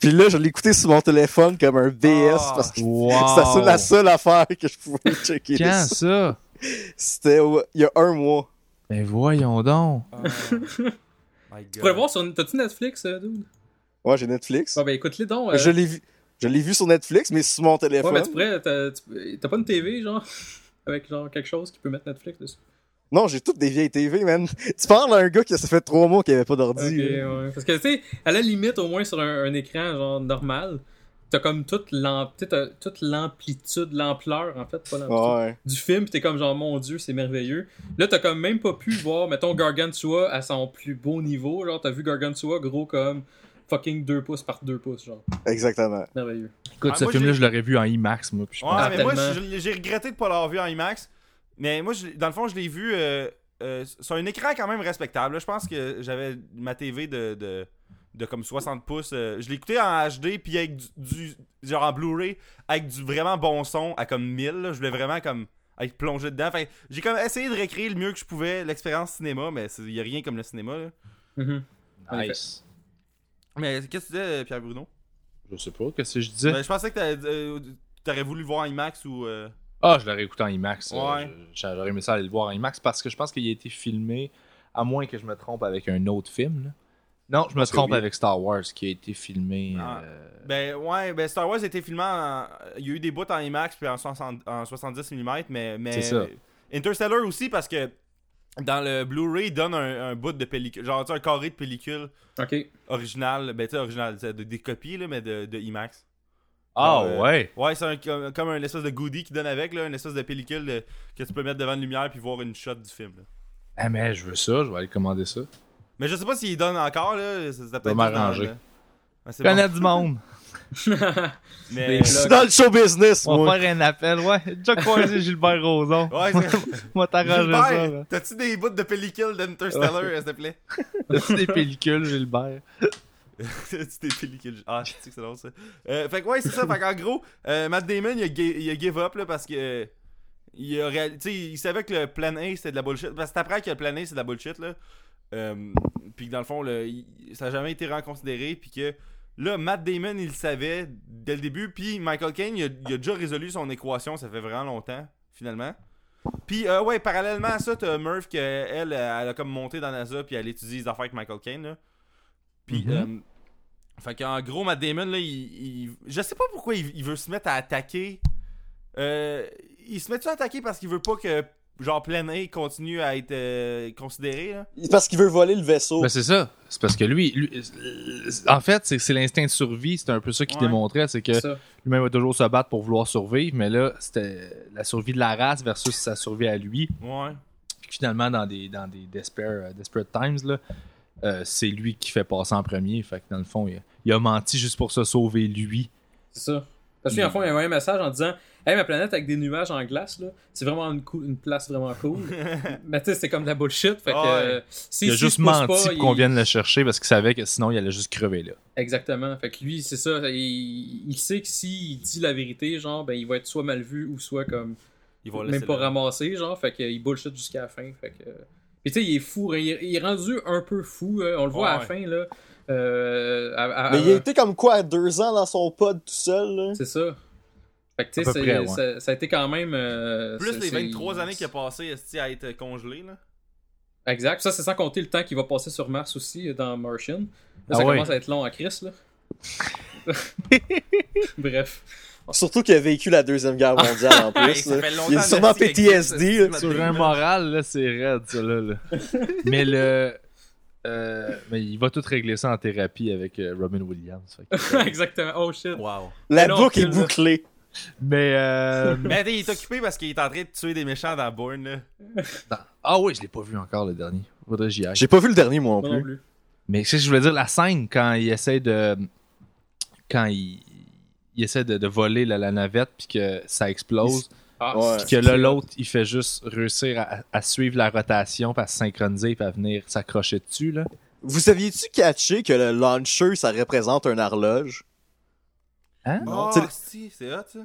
S3: Puis là, je l'ai écouté sur mon téléphone comme un BS
S4: Ah.
S3: parce que
S2: Wow.
S3: c'était la seule affaire que je pouvais checker.
S2: Quand ça?
S3: C'était il y a un mois.
S2: Ben voyons donc.
S4: Ah. My
S1: Tu pourrais voir sur. T'as-tu Netflix, euh, dude?
S3: Ouais, j'ai Netflix.
S1: Ah, ben écoute-les donc. euh,
S3: Je l'ai vu. Je l'ai vu sur Netflix, mais sur mon
S1: Ouais,
S3: téléphone.
S1: ben tu pourrais. T'as pas une TV, genre? Avec genre quelque chose qui peut mettre Netflix dessus
S3: Non, j'ai toutes des vieilles TV, man. Tu parles à un gars qui ça fait trois mois qu'il avait pas d'ordi.
S1: Ouais. Parce que, tu sais, à la limite, au moins sur un, un écran, genre, normal, t'as comme toute l'amplitude, l'ampleur, en fait, pas l'amplitude,
S3: Ouais.
S1: du film, pis t'es comme genre, mon dieu, c'est merveilleux. Là, t'as comme même pas pu voir, mettons, Gargantua à son plus beau niveau, genre, t'as vu Gargantua gros comme fucking 2 pouces par 2 pouces, genre.
S3: Exactement.
S1: Merveilleux.
S2: Écoute,
S4: Ah,
S2: ce film-là, je l'aurais vu en IMAX, moi. Puis je
S4: Ouais,
S2: pense-
S4: mais moi,
S1: tellement.
S4: j'ai regretté de pas l'avoir vu en IMAX. Mais moi, je- dans le fond, je l'ai vu euh, euh, sur un écran quand même respectable. Je pense que j'avais ma TV de, de, de comme 60 pouces. euh, je l'ai écouté en HD, puis avec du, du- genre en Blu-ray, avec du vraiment bon son à comme 1000. là. Je voulais vraiment comme être plongé dedans. J'ai comme essayé de recréer le mieux que je pouvais l'expérience cinéma, mais il y a rien comme le cinéma. Là.
S1: Mhm. En
S2: Nice.
S4: Mais qu'est-ce que tu disais, Pierre Bruno?
S2: Je sais pas, qu'est-ce que je disais?
S4: Ben, Je pensais que t'avais- euh, t'aurais voulu le voir en IMAX ou. euh,
S2: Ah, je l'aurais écouté en IMAX. euh,
S4: Ouais.
S2: je- J'aurais aimé ça aller le voir en IMAX parce que je pense qu'il a été filmé, à moins que je me trompe avec un autre film. là. Non, je me trompe
S3: oui.
S2: avec Star Wars qui a été filmé.
S4: Ah.
S2: euh,
S4: Ben ouais, ben Star Wars a été filmé en... Il y a eu des bouts en IMAX puis en, 60 en 70 mm, mais, mais
S2: C'est ça.
S4: Interstellar aussi parce que dans le Blu-ray, il donne un, un bout de pellicule, genre un carré de pellicule
S1: Ok.
S4: original, ben tu sais, original, c'est de- des copies là, mais de, de IMAX.
S2: Ah,
S4: euh,
S2: ouais.
S4: Ouais, c'est un- comme, comme un espèce de goodie qui donne avec, là, une espèce de pellicule de- que tu peux mettre devant une lumière puis voir une shot du film. là.
S2: Ah, mais je veux ça, je vais aller commander ça.
S4: Mais je sais pas s'il donne encore, là, ça- ça peut-être
S2: m'arranger.
S4: Ouais, c'est bon.
S2: du monde.
S4: Mais...
S1: Des
S3: Je suis dans le show business,
S2: On
S3: moi.
S2: va faire un appel, ouais. Déjà croisé Gilbert Rozon.
S4: Ouais,
S2: va t'arranger ça. Là.
S4: t'as-tu des bouts de pellicule d'Interstellar, s'il te plaît?
S2: As-tu des pellicules, Gilbert?
S4: T'as-tu des pellicules? Ah, je sais que c'est drôle ça. Euh, fait que ouais, c'est ça. Fait qu'en gros, euh, Matt Damon, il a, gi- il a give up là, parce que. euh, il, a réal- il savait que le plan A c'était de la bullshit. Parce que après que le plan A c'est de la bullshit. Là. Euh, puis que dans le fond, là, il- ça n'a jamais été reconsidéré. Puis que là, Matt Damon, il le savait dès le début. Puis Michael Caine, il a, il a déjà résolu son équation. Ça fait vraiment longtemps, finalement. Puis, euh, ouais, parallèlement à ça, t'as Murph, que, elle, elle a comme monté dans NASA, puis elle étudie les affaires avec Michael Caine, là. Puis,
S2: Mhm.
S4: euh, fait qu'en gros, Matt Damon, là, il, il- je sais pas pourquoi il, il veut se mettre à attaquer. Euh, il se met à attaquer parce qu'il veut pas que, genre, Plan A continue à être euh, considéré, là.
S3: Parce qu'il veut voler le vaisseau.
S2: Ben, c'est ça. C'est parce que lui, lui euh, en fait, c'est c'est l'instinct de survie. C'était un peu ça qu'il
S4: Ouais.
S2: démontrait. C'est que
S1: ça.
S2: lui-même va toujours se battre pour vouloir survivre. Mais là, c'était la survie de la race versus sa survie à lui.
S4: Ouais.
S2: Puis finalement, dans des, dans des euh, desperate times, là, euh, c'est lui qui fait passer en premier. Fait que dans le fond, il a, il a menti juste pour se sauver lui.
S1: C'est ça. Parce qu'en fond, il y avait un message en disant Hey, ma planète avec des nuages en glace, là, c'est vraiment une, cou- une place vraiment cool. Mais tu sais, c'est comme de la bullshit. Fait que.
S4: Ah ouais.
S1: euh, si,
S2: il a
S1: si
S2: juste menti
S1: pas,
S2: pour
S1: il-
S2: qu'on vienne le chercher parce qu'il savait que sinon, il allait juste crever là.
S1: Exactement. Fait que lui, c'est ça. Il, il sait que s'il dit la vérité, genre, ben, il va être soit mal vu ou soit comme.
S4: Il va
S1: même pas
S4: là.
S1: ramassé, genre. Fait qu'il bullshit jusqu'à la fin. Fait que. Puis tu sais, il est fou. Il, il est rendu un peu fou. euh, on le voit à la
S4: Ouais.
S1: fin, là. Euh, à- à-
S3: Mais il a été comme quoi à deux ans dans son pod tout seul, là?
S1: C'est ça. Fait que tu
S2: À
S1: sais,
S2: peu
S1: c'est-
S2: près, ouais.
S1: ça, ça a été quand même. euh,
S4: Plus les
S1: c'est-
S4: 23 années qu'il a passé à être congelé, là.
S1: Exact. Ça, c'est sans compter le temps qu'il va passer sur Mars aussi euh, dans Martian. Là,
S2: Ah
S1: ça
S2: ouais.
S1: commence à être long à Chris, là. Bref.
S3: Surtout qu'il a vécu la Deuxième Guerre mondiale en plus. là. Il a sûrement PTSD. là.
S2: Sur un moral, là, c'est raide, ça, là. là. mais le. euh, mais il va tout régler ça en thérapie avec euh, Robin Williams. fait que-
S1: Exactement. Oh shit.
S4: Wow.
S3: La boucle est bouclée.
S2: Mais. euh,
S4: Mais attends, il est occupé parce qu'il est en train de tuer des méchants dans Bourne, là.
S2: dans- Ah oui, je l'ai pas vu encore le dernier. Faudrait que j'y aille.
S3: J'ai pas vu le dernier, moi non
S1: Moi non
S3: plus.
S1: plus.
S2: Mais c'est ce que je voulais dire, la scène quand il essaie de. Quand il, il essaie de, de voler la, la navette puis que ça explose.
S1: Ah,
S3: Ouais.
S2: Puis que là, l'autre, il fait juste réussir à, à suivre la rotation, puis à se synchroniser, puis à venir s'accrocher dessus, là.
S3: Vous saviez-tu catché que le launcher, ça représente un horloge?
S2: Hein?
S4: Oh,
S3: Tu sais,
S4: si, c'est hot, ça.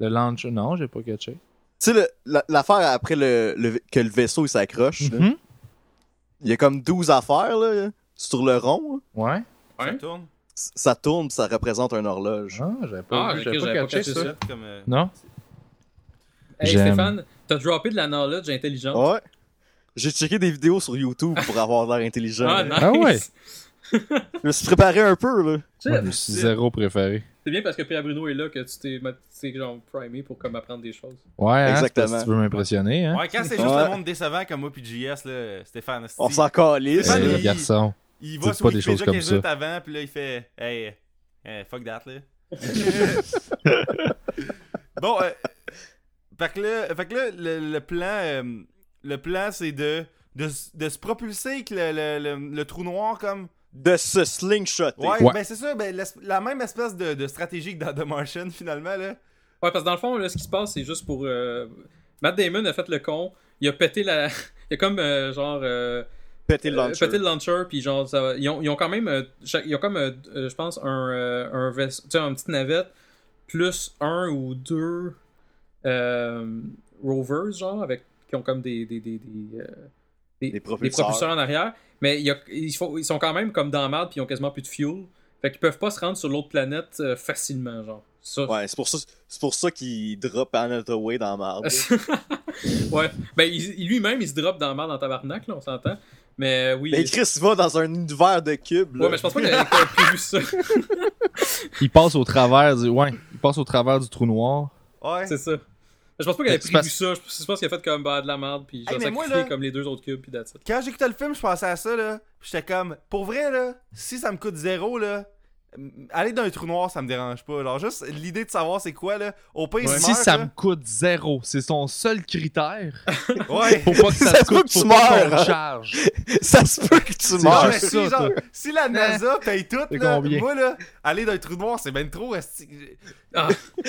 S2: Le launcher, non, j'ai pas catché.
S3: Tu sais, le- la- l'affaire après le, le- que le vaisseau il s'accroche,
S2: Mhm.
S3: il y a comme 12 affaires là, sur le rond. là.
S2: Ouais.
S4: Ça
S1: Ouais.
S4: tourne.
S3: Ça tourne, ça représente un horloge.
S2: Ah, j'avais pas,
S1: Ah,
S2: vu, pas catché ça.
S1: ça.
S4: Comme, euh,
S2: Non?
S1: Hey. Stéphane, t'as droppé de la knowledge intelligente.
S3: Ouais. J'ai checké des vidéos sur YouTube pour avoir l'air intelligent.
S1: Ah, nice.
S2: Ah ouais.
S3: Je me suis préparé un peu, là.
S2: Je suis zéro préféré.
S1: C'est bien parce que Pierre Bruno est là que tu t'es genre primé pour comme apprendre des choses.
S2: Ouais, hein,
S3: Exactement.
S2: parce que tu veux m'impressionner, hein?
S4: Ouais, quand c'est juste
S3: Ouais.
S4: le monde décevant comme moi puis JS, là, Stéphane,
S3: On s'en calisse.
S4: Stéphane, il-
S2: le garçon.
S4: il va sur
S2: pas des choses comme
S4: 15
S2: ça.
S4: avant, puis là, il fait Hey, hey, fuck that, là. bon, euh, fait que là, fait que là le, le plan, euh, le plan c'est de, de, de se propulser avec le, le, le- le trou noir comme.
S3: De se slingshotter.
S4: Ouais,
S2: Ouais.
S4: ben c'est ça, ben, la même espèce de, de stratégie que dans The Martian, finalement, là.
S1: Ouais, parce que dans le fond, là, ce qui se passe, c'est juste pour. euh, Matt Damon a fait le con. Il a pété la. Il a comme euh, genre. euh,
S3: Péter le
S1: euh,
S3: launcher.
S1: pété le launcher, puis genre. ça va- ils, ont, ils ont quand même. euh, Ils ont comme, je pense, un, euh, un vaisse- Tu sais, une petite navette, plus un ou deux euh, rovers, genre, avec, qui ont comme des. des, des, des, euh, des-
S3: Des propulseurs.
S1: propulseurs en arrière. Mais y a- ils, sont quand même comme dans merde, puis ils ont quasiment plus de fuel. Fait qu'ils peuvent pas se rendre sur l'autre planète euh, facilement, genre. Ça,
S3: Ouais, c'est pour ça, c'est pour ça qu'il drop Another Way dans marde.
S1: ouais. Ben, lui-même, il se drop dans la merde dans tabarnak, là, on s'entend. Mais euh, oui.
S3: Mais Chris va dans un univers de cubes. là.
S1: Ouais, mais je pense pas qu'il avait prévu ça.
S2: Il passe au travers du. Ouais, il passe au travers du trou noir.
S4: Ouais.
S1: C'est ça. Je pense pas qu'il avait prévu ça. Je pense qu'il a fait comme bah, de la merde, puis genre
S4: Hey,
S1: sacrifié
S4: là-
S1: comme les deux autres cubes, puis that's it.
S4: Quand j'écoutais le film, je pensais à ça, là. Puis J'étais comme, pour vrai, là, si ça me coûte zéro, là, aller dans un trou noir, ça me dérange pas. Alors, juste l'idée de savoir c'est quoi, là. Au pire,
S1: Ouais.
S2: Si
S4: meurt,
S2: ça
S4: là.
S2: me coûte zéro, c'est son seul critère.
S4: Ouais.
S2: Faut pas que ça,
S3: se peut
S2: coûte,
S3: que tu meurs, hein.
S2: charge.
S3: ça se peut que tu meurs.
S4: si,
S2: ça,
S4: genre,
S2: toi.
S4: si la NASA paye tout, là,
S2: combien?
S4: moi, là, aller dans un trou noir, c'est ben trop.
S1: Ah,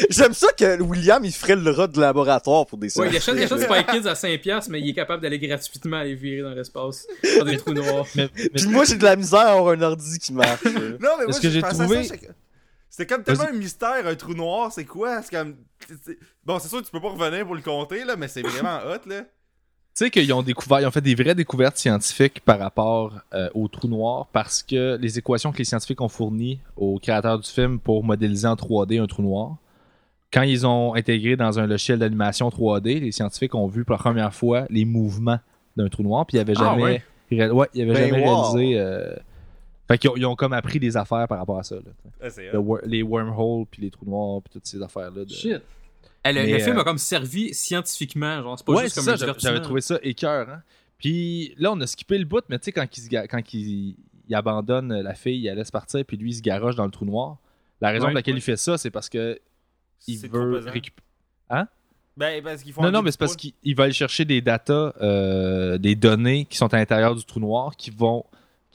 S3: J'aime ça que William, il ferait le rat de laboratoire pour des
S1: ouais, il achète, achète
S3: scientifiques.
S1: Spy Kids à 5$, mais il est capable d'aller gratuitement aller virer dans l'espace. Dans des trous noirs.
S2: Mais, mais-
S3: Puis moi, j'ai de la misère à avoir un ordi qui marche.
S4: Non, mais moi,
S2: Est-ce que
S4: je
S2: j'ai
S4: comme- C'était comme tellement un mystère, un trou noir, c'est quoi? C'est comme. Bon, c'est sûr que tu peux pas revenir pour le compter, là, mais c'est vraiment hot, là.
S2: Tu sais qu'ils ont découvert, ils ont fait des vraies découvertes scientifiques par rapport euh, au trou noir parce que les équations que les scientifiques ont fournies aux créateurs du film pour modéliser en 3D un trou noir, quand ils ont intégré dans un logiciel d'animation 3D, les scientifiques ont vu pour la première fois les mouvements d'un trou noir, puis ils avaient
S1: Ah,
S2: jamais,
S1: ouais.
S2: ré- ouais, ils avaient
S3: Ben,
S2: jamais
S3: wow.
S2: réalisé. euh, Fait qu'ils ont, ils ont comme appris des affaires par rapport à ça. là.
S4: Ah,
S2: Le wor- les wormholes, puis les trous noirs, puis toutes ces affaires-là. de-
S1: Shit. Eh, le, film
S2: euh,
S1: a comme servi scientifiquement, genre, c'est pas
S2: ouais,
S1: juste
S2: c'est
S1: comme
S2: ça, j'avais- trouvé ça écœur. Hein? Puis là, on a skippé le bout, mais tu sais, quand, il, se ga- quand il, il abandonne la fille, il laisse partir, puis lui, il se garoche dans le trou noir. La raison
S1: Ouais,
S2: pour laquelle
S1: ouais.
S2: il fait ça, c'est parce que il veut récupérer.
S4: Ben, parce qu'ils font
S2: Non, non, mais c'est parce qu'il il va aller chercher des datas, euh, des données qui sont à l'intérieur du trou noir, qui vont,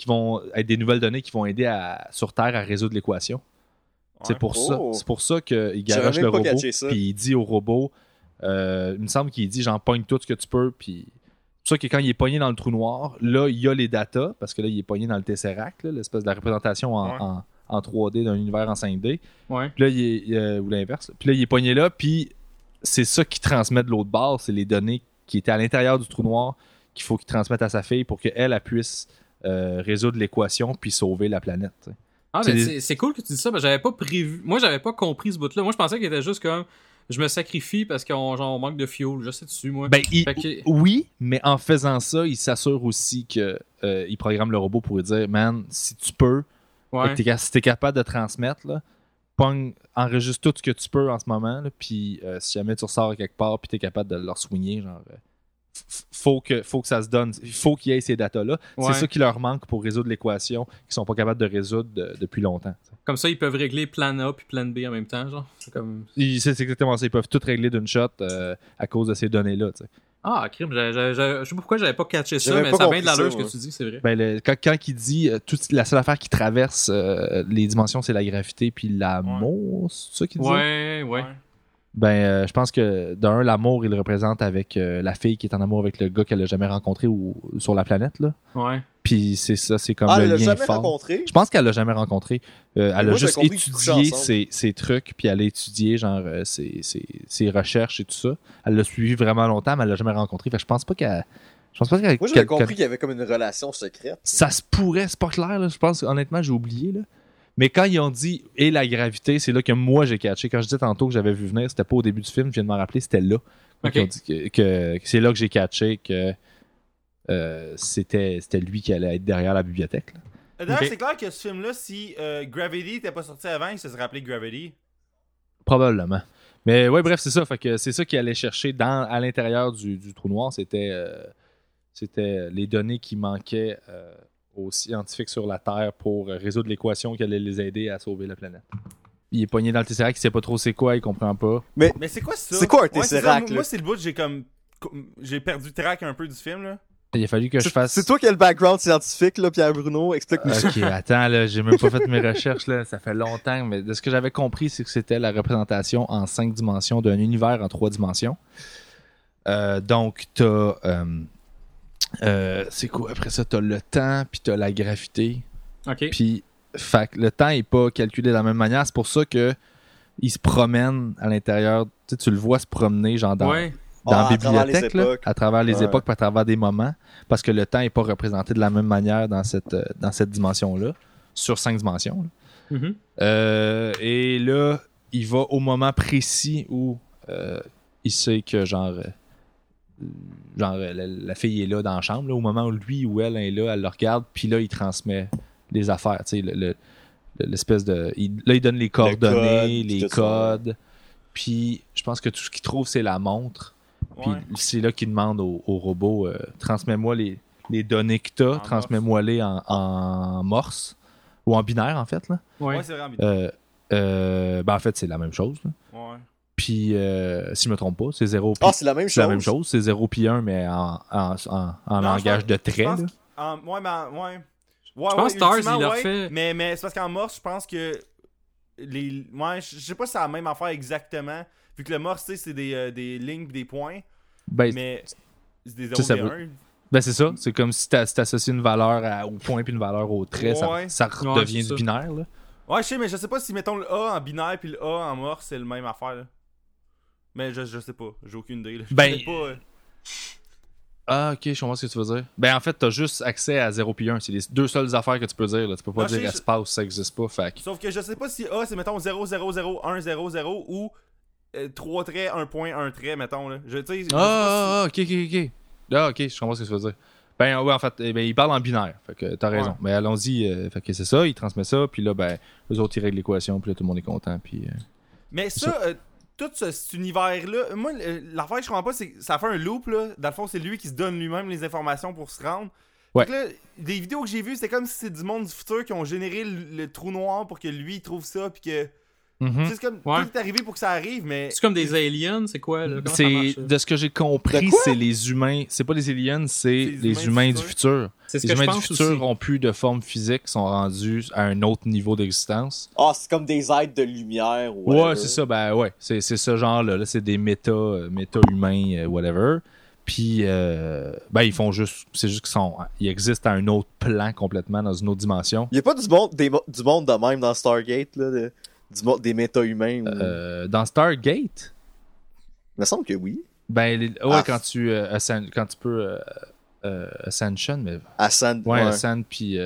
S2: qui vont être des nouvelles données qui vont aider à, sur Terre à résoudre l'équation. C'est pour ça.
S3: Oh.
S2: C'est pour ça qu'il garoche le robot. Puis il dit au robot, euh, il me semble qu'il dit j'en pogne tout ce que tu peux. Puis c'est pour ça que quand il est pogné dans le trou noir, là il y a les datas parce que là il est pogné dans le Tesseract, là, l'espèce de la représentation en,
S4: Ouais.
S2: en- en 3D d'un univers en 5D.
S1: Ouais.
S2: Puis là il est euh, ou l'inverse. là. Puis là il est pogné là. Puis c'est ça qui transmet de l'autre bord, c'est les données qui étaient à l'intérieur du trou noir qu'il faut qu'il transmette à sa fille pour qu'elle elle puisse euh, résoudre l'équation puis sauver la planète. tu sais.
S1: Ah,
S2: C'est des-
S1: cool que tu dis ça, parce que j'avais pas prévu. Moi, j'avais pas compris ce bout-là. Moi, je pensais qu'il était juste comme. Je me sacrifie parce qu'on manque de fuel. Je sais dessus, moi.
S2: Ben, il-
S1: Fait que-
S2: Oui, mais en faisant ça, il s'assure aussi que euh, il programme le robot pour lui dire Man, si tu peux,
S1: ouais.
S2: si t'es capable de transmettre, là, enregistre tout ce que tu peux en ce moment, là, puis euh, si jamais tu ressors quelque part, puis t'es capable de leur soigner, genre. euh, faut que, faut que ça se donne. Il faut qu'il y ait ces datas-là.
S1: Ouais.
S2: C'est ça qui leur manque pour résoudre l'équation qu'ils sont pas capables de résoudre de- depuis longtemps.
S1: Comme ça, ils peuvent régler plan A puis plan B en même temps, genre. C'est comme.
S2: Ils- C'est c'est exactement ça. Ils peuvent tout régler d'une shot euh, à cause de ces données-là. tu sais.
S1: Ah, crime, je sais pas pourquoi j'avais pas catché ça,
S3: J'avais
S1: mais ça bien de
S3: ça,
S1: ce que tu dis, c'est vrai.
S2: Ben, le- quand, quand il dit euh, toute- la seule affaire qui traverse euh, les dimensions, c'est la gravité puis l'amour, c'est ça qu'il dit?
S1: Ouais, ouais.
S2: Ben, euh, je pense que d'un, l'amour, il le représente avec euh, la fille qui est en amour avec le gars qu'elle a jamais rencontré ou, sur la planète, là.
S1: Ouais.
S2: Puis c'est ça, c'est comme
S3: Ah,
S2: le
S3: elle l'a
S2: lien
S3: jamais
S2: fort.
S3: rencontré?
S2: Je pense qu'elle l'a jamais rencontré. Euh, elle
S3: moi,
S2: a juste étudié ses, ses trucs, puis elle a étudié genre euh, ses, ses- ses recherches et tout ça. Elle l'a suivi vraiment longtemps, mais elle l'a jamais rencontré. Fait que je pense pas qu'elle. Je pense pas qu'elle.
S3: Moi, j'avais compris qu'il y avait comme une relation secrète.
S2: ça se pourrait, c'est pas clair, là. je pense, honnêtement, j'ai oublié. Là. Mais quand ils ont dit et la gravité, c'est là que moi j'ai catché. Quand je disais tantôt que j'avais vu venir, c'était pas au début du film, je viens de m'en rappeler, c'était là.
S1: Ok.
S2: Ils ont dit que, que- que c'est là que j'ai catché que euh, c'était, c'était lui qui allait être derrière la bibliothèque. là.
S4: D'ailleurs, c'est clair que ce film-là, si euh, Gravity n'était pas sorti avant, il se serait appelé Gravity.
S2: Probablement. Mais ouais, bref, c'est ça. Fait que c'est ça qu'il allait chercher dans, à l'intérieur du, du trou noir. C'était euh, c'était les données qui manquaient euh, aux scientifiques sur la Terre pour euh, résoudre l'équation qui allait les aider à sauver la planète. Il est pogné dans le Tesseract, il sait pas trop c'est quoi, il comprend pas.
S4: Mais c'est quoi ça?
S3: C'est quoi un. Tesseract,
S4: Moi,
S3: là?
S4: moi, c'est le bout, j'ai comme. J'ai perdu track un peu du film, là.
S2: Il a fallu que je fasse.
S3: c'est toi qui as le background scientifique, là, Pierre Bruno. Explique-nous ça.
S2: Ok, attends, là, j'ai même pas fait mes recherches, là. Ça fait longtemps, mais de ce que j'avais compris, c'est que c'était la représentation en cinq dimensions d'un univers en trois dimensions. Euh, donc, t'as. euh, euh, c'est quoi? Après ça? T'as le temps, puis t'as la gravité.
S1: Ok.
S2: Puis, fait le temps est pas calculé de la même manière. C'est pour ça que il se promène à l'intérieur. Tu sais, tu le vois se promener, genre dans,
S1: Ouais.
S2: dans
S3: Ah,
S2: la
S3: à travers les
S2: bibliothèque, là,
S3: époques.
S2: à travers les
S3: Ouais.
S2: époques, puis à travers des moments, parce que le temps est pas représenté de la même manière dans cette, euh, dans cette dimension-là, sur cinq dimensions. là.
S1: Mhm.
S2: Euh, et là, il va au moment précis où euh, il sait que genre, euh, genre euh, la, la fille est là dans la chambre, là, au moment où lui ou elle est là, elle le regarde, puis là, il transmet les affaires, tu sais, le- le- le- l'espèce de... il- là, il donne les coordonnées,
S3: code,
S2: les codes, puis je pense que tout ce qu'il trouve, c'est la montre. Puis
S4: Ouais.
S2: c'est là qu'il demande au, au robot euh, transmets-moi les, les données que tu
S4: En
S2: as, transmets-moi-les en, en morse ou en binaire en fait. Là.
S1: Ouais.
S4: Ouais, c'est vraiment bien.
S2: Euh, euh, ben, en fait, c'est la même chose. là.
S4: Ouais.
S2: Puis, euh, si je me trompe pas, c'est 0
S3: Ah, c'est la même chose.
S2: c'est la même chose? C'est 0 puis 1, mais en, en, en, en
S4: Non,
S2: langage de
S4: je pense qu'en- ouais, mais en- ouais. Ouais,
S1: Je pense
S4: ouais,
S1: Stars,
S4: ultimement,
S1: il leur
S4: ouais,
S1: fait-
S4: Mais, mais c'est parce qu'en morse, je pense que. Les... Ouais, je sais pas si c'est la même affaire exactement. Vu que le morse, tu sais, c'est des, euh, des lignes des points.
S2: Ben,
S4: Mais. C'est des
S2: Ça, ça
S4: 0
S2: veut-
S4: et 1.
S2: ben, c'est ça. C'est comme si tu associes une valeur à- au point puis une valeur au trait.
S4: Ouais.
S2: Ça, ça redevient du
S1: ça.
S2: binaire. Là.
S4: Ouais, je sais, mais je sais pas si, mettons, le A en binaire puis le A en morse, c'est le même affaire. Là. Mais je, je sais pas. J'ai aucune idée. Là. Je
S2: Ben,
S4: sais pas. euh.
S2: Ah, ok, je comprends ce que tu veux dire. Ben, en fait, t'as juste accès à 0 puis 1. C'est les deux seules affaires que tu peux dire. Là. Tu peux pas
S4: Ah, je
S2: dire espace, ça existe pas. Fait
S4: Sauf que je sais pas si A, c'est, mettons, 0, 0, 0, 1, 0, 0 ou 3 traits, 1 point, 1 trait, mettons. Là. Je, tu sais, je sais pas
S2: Ah, ah, ah, ok, ok, ok. Ah, ok, je comprends ce que tu veux dire. Ben, ouais, en fait, eh ben, il parle en binaire. Fait que t'as raison. Mais allons-y. euh, fait que c'est ça, il transmet ça. Puis là, ben, eux autres, ils règlent l'équation. Puis là, tout le monde est content. Puis. euh,
S4: Mais ça, euh, tout ce, cet univers-là, moi, l'affaire que je comprends pas, c'est que ça fait un loop, là. Dans le fond, c'est lui qui se donne lui-même les informations pour se rendre.
S2: Ouais.
S4: Là, des vidéos que j'ai vues, c'était comme si c'est du monde du futur qui ont généré le, le trou noir pour que lui il trouve ça, puis que.
S2: Mhm.
S4: C'est comme.
S1: Ouais.
S4: Tout est arrivé pour que ça arrive, mais.
S1: C'est comme des aliens, c'est quoi là? Comment ça
S2: C'est
S1: marche,
S2: de ce que j'ai compris, c'est les humains. C'est pas les aliens, c'est
S4: les
S2: les
S4: humains
S2: humains
S4: du
S2: futur.
S1: Ce
S2: Les
S1: que je
S2: humains du futur
S1: aussi.
S2: ont plus de forme physique, sont rendus à un autre niveau d'existence.
S3: Ah, c'est comme des êtres de lumière. ou
S2: Ouais,
S3: whatever.
S2: c'est ça, ben ouais. C'est, c'est ce genre-là. Là, c'est des méta, euh, méta-humains, euh, whatever. Puis, euh, ben, ils font juste. C'est juste qu'ils sont. Ils existent à un autre plan complètement, dans une autre dimension.
S3: Y a pas du monde, des du monde de même dans Stargate, là, de- du des méta-humains. ou-
S2: Euh, dans Stargate,
S3: Il me semble que oui.
S2: ben, les- ouais,
S3: Ah.
S2: quand, tu, euh, ascend- quand tu peux. euh, Ascension, mais.
S3: Ascend.
S2: Ouais,
S3: ouais.
S2: Ascend, puis.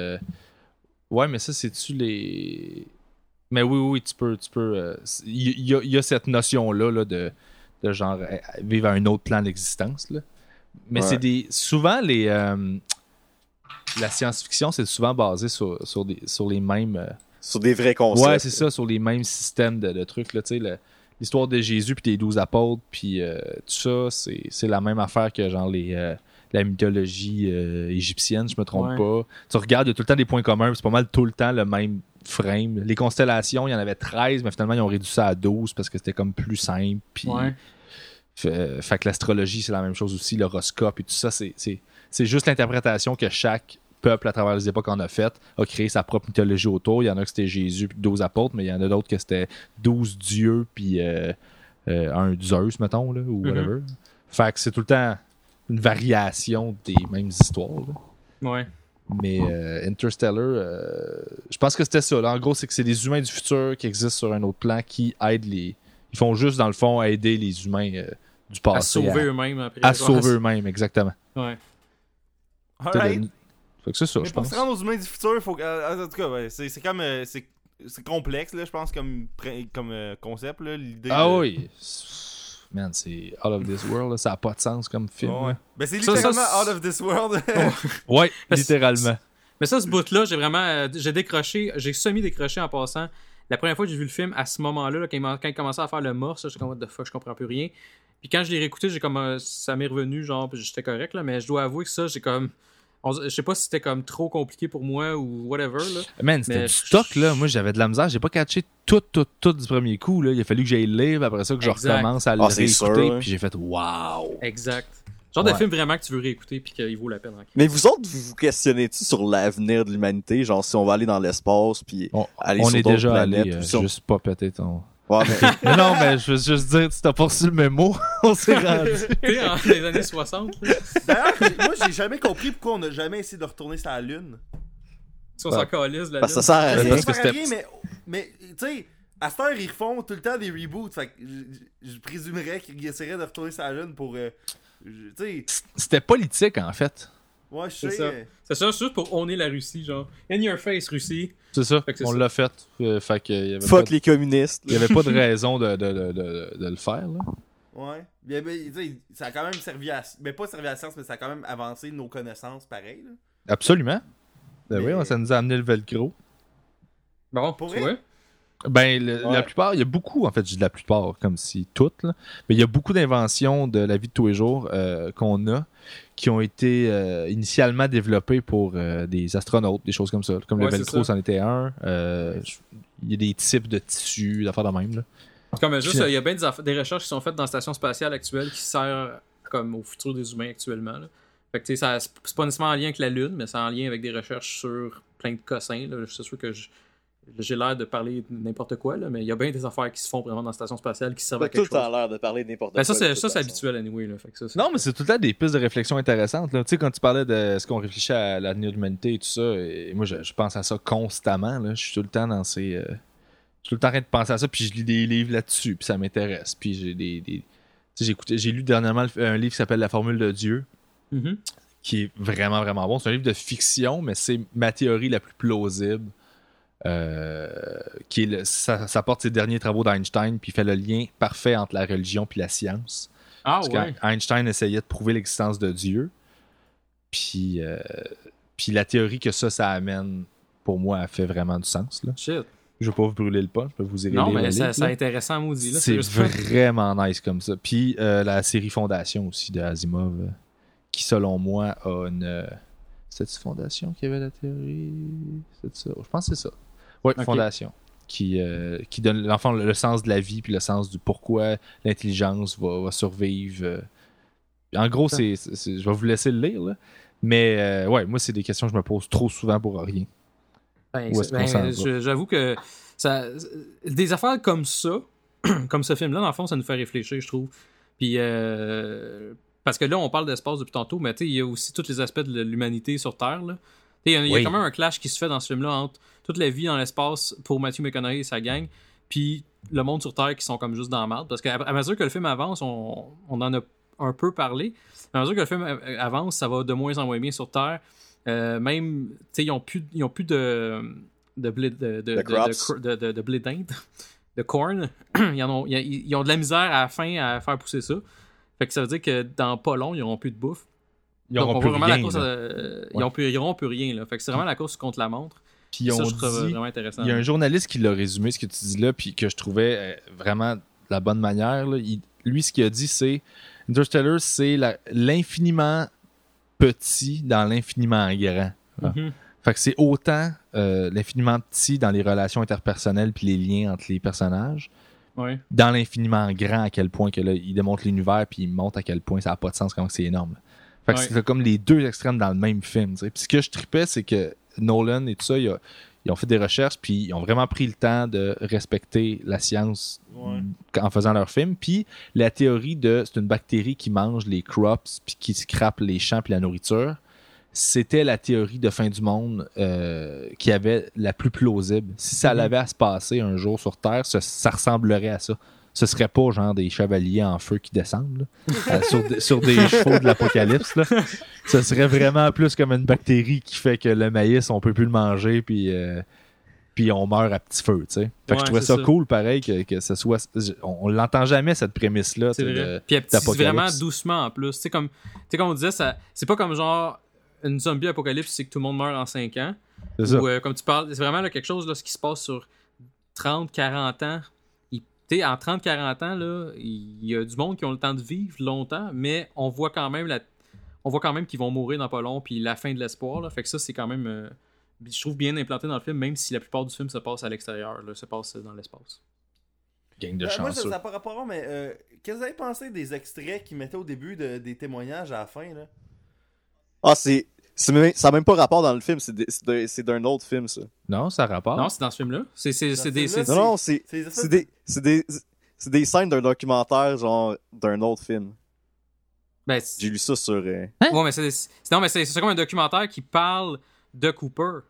S2: ouais, mais ça, c'est-tu les. Mais oui, oui, tu peux. Tu peux il y, a- il y a cette notion-là là, de, de genre euh, vivre à un autre plan d'existence. là. Mais
S3: Ouais.
S2: c'est des. Souvent, les. la science-fiction, c'est souvent basé sur, sur, des, sur les mêmes.
S3: Sur des vrais concepts.
S2: ouais, c'est ça, sur les mêmes systèmes de, de trucs. Là, L'histoire de Jésus, puis des douze apôtres, puis euh, tout ça, c'est c'est la même affaire que genre les. euh, la mythologie euh, égyptienne, je me trompe
S1: Ouais.
S2: pas. Tu regardes, il y a tout le temps des points communs, puis c'est pas mal tout le temps le même frame. Les constellations, il y en avait 13, mais finalement, ils ont réduit ça à 12 parce que c'était comme plus simple. Puis,
S1: Ouais.
S2: fait, fait que l'astrologie, c'est la même chose aussi, l'horoscope et tout ça, c'est- c'est c'est juste l'interprétation que chaque peuple à travers les époques en a faite, a créé sa propre mythologie autour. Il y en a que c'était Jésus puis 12 apôtres, mais il y en a d'autres que c'était 12 dieux puis euh, euh, un Zeus, mettons, là, ou whatever. Fait que c'est tout le temps une variation des mêmes histoires. là.
S1: Ouais.
S2: Mais euh, Interstellar, je pense que c'était ça. là. En gros, c'est que c'est des humains du futur qui existent sur un autre plan qui aident les. Ils font juste, dans le fond, aider les humains du passé
S1: À sauver eux-mêmes après.
S2: à sauver eux-mêmes, exactement.
S1: Ouais.
S2: Fait que c'est ça,
S4: Mais
S2: je
S4: pour
S2: pense.
S4: se rendre aux humains du futur, faut que. euh, en tout cas, ouais, c'est c'est comme. euh, c'est c'est complexe, là, je pense, comme, comme euh, concept, là, l'idée.
S2: Ah
S4: de-
S2: oui. Man, c'est Out of This World, là, ça a pas de sens comme film.
S4: Ouais. Ben, c'est
S1: Ça, ça,
S4: littéralement out of this world.
S2: Ouais, littéralement.
S1: Mais ça, ce bout-là, j'ai vraiment. euh, j'ai décroché, j'ai semi-décroché en passant. La première fois que j'ai vu le film, à ce moment-là, là, quand, il m'a- quand il commençait à faire le morse, j'étais comme, what the fuck, je comprends plus rien. Puis quand je l'ai réécouté, j'ai comme. euh, ça m'est revenu, genre, j'étais correct, là, mais je dois avouer que ça, j'ai comme. On- je sais pas si c'était comme trop compliqué pour moi ou whatever, là.
S2: Man, c'était du stock, là. Moi, j'avais de la misère. J'ai pas catché tout, tout, tout du premier coup, là. Il a fallu que j'aille le livre, après ça, que je recommence à le
S3: Ah,
S2: réécouter.
S3: ouais.
S2: Puis j'ai fait, waouh!
S1: Exact. Genre de
S2: Ouais.
S1: film vraiment que tu veux réécouter puis qu'il vaut la peine. hein.
S3: Mais vous autres, vous vous questionnez-tu sur l'avenir de l'humanité? Genre, si on va aller dans l'espace, puis
S2: On,
S3: aller
S2: on
S3: sur
S2: est
S3: d'autres
S2: déjà
S3: planètes,
S2: allé, euh,
S3: on-
S2: juste pas péter ton.
S3: Ouais, mais-
S2: Mais non, mais je veux juste dire, tu t'as pas reçu le mémo, on s'est rendu.
S1: Tu sais, en les années 60, là,
S4: D'ailleurs, moi, j'ai jamais compris pourquoi on a jamais essayé de retourner sur la Lune.
S1: si on s'en calisse, la
S3: parce que
S1: lune.
S3: ça sert à rien.
S2: parce que
S4: Ça sert à
S2: c'était-
S4: rien, mais, mais tu sais, à cette heure, ils refont tout le temps des reboots. Fait que je, je présumerais qu'ils essaieraient de retourner sur la Lune pour. euh, je- tu sais,
S2: C'était politique, en fait.
S4: Ouais, je
S1: C'est ça. C'est ça, juste pour honner la Russie, genre. In your face, Russie.
S2: C'est ça. On l'a fait. Euh, fait que il y avait pas
S3: Fuck
S2: de-
S3: les communistes.
S2: il y avait pas de raison de, de, de, de, de le faire, là.
S4: Ouais. Bien, ben, tu sais, ça a quand même servi à. Mais pas servi à la science, mais ça a quand même avancé nos connaissances, pareil. Là.
S2: Absolument. Ben
S4: Mais-
S2: oui, ça nous a amené le velcro.
S1: Bon,
S4: Pour
S1: tu
S4: vrai?
S1: vois.
S2: Ben, le-
S3: Ouais.
S2: la plupart, il y a beaucoup, en fait, je dis la plupart, comme si toutes, là, mais il y a beaucoup d'inventions de la vie de tous les jours euh, qu'on a qui ont été euh, initialement développées pour euh, des astronautes, des choses comme ça. Comme
S1: Ouais,
S2: le velcro, c'en était un. Je- Il y a des types de tissus, d'affaires de même. Là.
S1: Comme juste, il y a bien des, recherches qui sont faites dans la station spatiale actuelle qui servent comme au futur des humains actuellement. là. Fait que tu sais, c'est pas nécessairement en lien avec la Lune, mais c'est en lien avec des recherches sur plein de cossins. là. C'est sûr que je- j'ai l'air de parler de n'importe quoi, là, mais il y a bien des affaires qui se font vraiment dans la station spatiale qui servent à
S3: tout
S1: quelque
S3: le temps
S1: chose.
S3: l'air de parler de n'importe
S1: Ben,
S3: quoi.
S1: ça, c'est habituel anyway. Là. Fait que ça, c'est-
S2: Non, mais c'est tout le temps des pistes de réflexion intéressantes. là. Tu sais, quand tu parlais de ce qu'on réfléchit à l'avenir de l'humanité et tout ça, et moi, je, je pense à ça constamment. Là. Je suis tout le temps dans ces. euh, je suis tout le temps en train de penser à ça, puis je lis des livres là-dessus, puis ça m'intéresse. Puis j'ai des. des- tu sais, j'ai écouté- j'ai lu dernièrement un livre qui s'appelle La formule de Dieu,
S1: Mhm.
S2: qui est vraiment, vraiment bon. C'est un livre de fiction, mais c'est ma théorie la plus plausible. Euh, qui est le- ça, ça porte ses derniers travaux d'Einstein, puis fait le lien parfait entre la religion puis la science.
S1: Ah
S2: Parce
S1: ouais.
S2: qu'Einstein essayait de prouver l'existence de Dieu. Puis, euh, puis la théorie que ça, ça amène, pour moi, a fait vraiment du sens. Là.
S1: Shit.
S2: Je vais pas vous brûler le pas, je peux vous aider
S1: Non, mais c'est intéressant, maudit.
S2: C'est vraiment nice comme ça. Puis euh, la série Fondation aussi de Asimov, qui selon moi a une. euh, C'est-tu Fondation qui avait la théorie? C'est ça Je pense que c'est ça. Ouais,
S1: Ok.
S2: Fondation. Qui, euh, qui donne l'enfant le, le sens de la vie, puis le sens du pourquoi l'intelligence va, va survivre. euh. En gros, c'est, je vais vous laisser le lire, là. Mais euh, ouais, moi, c'est des questions que je me pose trop souvent pour rien.
S1: Ben, ben, J'avoue que ça, des affaires comme ça, comme ce film-là, dans le fond, ça nous fait réfléchir, je trouve. Puis, euh, parce que là, on parle d'espace depuis tantôt, mais tu sais, il y a aussi tous les aspects de l'humanité sur Terre. Il y a, il y a
S2: Oui.
S1: quand même un clash qui se fait dans ce film-là entre toute la vie dans l'espace pour Matthew McConaughey et sa gang, puis le monde sur Terre qui sont comme juste dans la merde. Parce qu'à à mesure que le film avance, on, on en a un peu parlé. À mesure que le film avance, ça va de moins en moins bien sur Terre. Euh, même, tu sais, ils ont plus, ils ont plus de de blé de de de, blé corn. ils, en ont, ils, ils ont de la misère à la fin à faire pousser ça. Fait que ça veut dire que dans pas long, ils n'auront plus de bouffe.
S2: Ils
S1: Donc,
S2: auront
S1: on
S2: plus
S1: voit vraiment la
S2: rien,
S1: euh, Ils
S2: Ouais.
S1: n'auront plus, ils auront plus rien. Là. Fait que c'est vraiment la course contre la montre.
S2: Puis
S1: ça,
S2: on
S1: je trouve
S2: dit-
S1: vraiment intéressant.
S2: Il y a un journaliste qui l'a résumé, ce que tu dis là, puis que je trouvais euh, vraiment de la bonne manière. là. Il- lui, ce qu'il a dit, c'est Interstellar, c'est l'infiniment petit dans l'infiniment grand.
S1: Mhm.
S2: Fait que c'est autant euh, l'infiniment petit dans les relations interpersonnelles puis les liens entre les personnages,
S1: Ouais.
S2: dans l'infiniment grand à quel point que là, il démontre l'univers puis il montre à quel point ça n'a pas de sens, comment c'est énorme. Fait que
S1: Ouais.
S2: c'est comme les deux extrêmes dans le même film. Puis ce que je tripais, c'est que Nolan et tout ça, il a- ils ont fait des recherches puis ils ont vraiment pris le temps de respecter la science
S4: Ouais.
S2: en faisant leur film. Puis la théorie de c'est une bactérie qui mange les crops puis qui scrape les champs puis la nourriture, c'était la théorie de fin du monde euh, qui avait la plus plausible. Si ça
S1: Mhm.
S2: l'avait à se passer un jour sur Terre, ça, ça ressemblerait à ça. Ce serait pas genre des chevaliers en feu qui descendent là, euh, sur, des- sur des chevaux de l'apocalypse. là. Ce serait vraiment plus comme une bactérie qui fait que le maïs, on peut plus le manger puis, euh, puis on meurt à petit feu. Fait que je trouvais ça,
S1: ça.
S2: cool pareil que, que ce soit. On, on l'entend jamais cette prémisse-là.
S1: C'est vrai. vraiment doucement en plus. Tu comme, comme on disait, ça, c'est pas comme genre une zombie apocalypse, c'est que tout le monde meurt en 5 ans. Ou, euh, comme tu parles, c'est vraiment là, quelque chose là, ce qui se passe sur 30, 40 ans. Tu sais, en 30, 40 ans, là, il y a du monde qui ont le temps de vivre longtemps, mais on voit quand même la... on voit quand même qu'ils vont mourir dans pas long, puis la fin de l'espoir. Là. Fait que ça, c'est quand même, euh, je trouve bien implanté dans le film, même si la plupart du film se passe à l'extérieur, là, se passe dans l'espace.
S2: Gang de
S4: Euh, moi, ça n'a pas rapport, mais euh, qu'est-ce que vous avez pensé des extraits qu'ils mettaient au début de- des témoignages à la fin, là?
S3: Ah, c'est. C'est même- Ça n'a même pas rapport dans le film, c'est d'un- c'est d'un autre film, ça.
S2: Non, ça rapporte.
S1: Non, c'est dans ce film-là. C'est, c'est,
S4: Dans
S1: c'est
S4: ce
S1: des,
S4: film-là,
S1: c'est-
S3: Non, non, c'est.
S4: C'est
S3: C'est des, c'est des, c'est des scènes d'un documentaire, genre, d'un autre film.
S1: ben, c'est-
S3: J'ai lu ça sur. euh,
S1: ouais, mais c'est, c'est- non, mais c'est, c'est comme un documentaire qui parle de Cooper.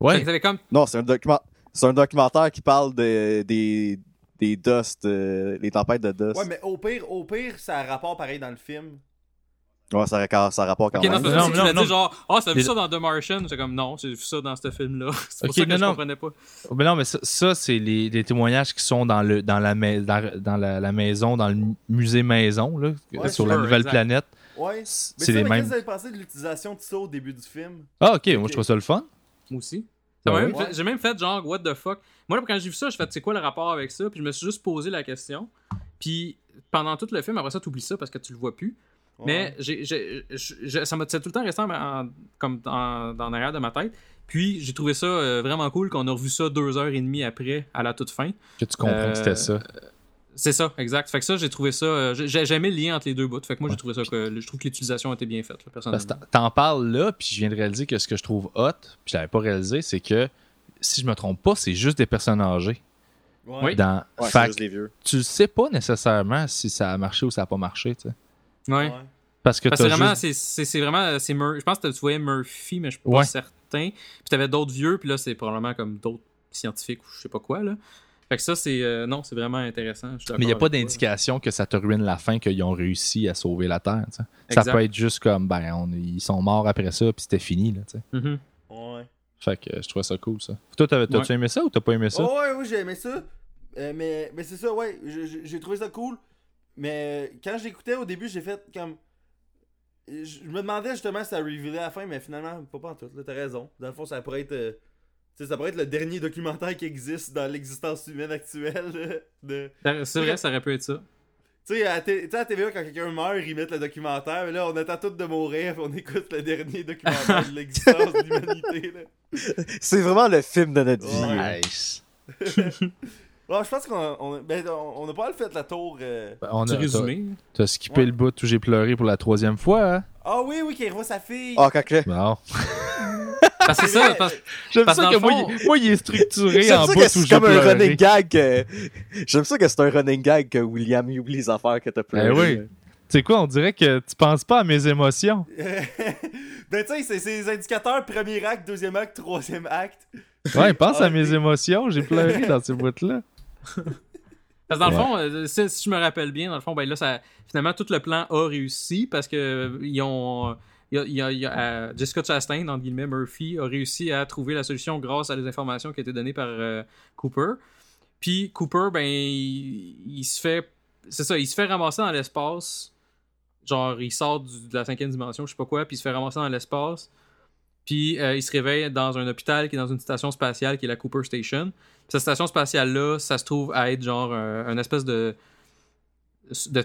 S2: Ouais.
S1: comme,
S3: Non, c'est un document. C'est un documentaire qui parle de, des, des dust, euh, les tempêtes de dust.
S4: Ouais, mais au pire, au pire, ça a rapport pareil dans le film.
S3: Ouais, ça, ça, ça rapporte quand même.
S1: c'est
S2: Non,
S1: parce que tu
S2: non,
S1: l'as
S2: non.
S1: dit genre, ah, oh, t'as vu ça dans The Martian? C'est comme, non, j'ai vu ça dans ce film-là. C'est pour
S2: Ok,
S1: ça que
S2: non,
S1: je
S2: non.
S1: comprenais pas.
S2: Mais non, mais ça, ça, c'est les, les témoignages qui sont dans, le, dans, la, mais- dans, dans la, la maison, dans le musée maison, là,
S4: Ouais,
S2: sur
S1: sûr,
S2: la nouvelle
S1: exact.
S2: planète.
S4: Ouais.
S2: C'est les
S4: mais
S2: mêmes.
S4: Qu'est-ce que vous avez pensé de l'utilisation de ça au début du film?
S2: Ah, ok, moi je trouve ça le fun.
S1: Moi aussi.
S2: Ouais?
S1: fait- J'ai même fait genre, what the fuck. Moi, quand j'ai vu ça, je fait, c'est quoi le rapport avec ça? Puis je me suis juste posé la question. Puis pendant tout le film, après ça, t'oublies ça parce que tu le vois plus. Mais je- ça m'a tout le temps resté en, en- comme en, dans l'arrière de ma tête. Puis j'ai trouvé ça euh, vraiment cool qu'on a revu ça deux heures et demie après, à la toute fin.
S2: Que tu comprends que c'était
S1: Euh,
S2: ça.
S1: C'est ça, exact. Fait que ça, j'ai trouvé ça. euh, j'ai, aimé le lien entre les deux bouts. Fait que moi, j'ai trouvé ça que je trouve que l'utilisation était bien faite, là,
S2: Parce
S1: personnellement.
S2: que t'en- parles là, puis je viens de réaliser que ce que je trouve hot, puis je l'avais pas réalisé, c'est que si je me trompe pas, c'est juste des personnes âgées.
S4: Ouais.
S1: Oui.
S2: Dans...
S3: Ouais,
S2: fait
S3: juste les vieux.
S2: tu sais pas nécessairement si ça a marché ou ça a pas marché, tu sais.
S1: Ouais.
S2: Parce que t'as
S1: vraiment,
S2: juste-
S1: c'est- c'est c'est vraiment. c'est Mur- Je pense que tu voyais Murphy, mais je suis pas
S2: Ouais.
S1: certain. Puis t'avais d'autres vieux, puis là, c'est probablement comme d'autres scientifiques ou je sais pas quoi, là. Fait que ça, c'est. euh, non, c'est vraiment intéressant.
S2: Mais il n'y a pas d'indication que ça te ruine la fin qu'ils ont réussi à sauver la Terre. Ça peut être juste comme, ben, on- ils sont morts après ça, puis c'était fini. Là, tu sais.
S1: Mhm.
S4: Ouais.
S2: Fait que euh, je trouvais ça cool, ça. Toi, t'avais- t'as-tu aimé ça ou t'as pas aimé ça?
S4: Oh, ouais, oui, j'ai aimé ça. Euh, mais mais c'est ça, ouais. J'ai trouvé ça cool. Mais euh, quand j'écoutais au début, j'ai fait comme. Je je me demandais justement si ça revealait à la fin, mais finalement, pas pas en tout. Là, t'as raison. Dans le fond, ça pourrait être. euh, tu sais, ça pourrait être le dernier documentaire qui existe dans l'existence humaine actuelle. là, de...
S1: C'est vrai, ça aurait pu être ça.
S4: Tu sais, à, à TVA, quand quelqu'un meurt, ils mettent le documentaire. Mais là, on attend tous de mourir, puis on écoute le dernier documentaire de l'existence de l'humanité. là.
S3: C'est vraiment le film de notre vie.
S4: Ouais.
S2: Nice.
S4: Bon, je pense qu'on a, on, a- ben, on, a pas mal fait la tour. euh.
S2: Ben, on a- t'as-
S1: résumé.
S2: T'as skippé
S4: Ouais.
S2: le bout où j'ai pleuré pour la troisième fois, hein?
S4: Ah oui, oui, qu'il revoit sa fille.
S3: Ah, quand que-
S2: Non.
S1: Parce que c'est ça. parce-
S2: J'aime
S1: Parce
S2: ça
S1: que
S2: moi, il, moi, il est structuré
S3: J'aime
S2: en
S3: que
S2: où
S3: c'est
S2: j'ai
S3: comme un running gag. que- J'aime ça que c'est un running gag que William il oublie les affaires que t'as pleuré.
S2: Ben oui. Tu sais quoi, on dirait que tu penses pas à mes émotions.
S4: ben, tu sais, c'est c'est les indicateurs premier acte, deuxième acte, troisième acte.
S2: Ouais, pense
S4: Ah,
S2: à mes émotions. J'ai pleuré dans ces bouts-là.
S1: Parce que dans le fond, euh, si, si je me rappelle bien, dans le fond, ben là, ça, finalement, tout le plan a réussi parce que euh, ils ont. il y a- il y a- il y a, euh, Jessica Chastain, entre guillemets, Murphy, a réussi à trouver la solution grâce à les informations qui étaient données par euh, Cooper. Puis Cooper, ben, il, il se fait. C'est ça, il se fait ramasser dans l'espace. Genre, il sort du- de la cinquième dimension, je sais pas quoi, puis il se fait ramasser dans l'espace. Puis euh, il se réveille dans un hôpital qui est dans une station spatiale qui est la Cooper Station. Cette station spatiale-là, ça se trouve à être genre euh, une espèce de. de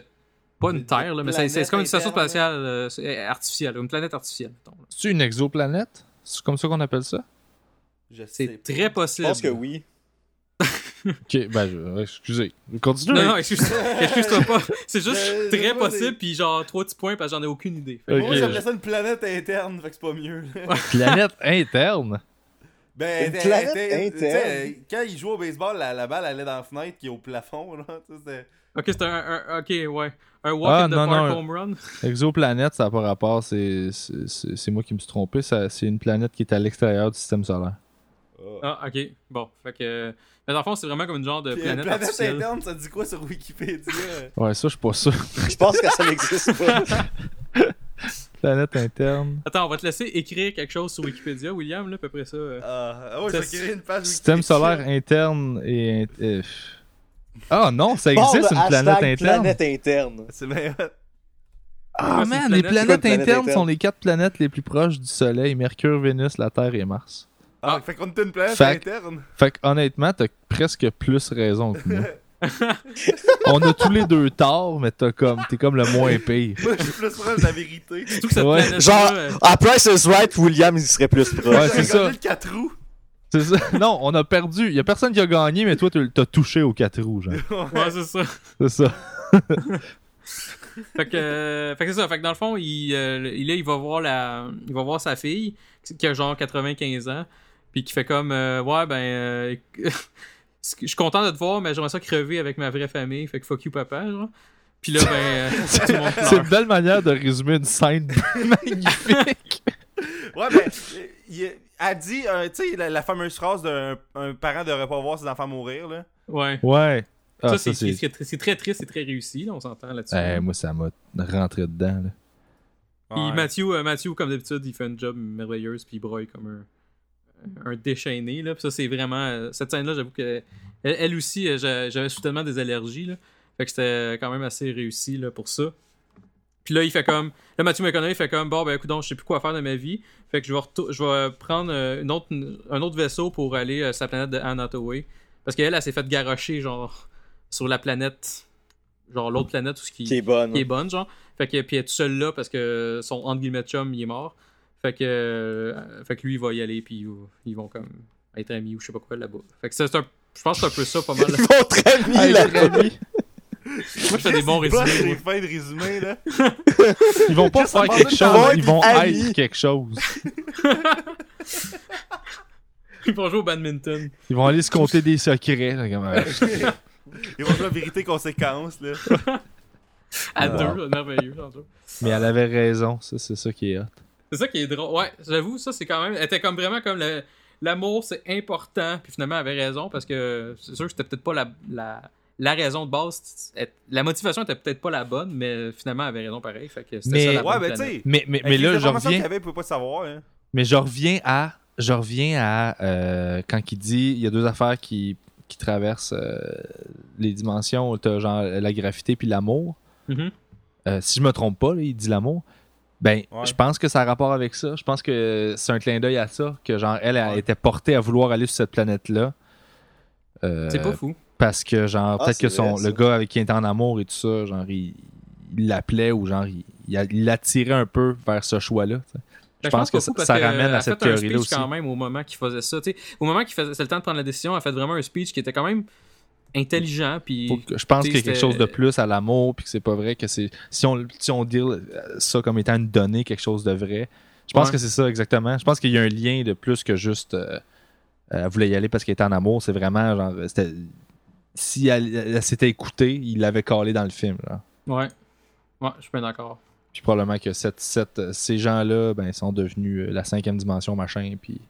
S1: pas une terre, là, mais c'est comme une station spatiale euh, c'est artificielle, une planète artificielle.
S2: C'est une exoplanète? C'est comme ça qu'on appelle ça?
S4: Je
S1: C'est très
S3: Je
S1: possible.
S3: pense que oui.
S2: Ok, ben, je, excusez. Continue.
S1: Non, non, excuse- excuse-toi pas. C'est juste
S4: Je- je
S1: très possible, puis genre trois petits points, parce que j'en ai aucune idée. Fait que-
S2: Ok.
S4: Moi, j'appelais ça une planète interne, fait que c'est pas mieux.
S2: Planète interne?
S4: Ben,
S3: Une planète interne.
S4: Quand il joue au baseball, la, la balle allait dans la fenêtre qui est au plafond. Là,
S1: Ok, c'est un, un- Ok, ouais. Un walk
S2: Ah,
S1: in the
S2: non,
S1: park
S2: non.
S1: home run.
S2: Exoplanète, ça n'a pas rapport. C'est c'est- moi qui me suis trompé. C'est une planète qui est à l'extérieur du système solaire.
S1: Ah, ok. Bon, fait que. Mais dans le fond, c'est vraiment comme une genre de
S4: Puis,
S1: planète,
S4: planète
S1: artificielle.
S4: interne, ça dit quoi sur Wikipédia?
S2: Ouais, ça, je suis pas sûr.
S3: Je pense que ça n'existe pas.
S2: planète interne.
S1: Attends, on va te laisser écrire quelque chose sur Wikipédia, William, là, à peu près ça. euh.
S4: Ah, vais
S1: Ça,
S4: créer une page
S2: Système solaire interne et. euh, Ah non, ça existe une planète interne.
S3: planète interne.
S4: C'est bien.
S2: Ah
S1: c'est
S2: man, les planètes
S3: planète
S2: internes
S3: interne?
S2: sont les quatre planètes les plus proches du Soleil Mercure, Vénus, la Terre et Mars.
S4: Ah,
S1: Ah.
S4: fait qu'on était une planète
S2: Fait-
S4: interne.
S2: Fait que honnêtement, t'as presque plus raison que moi. On a tous les deux tort, mais t'as comme t'es comme le moins pire.
S4: Moi, je suis plus proche de la vérité.
S1: Surtout que cette
S2: Ouais.
S3: Genre,
S1: euh,
S3: à Price is Right, William, il serait plus proche.
S2: Ouais, c'est ça.
S4: le 4 roues.
S2: C'est ça. Non, on a perdu. Y a personne qui a gagné, mais toi, t'as touché aux quatre roues, genre.
S1: Ouais, c'est ça.
S2: C'est ça.
S1: Fait que, euh, fait que c'est ça. Fait que dans le fond, il, euh, il, là, il va voir la, il va voir sa fille qui a genre 95 ans, puis qui fait comme, euh, ouais, ben, euh, je suis content de te voir, mais j'aimerais ça crever avec ma vraie famille. Fait que fuck you, papa, genre. Puis là, ben, euh, tout le monde
S2: C'est une belle manière de résumer une scène magnifique.
S4: Ouais, mais euh, il a dit, euh, tu sais, la, la fameuse phrase d'un un parent devrait pas voir ses enfants mourir, là.
S1: Ouais.
S2: Ouais. Ah,
S1: ça,
S2: ça,
S1: c'est très triste et très réussi, là, on s'entend là-dessus.
S2: Eh, moi, ça m'a rentré dedans. Là.
S1: Puis. Matthew, euh, Matthew, comme d'habitude, il fait un job merveilleuse, puis il broye comme un, un déchaîné. Là. Puis ça, c'est vraiment. euh, cette scène-là, j'avoue que. Elle, elle aussi, euh, j'a- j'avais soudainement des allergies. Là. Fait que c'était quand même assez réussi là, pour ça. Puis là, il fait comme. Là, Matthew McConaughey fait comme Bon, ben écoute, donc, je sais plus quoi faire de ma vie. Fait que je vais, retour- je vais prendre euh, une autre, un autre vaisseau pour aller sur la planète de Anne Hathaway. Parce qu'elle, elle, s'est fait garrocher, genre, sur la planète. Genre, l'autre planète où ce qui,
S3: Qui est bonne.
S1: qui est bonne, genre. Fait que, puis elle est tout seul là parce que son entre guillemets chum, il est mort. Fait que, euh, fait que lui, il va y aller, puis ils, vont comme être amis ou je sais pas quoi là-bas. Fait que c'est un. Je pense que c'est un peu ça, pas mal.
S3: Ils vont très bien
S2: Hey,
S3: là.
S2: très bien.
S1: Moi, je fais des bons résumés.
S4: des fins de résumé, là.
S2: Ils vont pas faire quelque chose, ils vont
S3: amis?
S2: être quelque chose.
S1: Ils vont jouer au badminton.
S2: Ils vont aller se compter des secrets. là, comme, euh,
S4: Ils vont faire vérité conséquence, là.
S1: À
S2: Ah.
S1: deux, merveilleux.
S2: Mais elle avait raison, ça, c'est ça qui est hot.
S1: C'est ça qui est drôle. Ouais, j'avoue, ça, c'est quand même. Elle était comme vraiment comme le- l'amour, c'est important. Puis finalement, elle avait raison parce que c'est sûr que c'était peut-être pas la, la, la raison de base. Elle- La motivation était peut-être pas la bonne, mais finalement, elle avait raison pareil. Fait que c'était
S2: Mais-
S1: ça la
S4: Ouais,
S1: bonne
S4: ben, tu
S1: planète.
S4: sais.
S2: Mais, mais, mais là, je reviens,
S4: avait, pas savoir, hein.
S2: mais je reviens à, je reviens à euh, quand il dit, il y a deux affaires qui, qui traversent euh, les dimensions. T'as genre la gravité puis l'amour.
S1: Mhm.
S2: Euh, si je me trompe pas, là, il dit l'amour. Ben,
S4: Ouais.
S2: je pense que ça a rapport avec ça. Je pense que c'est un clin d'œil à ça, que genre elle, elle
S4: Ouais.
S2: était portée à vouloir aller sur cette planète-là. Euh,
S1: C'est pas fou.
S2: Parce que genre
S3: Ah,
S2: peut-être que son
S3: vrai,
S2: le gars avec qui il était en amour et tout ça, genre il l'appelait ou genre il, l'attirait un peu vers ce choix-là. sais. Je
S1: Ben,
S2: pense que ça, ramène à
S1: a
S2: cette théorie-là
S1: speech
S2: aussi.
S1: quand même au moment qu'il faisait ça. Au moment qu'il faisait, c'est le temps de prendre la décision, elle a fait vraiment un speech qui était quand même intelligent. Puis
S2: je pense qu'il y a quelque chose de plus à l'amour puis que c'est pas vrai que c'est si on si on dit euh, ça comme étant une donnée quelque chose de vrai. Je pense
S1: Ouais.
S2: que c'est ça exactement. Je pense qu'il y a un lien de plus que juste euh, elle voulait y aller parce qu'elle était en amour, c'est vraiment genre c'était si elle, elle s'était écoutée, il l'avait collé dans le film. genre.
S1: Ouais. Ouais, je suis bien d'accord.
S2: Puis probablement que cette, cette- ces gens-là ben, sont devenus euh, la cinquième dimension, machin, puis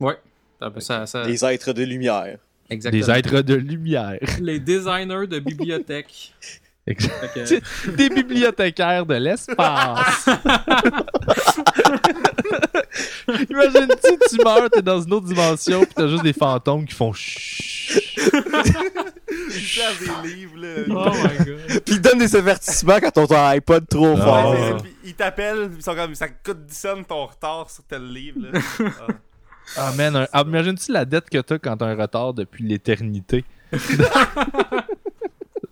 S1: Ouais. Ça, ça, ça-
S3: Les êtres de lumière.
S1: Exactement.
S2: des êtres de lumière.
S1: Les designers de bibliothèques. Que-
S2: des bibliothécaires de l'espace. Imagine-tu, tu meurs, t'es dans une autre dimension, puis t'as juste des fantômes qui font chut.
S4: Ils des livres, là.
S1: Oh my god.
S3: Puis ils donnent des avertissements quand on ton iPod trop
S2: Ah.
S3: fort.
S4: Puis ils t'appellent, ils sont comme, ça coûte 10 cents ton retard sur tel livre, là. Ah.
S2: Ah, man, un- ah, imagine-tu la dette que t'as quand t'as un retard depuis l'éternité?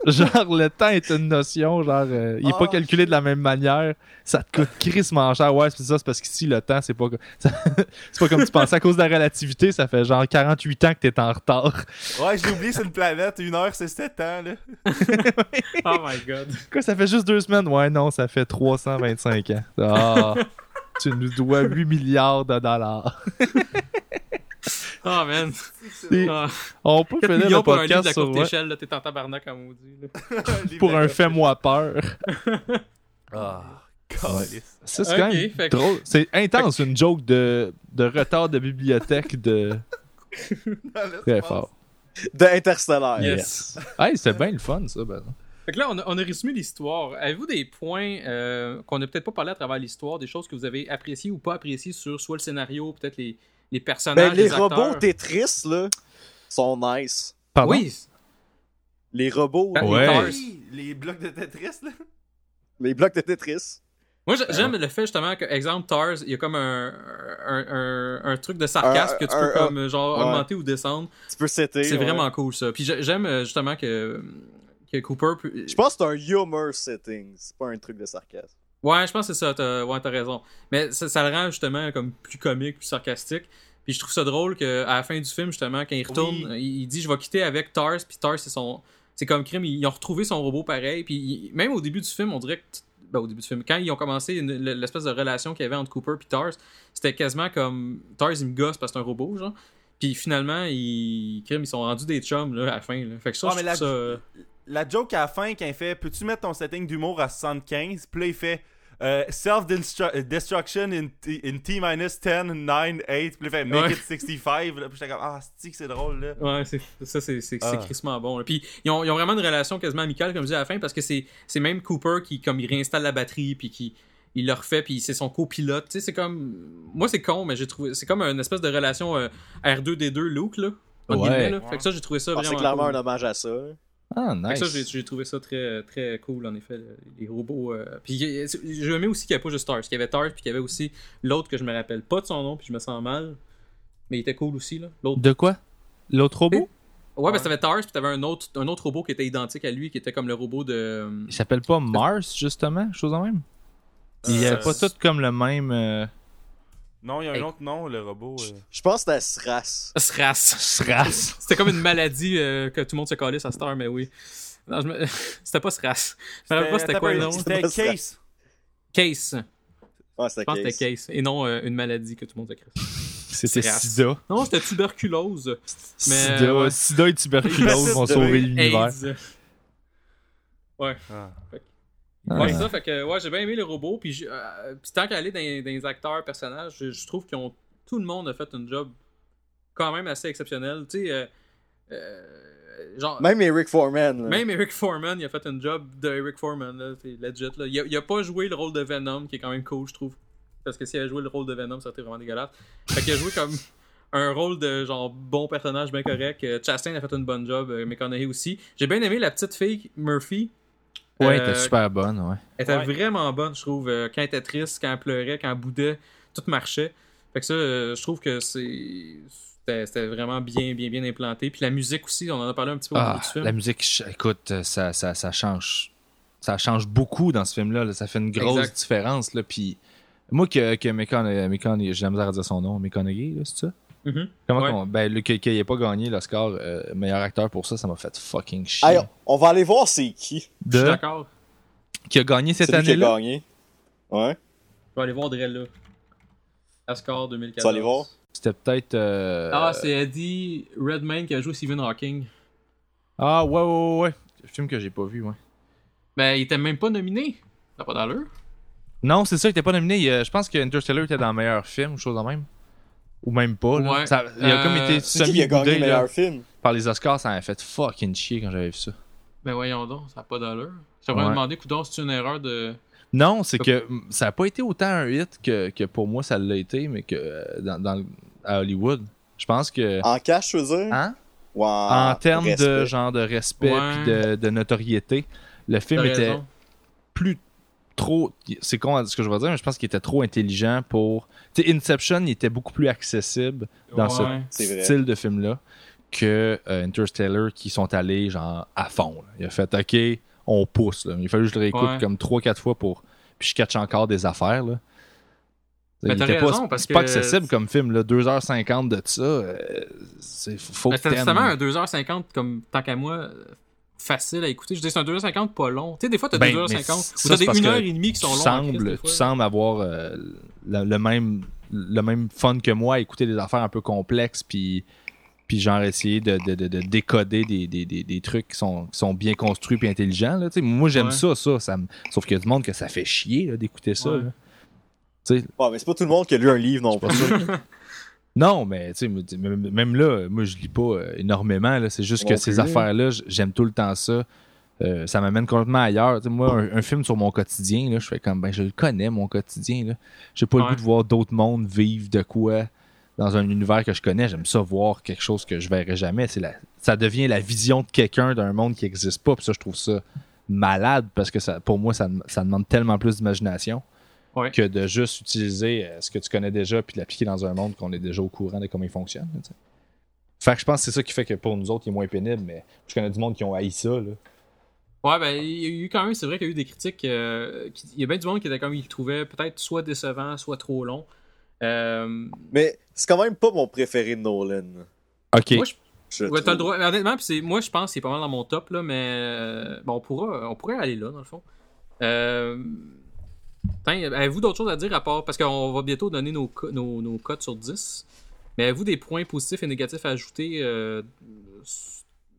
S2: genre, le temps est une notion, genre, euh, il est pas
S4: Ah.
S2: calculé de la même manière. Ça te coûte crissement cher. Ouais, c'est ça, c'est parce qu'ici, le temps, c'est pas, ça- c'est pas comme tu pensais. À cause de la relativité, ça fait genre 48 ans que t'es en retard.
S4: Ouais, je l'ai oublié, c'est une planète. Une heure, c'est 7 ans, là.
S1: Oh my god.
S2: Quoi, ça fait juste deux semaines? Ouais, non, ça fait 325 ans. Ah, tu nous dois 8 milliards de dollars.
S1: Oh man. Ah,
S2: on peut
S1: 4
S2: finir le
S1: pour un livre de
S2: podcast
S1: la
S2: sur,
S1: courte échelle, là, t'es en tabarnak comme maudit. là.
S2: pour un fais-moi peur.
S4: Ah.
S2: Ça, c'est quand même
S1: que-.
S2: C'est intense, une joke de, de retard de bibliothèque de très fort.
S3: De Interstellar.
S1: Yes.
S2: Hey, c'est bien le fun, ça. Ben.
S1: Fait que là, on a, on a résumé l'histoire. Avez-vous des points euh, qu'on n'a peut-être pas parlé à travers l'histoire, des choses que vous avez appréciées ou pas appréciées sur soit le scénario, peut-être les, les personnages,
S3: Ben, les
S1: les acteurs?
S3: robots Tetris, là, sont nice.
S2: Pardon?
S1: Oui.
S3: Les robots,
S1: Ben.
S2: Ouais.
S1: les Cars.
S4: Oui, les blocs de Tetris, là.
S3: Les blocs de Tetris.
S1: Moi, j'ai- j'aime le fait justement que, exemple, Tars, il y a comme un, un, un, un truc de sarcasme que tu peux
S3: un-
S1: comme genre
S3: ouais.
S1: augmenter ou descendre.
S3: Tu peux setter.
S1: C'est
S3: ouais.
S1: vraiment cool ça. Puis j'ai- j'aime euh, justement que, que Cooper.
S3: Je pense que c'est un humor setting. C'est pas un truc de sarcasme.
S1: Ouais, je pense que c'est ça. T'as, ouais, t'as raison. Mais ça, ça le rend justement comme plus comique, plus sarcastique. Puis je trouve ça drôle qu'à la fin du film, justement, quand il retourne,
S4: Oui.
S1: il, il dit Je vais quitter avec Tars. Puis Tars, c'est son. C'est comme crime, ils ont retrouvé son robot pareil. Puis il- même au début du film, on dirait que. Ben, au début du film, quand ils ont commencé l'espèce de relation qu'il y avait entre Cooper et Tars, c'était quasiment comme Tars, il me gosse parce que c'est un robot, genre. Puis finalement, ils, crime, ils sont rendus des chums là, à la fin. Là. Fait que ça,
S4: Ah,
S1: je
S4: mais
S1: trouve
S4: la-
S1: ça.
S4: La joke à la fin, quand il fait Peux-tu mettre ton setting d'humour à 75 Puis là, il fait euh, Self-destruction in, T- in T-minus 10, 9, 8. Puis là, il fait Make
S1: Ouais.
S4: it 65. Là, puis j'étais comme Ah, c'est que c'est drôle, là?
S1: Ouais, c'est, ça, c'est, c'est, c'est
S4: Ah.
S1: crissement bon. là. Puis, ils ont, ils ont vraiment une relation quasiment amicale, comme je dis à la fin, parce que c'est, c'est même Cooper qui, comme, il réinstalle la batterie, puis qui il le refait, puis c'est son copilote. Tu sais, c'est comme. Moi, c'est con, mais j'ai trouvé. C'est comme une espèce de relation euh, R2D2 Luke, là.
S2: Ouais.
S1: là.
S4: Ouais.
S1: Fait que ça, j'ai trouvé ça
S3: Ah,
S1: vraiment.
S3: c'est clairement
S1: cool.
S3: un hommage à ça.
S2: Ah, nice.
S1: ça, j'ai, trouvé ça très, très cool, en effet, le- les robots. euh. Puis j'ai j'ai aimé aussi qu'il n'y avait pas juste Tars, qu'il y avait Tars, puis qu'il y avait aussi l'autre que je me rappelle pas de son nom, puis je me sens mal. Mais il était cool aussi, là. L'autre
S2: De quoi? L'autre robot?
S1: Ouais, parce que t'avais Tars, puis t'avais un autre, un autre robot qui était identique à lui, qui était comme le robot de. euh,
S2: Il s'appelle pas Mars, justement, chose en même? Il y
S4: Euh,
S2: avait pas tout comme le même. euh,
S4: Non, il y a un
S1: Hey.
S4: autre nom, le robot. euh.
S3: Je pense que c'était SRAS.
S1: SRAS.
S2: SRAS.
S1: C'était comme une maladie euh, que tout le monde se calait à Star, mais oui. Non, je me... C'était pas SRAS. Je me rappelle pas c'était quoi le nom.
S4: C'était Case.
S1: Case.
S3: Ouais,
S1: Je
S3: c'était
S1: pense que
S3: Case.
S1: c'était Case. Et non euh, une maladie que tout le monde se crée.
S2: C'était. Sida.
S1: Non, c'était tuberculose. Mais,
S2: Sida,
S1: ouais.
S2: Sida et tuberculose vont sauver l'univers.
S1: Ouais.
S4: Ah.
S2: Ah.
S1: Ouais, ça, fait que ouais, j'ai bien aimé les robots. Puis, euh, puis tant qu'à aller dans, dans les acteurs, personnages, je, je trouve qu'ils ont. Tout le monde a fait un job quand même assez exceptionnel. Tu sais, euh, euh, genre.
S3: Même Eric Foreman. là.
S1: Même Eric Foreman, il a fait un job de Eric Foreman, là, c'est legit. Là. Il, a, il a pas joué le rôle de Venom, qui est quand même cool, je trouve. Parce que s'il avait joué le rôle de Venom, ça aurait été vraiment dégueulasse. Fait qu'il a joué comme un rôle de genre bon personnage bien correct. Chastain a fait une bonne job, McConaughey aussi. J'ai bien aimé la petite fille, Murphy.
S2: Ouais,
S1: Euh,
S2: t'es super bonne, ouais.
S1: Elle était
S4: Ouais.
S1: vraiment bonne, je trouve. euh, quand elle était triste, quand elle pleurait, quand elle boudait, tout marchait. Fait que ça, euh, je trouve que c'est. C'était vraiment bien, bien, bien implanté. Puis la musique aussi, on en a parlé un petit peu au
S2: Ah,
S1: début du film.
S2: la musique, écoute, ça, ça, ça change. Ça change beaucoup dans ce film-là. là. Ça fait une grosse
S1: Exact.
S2: différence. Là. Puis, moi, que, que McConaughey, j'ai la misère à dire son nom, McConaughey, là, c'est ça?
S1: Mhm.
S2: Comment
S1: Ouais.
S2: qu'on- ben, le- qu'il n'ait pas gagné l'Oscar euh, meilleur acteur pour ça, ça m'a fait fucking chier.
S3: Hey, on va aller voir c'est qui.
S1: Je suis
S2: de,
S1: d'accord.
S2: qui a gagné cette
S3: C'est lui qui a
S2: année-là?
S3: gagné. Ouais.
S1: Je vais aller voir Drell là. Ascar 2014.
S3: Tu vas aller voir?
S2: C'était peut-être. euh,
S1: Ah, c'est Eddie Redmayne qui a joué Stephen Hawking.
S2: Ah, ouais, ouais, ouais, ouais. Le film que j'ai pas vu, ouais.
S1: Ben, il était même pas nominé. T'as pas d'allure?
S2: Non, c'est ça, il était pas nominé. Euh, je pense que Interstellar était dans le meilleur film, ou chose de même. Ou même pas. Là.
S1: Ouais.
S2: Ça- il a comme
S1: Euh,
S2: été
S3: qui a gagné
S2: là,
S3: meilleur film?
S2: par les Oscars. Ça m'a fait fucking chier quand j'avais vu ça.
S1: Ben, voyons donc, ça a pas d'allure. J'aimerais
S2: Ouais.
S1: me demander, coudon, c'est une erreur de.
S2: Non, c'est que ça a pas été autant un hit que, que pour moi ça l'a été, mais que euh, dans, dans- à Hollywood. Je pense que.
S3: En cash, je veux dire?
S2: Hein?
S3: En,
S2: termes de
S3: respect?
S2: genre de respect
S1: Ouais.
S2: puis de, de notoriété, le film était
S1: raison.
S2: plus trop. C'est con ce que je vais dire, mais je pense qu'il était trop intelligent pour. Tu sais, Inception, il était beaucoup plus accessible dans ce
S1: Ouais.
S2: Style de film-là que euh, Interstellar qui sont allés genre à fond. là. Il a fait OK, on pousse. Là. Il a fallu que je le réécoute
S1: Ouais.
S2: comme 3-4 fois pour. Puis je catch encore des affaires. Là.
S1: Mais
S2: Il
S1: t'as
S2: était pas-
S1: raison, parce
S2: c'est pas
S1: que-
S2: accessible comme film, là. 2h50 de ça. euh, c'est faut
S1: Ben,
S2: que
S1: c'est justement un 2h50 comme tant qu'à moi facile à écouter. Je dis c'est un 2h50 pas long. Tu sais des fois t'as
S2: Ben,
S1: des
S2: mais
S1: 2h50
S2: ça,
S1: ou t'as des
S2: parce que
S1: 1h30 qui sont
S2: tu
S1: longs.
S2: tu sembles avoir euh, le, le même le même fun que moi à écouter des affaires un peu complexes puis puis genre essayer de, de, de, de décoder des, des, des, des trucs qui sont, qui sont bien construits et intelligents là. Tu sais, moi j'aime
S1: Ouais.
S2: ça ça, ça me- sauf qu'il y a du monde que ça fait chier d'écouter ça
S1: Ouais.
S2: là. Tu sais,
S3: Ouais, mais c'est pas tout le monde qui a lu un livre non
S2: pas
S3: plus.
S2: non mais tu sais me- même là moi je lis pas euh, énormément c'est juste que ces
S3: plus.
S2: affaires là j'aime tout le temps ça Euh, ça m'amène complètement ailleurs. Moi, un, un film sur mon quotidien, là, je fais comme ben je le connais, mon quotidien. J'ai pas le goût de voir d'autres mondes vivre de quoi dans un univers que je connais. J'aime ça voir quelque chose que je verrai jamais. La, ça devient la vision de quelqu'un d'un monde qui existe pas. Puis ça, je trouve ça malade parce que ça, pour moi, ça, ça demande tellement plus d'imagination
S1: Ouais.
S2: que de juste utiliser euh, ce que tu connais déjà puis l'appliquer dans un monde qu'on est déjà au courant de comment il fonctionne. tu sais. Fait que je pense que c'est ça qui fait que pour nous autres, il est moins pénible, mais je connais du monde qui ont haï ça. Là.
S1: Ouais, ben, il y a eu quand même, c'est vrai qu'il y a eu des critiques. euh, qui- il y a bien du monde qui était comme, il le trouvait peut-être soit décevant, soit trop long. Euh,
S3: Mais c'est quand même pas mon préféré de Nolan.
S2: Ok.
S1: Moi, je
S3: je
S1: Ouais, t'as le droit. Honnêtement, moi, je pense que c'est pas mal dans mon top, là, mais bon, on, pourra, on pourrait aller là, dans le fond. Euh, avez-vous d'autres choses à dire à part. Parce qu'on va bientôt donner nos, nos, nos cotes sur 10. Mais avez-vous des points positifs et négatifs à ajouter euh,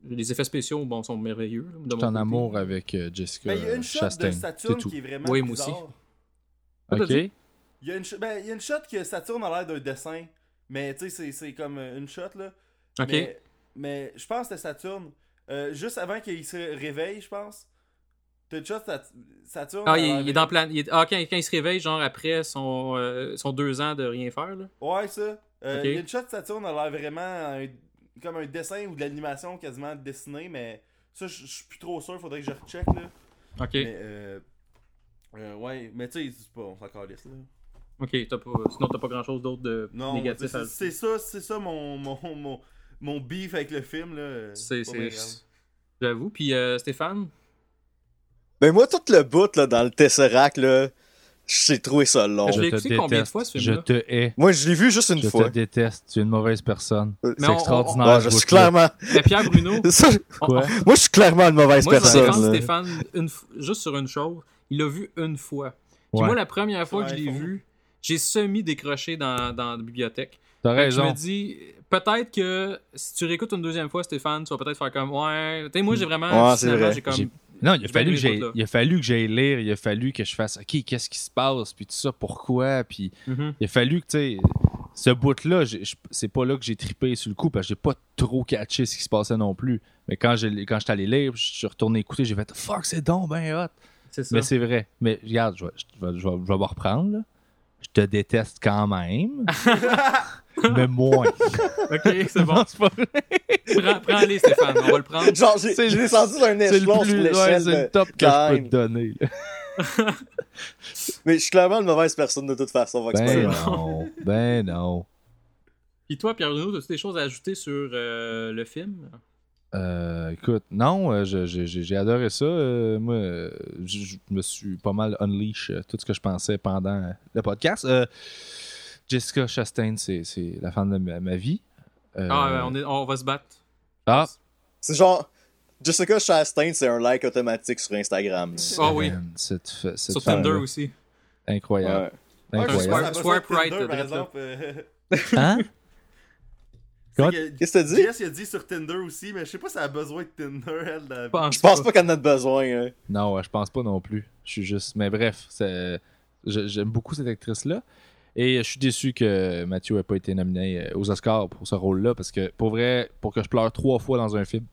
S1: Les effets spéciaux, bon, sont merveilleux.
S2: Je suis en
S1: côté.
S2: amour avec euh, Jessica
S4: Ben, il y a une shot
S2: Chastain.
S4: de
S2: C'est
S4: Saturne
S2: tout.
S4: qui est vraiment
S1: Oui, moi aussi.
S2: Ok.
S1: T'as dit?
S4: Il y, a une shot- ben, il y a une shot que Saturne a l'air d'un dessin, mais tu sais, c'est- comme euh, une shot là.
S1: Ok.
S4: Mais, mais je pense que c'était Saturne. Euh, juste avant qu'il se réveille, je pense. Sat- Saturne.
S1: Ah, il, est dans plan. il est- ah, quand, quand il se réveille, genre après son, euh, son deux ans de rien faire, là.
S4: Ouais, ça. Euh,
S1: Ok.
S4: Il y a une shot de Saturne a l'air vraiment un- comme un dessin ou de l'animation quasiment dessinée, mais ça, je suis plus trop sûr, faudrait que je recheck là.
S1: Ok.
S4: Mais euh, euh, ouais, mais tu sais, c'est pas, on s'en calisse là.
S1: Ok, t'as pas, sinon t'as pas grand chose d'autre de
S4: Non,
S1: négatif
S4: c'est
S1: à
S4: c'est ça, c'est ça mon, mon, mon, mon beef avec le film là.
S1: C'est. J'avoue. Puis euh, Stéphane?
S3: Ben moi, tout le bout là, dans le Tesseract, là, j'ai trouvé ça long.
S1: Je l'ai
S2: Je te
S1: écouté combien de
S2: déteste.
S1: fois, ce
S2: Je
S1: film-là?
S2: te hais.
S3: Moi, je l'ai vu juste une
S2: Je
S3: fois.
S2: te déteste. Tu es une mauvaise personne.
S3: Euh,
S1: Mais
S2: C'est
S1: on-
S2: extraordinaire.
S3: Ouais,
S2: ce
S3: je suis clairement.
S1: Mais Pierre Bruno.
S3: Ça,
S2: Quoi?
S3: moi, je suis clairement une mauvaise
S1: Moi, je vais
S3: personne.
S1: défendre
S3: là.
S1: Stéphane une f- juste sur une chose. Il l'a vu une fois. Puis
S2: Ouais.
S1: moi, la première fois que je l'ai vu, j'ai semi-décroché dans, dans la bibliothèque.
S2: T'as
S1: que Je
S2: raison.
S1: me dis, peut-être que si tu réécoutes une deuxième fois, Stéphane, tu vas peut-être faire comme, ouais. Tu sais, moi, j'ai vraiment.
S3: Ouais, c'est vrai.
S1: j'ai comme.
S2: Non, il a, fallu que j'aille,
S1: ce bout-là.
S2: il a fallu que j'aille lire, il a fallu que je fasse OK, qu'est-ce qui se passe, puis tout ça, pourquoi, puis
S1: Mhm.
S2: il a fallu que, tu sais, ce bout-là, j'ai- je- c'est pas là que j'ai trippé sur le coup, parce que j'ai pas trop catché ce qui se passait non plus. Mais quand j'ai quand j'étais allé lire, je suis retourné écouter, j'ai fait fuck, c'est donc ben hot.
S1: C'est ça.
S2: Mais c'est vrai. Mais regarde, je vais, je vais, je vais- je vais me reprendre, là. Je te déteste quand même. mais moins.
S1: Ok, c'est bon.
S2: Non, c'est pas vrai.
S1: Prends- Prends-les, Stéphane. On va le prendre.
S3: Genre, j'ai descendu d'un
S2: C'est le
S3: échelon
S2: plus
S3: sur l'échelle.
S2: c'est le
S3: de-
S2: top que je peux te donner.
S3: Mais je suis clairement une mauvaise personne de toute façon.
S2: Ben non. Ben non.
S1: Puis toi, Pierre Bruno, as-tu des choses à ajouter sur euh, le film?
S2: Euh, écoute, non, euh, j'ai adoré ça. Euh, moi, je me suis pas mal unleash euh, tout ce que je pensais pendant le podcast. Jessica Chastain, c'est c'est la femme de ma, ma vie. Euh,
S1: Ah, ouais, on, est, on va se battre.
S2: ah,
S3: C'est genre. Jessica Chastain, c'est un like automatique sur Instagram.
S1: Ah oui.
S2: cette, fa- cette
S1: Sur Tinder aussi.
S2: Incroyable.
S3: Ouais.
S2: Incroyable.
S1: Swipe right,
S4: par exemple. euh,
S2: Hein?
S3: Qu'est-ce que t'as dit?
S4: Jess, il a dit sur Tinder aussi, mais je sais pas si elle a besoin de Tinder, elle. la.
S3: Je pense pas qu'elle en a besoin. hein.
S2: Non, ouais, je pense pas non plus. Je suis juste. Mais bref, j'aime beaucoup cette actrice-là. Et je suis déçu que Mathieu n'ait pas été nominé euh, aux Oscars pour ce rôle-là. Parce que pour vrai, pour que je pleure trois fois dans un film,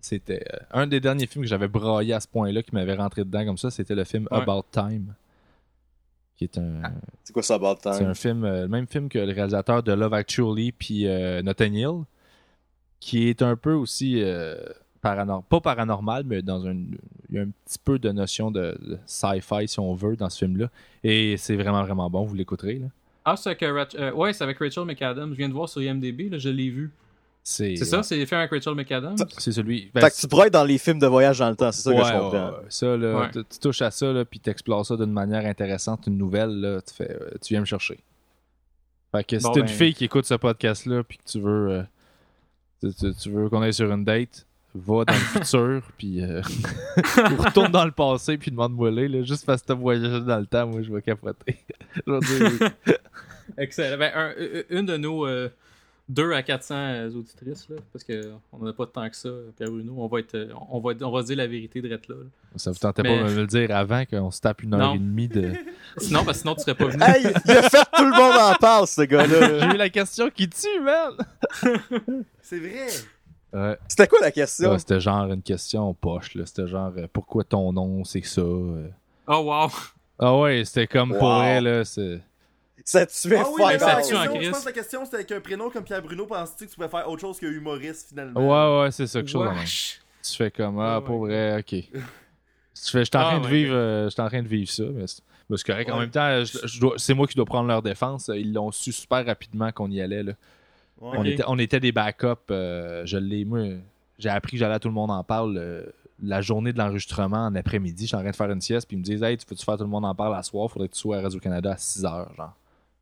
S2: c'était euh, un des derniers films que j'avais braillé à ce point-là, qui m'avait rentré dedans comme ça, c'était le film
S1: Ouais.
S2: About Time. Qui est un,
S3: C'est quoi ça, About
S2: c'est
S3: Time?
S2: un film, euh, le même film que le réalisateur de Love Actually puis euh, Hill, qui est un peu aussi euh, paranor- pas paranormal, mais dans un, il y a un petit peu de notion de, de sci-fi si on veut dans ce film-là. Et c'est vraiment vraiment bon, vous l'écouterez.
S1: Ah, c'est avec, euh, Rach- euh, ouais, c'est avec Rachel McAdams. Je viens de voir sur IMDb, là, je l'ai vu.
S2: C'est
S1: C'est ça, c'est fait avec Rachel McAdams?
S2: C'est celui. ben,
S3: Fait que tu pourrais être dans les films de voyage dans le temps, c'est ça que je comprends.
S2: ouais. Ça, là,
S1: Ouais.
S2: tu, touches à ça, là, puis tu explores ça d'une manière intéressante, une nouvelle, là, tu, fais, euh, tu viens me chercher. Fait que si
S1: Bon,
S2: t'es
S1: ben-
S2: une fille qui écoute ce podcast-là, puis que tu veux, euh, tu veux qu'on aille sur une date, va dans le futur, puis euh, ou retourne dans le passé, puis demande-moi là, juste parce que t'as voyagé dans le temps, moi, je vais capoter. je vais dire oui.
S1: Excellent. Ben, un- euh, une de nos euh, 2 à 400 euh, auditrices, là, parce qu'on n'a pas tant que ça, Pierre Bruno. On va, être, euh, on, va, on va dire la vérité de là. là.
S2: Ça vous tentait
S1: Mais-
S2: pas de me le dire avant qu'on se tape une heure
S1: Non.
S2: et demie de.
S1: Sinon, parce que sinon, tu serais pas venu.
S3: Hey, il a fait tout le monde en parle, ce gars-là.
S2: J'ai eu la question qui tue, man!
S4: C'est vrai!
S2: Ouais.
S3: C'était quoi la question?
S2: Ouais, c'était genre une question poche, là. C'était genre euh, pourquoi ton nom c'est ça? euh?
S1: Oh, wow.
S2: Ah ouais, c'était comme pour elle, là. C'est...
S3: Ça tuait
S4: Ah oui,
S3: fort.
S4: mais
S1: ça tue en
S4: je pense que la question c'était avec un prénom comme Pierre Bruno, penses-tu que tu pouvais faire autre chose que humoriste finalement?
S2: Ouais, ouais, c'est ça, quelque chose de. Tu fais comme, ah,
S1: Ouais,
S2: pour vrai, ok. Je fais- J'étais en,
S1: Ah,
S2: train de vivre, euh, en train de vivre ça, mais c'est mais c'est correct. En même temps, je- je dois- c'est moi qui dois prendre leur défense. Ils l'ont su super rapidement qu'on y allait. Là. On, était, on était des backups. euh, je l'ai, moi, j'ai appris que j'allais à tout le monde en parle euh, la journée de l'enregistrement en après-midi. J'étais en train de faire une sieste, puis ils me disent Hey, tu peux-tu faire tout le monde en parle à soir? Faudrait que tu sois à Radio-Canada à 6 h. Genre.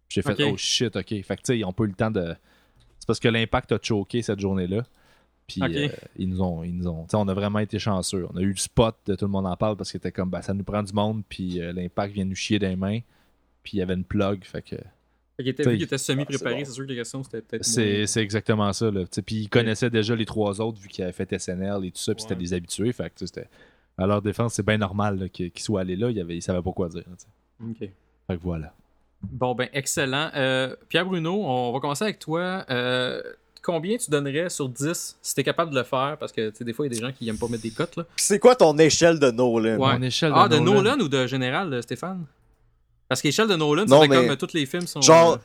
S2: Puis J'ai fait. Oh shit, ok. Fait que tu sais, ils ont pas eu le temps de. C'est parce que l'impact a choqué cette journée-là. Puis euh, ils nous ont. Ils nous ont on a vraiment été chanceux. On a eu le spot de tout le monde en parle parce que c'était comme ben, ça nous prend du monde, puis l'impact vient nous chier des mains. Puis il y avait une plug. Fait que.
S1: Qu'il était,
S2: T'sais,
S1: vu qu'il était semi-préparé,
S3: ah, c'est bon.
S1: sûr que les questions c'était peut-être.
S2: C'est
S1: moins-
S2: c'est exactement ça. Là. Puis ils connaissaient déjà les trois autres vu qu'ils avaient fait SNL et tout ça, puis c'était des habitués. Fait que c'était. À leur défense, c'est bien normal là, qu'ils soient allés là. Ils, avaient, ils savaient pas quoi dire.
S1: Ok.
S2: Fait que voilà.
S1: Bon, ben, excellent. Euh, Pierre Bruno, on va commencer avec toi. Euh, combien tu donnerais sur 10 si t'es capable de le faire? Parce que, des fois, il y a des gens qui aiment pas mettre des cotes, là.
S3: C'est quoi ton échelle de Nolan?
S1: Ouais.
S2: Mon échelle
S1: Ah, de Nolan. ou de général, Stéphane? Parce qu'échelle de Nolan, c'est
S3: mais-
S1: comme tous les films sont.
S3: Genre,
S1: euh,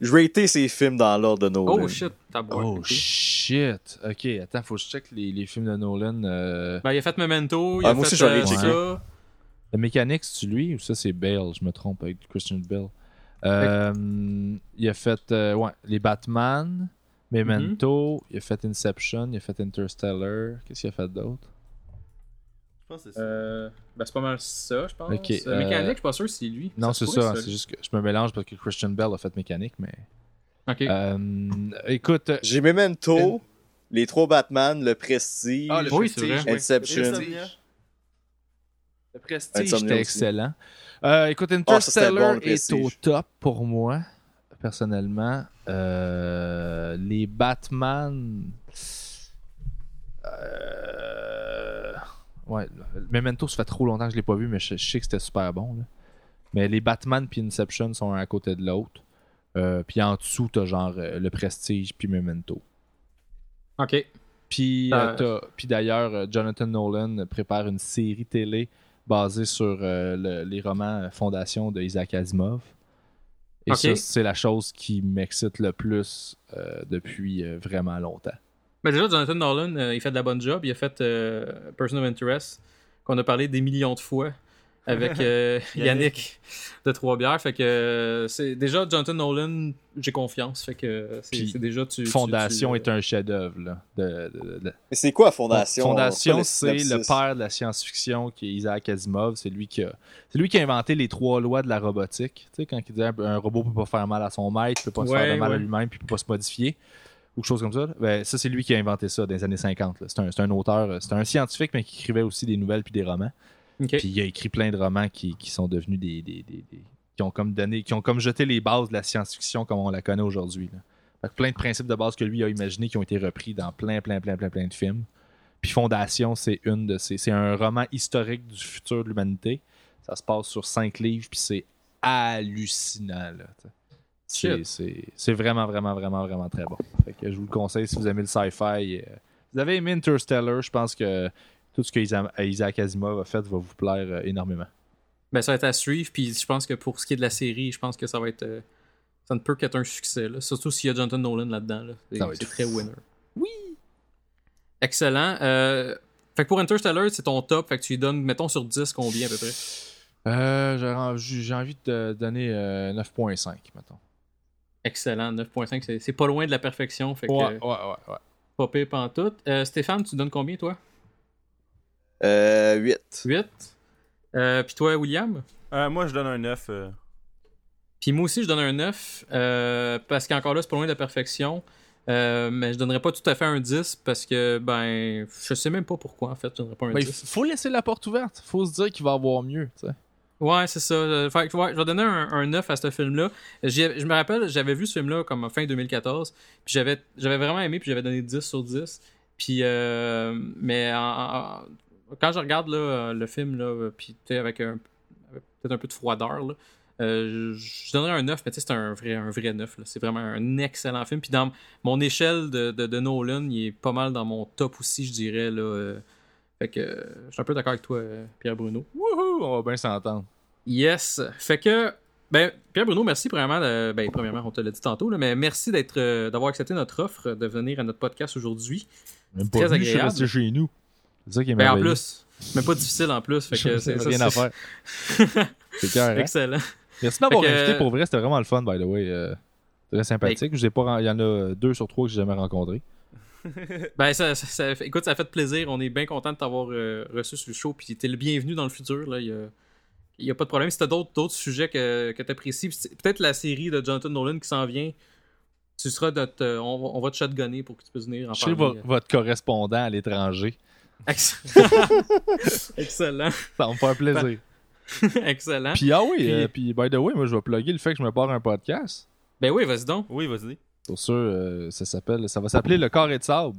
S3: je ratais ces films dans l'ordre de Nolan.
S1: Oh shit, t'as boire.
S2: Oh shit. Ok, attends, faut que je check les, les films de Nolan. euh,
S1: Ben, il a fait Memento, il
S3: Ah,
S1: a
S3: moi
S1: fait
S3: aussi,
S1: euh, ça.
S2: La mécanique, c'est lui ou ça c'est Bale? Je me trompe avec Christian Bale. Euh, Il a fait euh, ouais, les Batman, Memento, il a fait Inception, il a fait Interstellar. Qu'est-ce qu'il a fait d'autre?
S4: Pense que c'est ça.
S1: Euh, ben, c'est pas mal ça, je pense.
S2: Ok,
S1: Euh,
S2: euh,
S1: Mécanique, je suis pas sûr si c'est lui.
S2: Non, c'est ça. C'est juste que je me mélange parce que Christian Bale a fait mécanique, mais.
S1: Ok.
S2: Euh, écoute, euh,
S3: J'ai Memento, les trois Batman, le Prestige,
S2: Ah, le
S1: Oui, c'est vrai.
S3: Inception.
S2: Le Prestige
S3: Insomnia
S2: était
S3: aussi.
S2: excellent. Euh, écoute,
S3: Ah, c'était
S2: Interstellar
S3: bon, le
S2: est au
S3: Prestige.
S2: top pour moi, personnellement. Euh, les Batman. Euh, ouais, Memento, ça fait trop longtemps que je l'ai pas vu, mais je, je sais que c'était super bon. là. Mais les Batman puis Inception sont un à côté de l'autre. Euh, puis en dessous, t'as genre euh, le Prestige puis Memento.
S1: Ok.
S2: Puis,
S1: Euh.
S2: d'ailleurs, Jonathan Nolan prépare une série télé basée sur le- les romans Fondation de Isaac Asimov. Et ça, c'est la chose qui m'excite le plus depuis vraiment longtemps.
S1: Ben déjà, Jonathan Nolan, euh, il fait de la bonne job. Il a fait euh, Person of Interest, qu'on a parlé des millions de fois avec euh, Yannick de Trois-Bières. Fait que c'est déjà Jonathan Nolan, j'ai confiance. Fait que c'est déjà tu.
S2: Fondation
S1: tu,
S2: est un chef-d'œuvre. là, de- de- de-
S3: Mais c'est quoi Fondation?
S2: Fondation, c'est le père de la science-fiction qui est Isaac Asimov. C'est lui qui a, c'est lui qui a inventé les trois lois de la robotique. Tu sais, quand il disait un, un robot peut pas faire mal à son maître, peut pas se faire de mal à lui-même, puis peut pas se modifier, ou quelque chose comme ça. Ben, ça, c'est lui qui a inventé ça dans les années 50. là. C'est un, un auteur, euh, c'est un scientifique, mais qui écrivait aussi des nouvelles puis des romans. Puis il a écrit plein de romans qui, qui sont devenus des, des- des- des- qui ont comme donné, qui ont comme jeté les bases de la science-fiction comme on la connaît aujourd'hui. plein de principes de base que lui a imaginés qui ont été repris dans plein, plein, plein, plein, plein de films. Puis Fondation, c'est une de ces. C'est un roman historique du futur de l'humanité. Ça se passe sur cinq livres, puis c'est hallucinant. là. C'est- vraiment, vraiment, vraiment, vraiment très bon. Fait que je vous le conseille si vous aimez le sci-fi. euh, vous avez aimé Interstellar, je pense que tout ce que Isa- Isaac Asimov a fait va vous plaire euh, énormément.
S1: Ben, ça va être à suivre. Puis je pense que pour ce qui est de la série, je pense que ça va être. euh, ça ne peut qu'être un succès. Là. Surtout s'il y a Jonathan Nolan là-dedans. Là. C'est
S2: être
S1: très winner.
S2: Oui!
S1: Excellent. Fait que pour Interstellar, c'est ton top. Fait que tu lui donnes, mettons, sur 10 combien à peu près?
S2: Euh, j'ai envie- j'ai envie de donner euh, 9.5, mettons.
S1: Excellent. 9.5, c'est- c'est pas loin de la perfection. Fait que
S2: Ouais, ouais, ouais, ouais.
S1: pas pire pantoute. Euh, Stéphane, tu donnes combien toi?
S3: Euh, 8.
S1: 8. Euh, Puis toi, William?
S4: Euh, moi, je donne un 9. euh.
S1: Puis moi aussi, je donne un 9. euh, parce qu'encore là, c'est pas loin de la perfection. Euh, mais je donnerais pas tout à fait un 10 parce que, ben, je sais même pas pourquoi en fait, je donnerais pas un
S2: Ben, il
S1: 10.
S2: faut laisser la porte ouverte. faut se dire qu'il va y avoir mieux. tu sais.
S1: Ouais, c'est ça. Euh, Fait que, je vais donner un, un 9 à ce film-là. Je me rappelle, j'avais vu ce film-là comme fin 2014. Puis j'avais j'avais vraiment aimé, puis j'avais donné 10 sur 10. Puis, euh, mais en- quand je regarde euh, le film, là, puis avec, un- avec peut-être un peu de froideur, je donnerais un 9, mais c'est un vrai, un vrai 9. là. C'est vraiment un excellent film. Puis dans mon échelle de, de, Nolan, il est pas mal dans mon top aussi, je dirais. Là. Fait que euh, je suis un peu d'accord avec toi, euh, Pierre Bruno.
S2: Wouhou, on va bien s'entendre.
S1: Yes. Fait que, ben, Pierre Bruno, merci premièrement. de- ben, premièrement, on te l'a dit tantôt, là, mais merci d'être, euh, d'avoir accepté notre offre de venir à notre podcast aujourd'hui.
S2: Même
S1: Très
S2: pas je suis
S1: agréable.
S2: resté chez nous. C'est ça qui est
S1: Ben, en plus, Mais pas difficile en plus. Fait que c'est ça,
S2: rien à
S1: c'est-
S2: faire. C'est clair.
S1: Excellent.
S2: Merci de m'avoir
S1: Fait que-
S2: invité pour vrai, c'était vraiment le fun, by the way. euh, très sympathique. Je l'ai pas Il y en a deux sur trois que j'ai jamais rencontrés.
S1: Ben, ça, ça- ça- écoute, ça a fait plaisir. On est bien content de t'avoir euh, reçu sur le show. Puis t'es le bienvenu dans le futur. Là. Il y a, il y a pas de problème. Si t'as d'autres, d'autres sujets que, que t'apprécies, peut-être la série de Jonathan Nolan qui s'en vient, tu seras notre. euh, on, va- on va te shotgunner pour que tu puisses venir en
S2: Je
S1: parler.
S2: vo- votre correspondant à l'étranger.
S1: Ex- Excellent.
S2: Ça va me faire plaisir.
S1: Excellent.
S2: Puis ah oui,
S1: Puis-
S2: euh, puis by the way, moi je vais plugger le fait que je me pars un podcast.
S1: Ben oui, vas-y donc.
S4: Oui, vas-y.
S2: Pour sûr, euh, ça s'appelle, ça va s'appeler Le Carré de sable.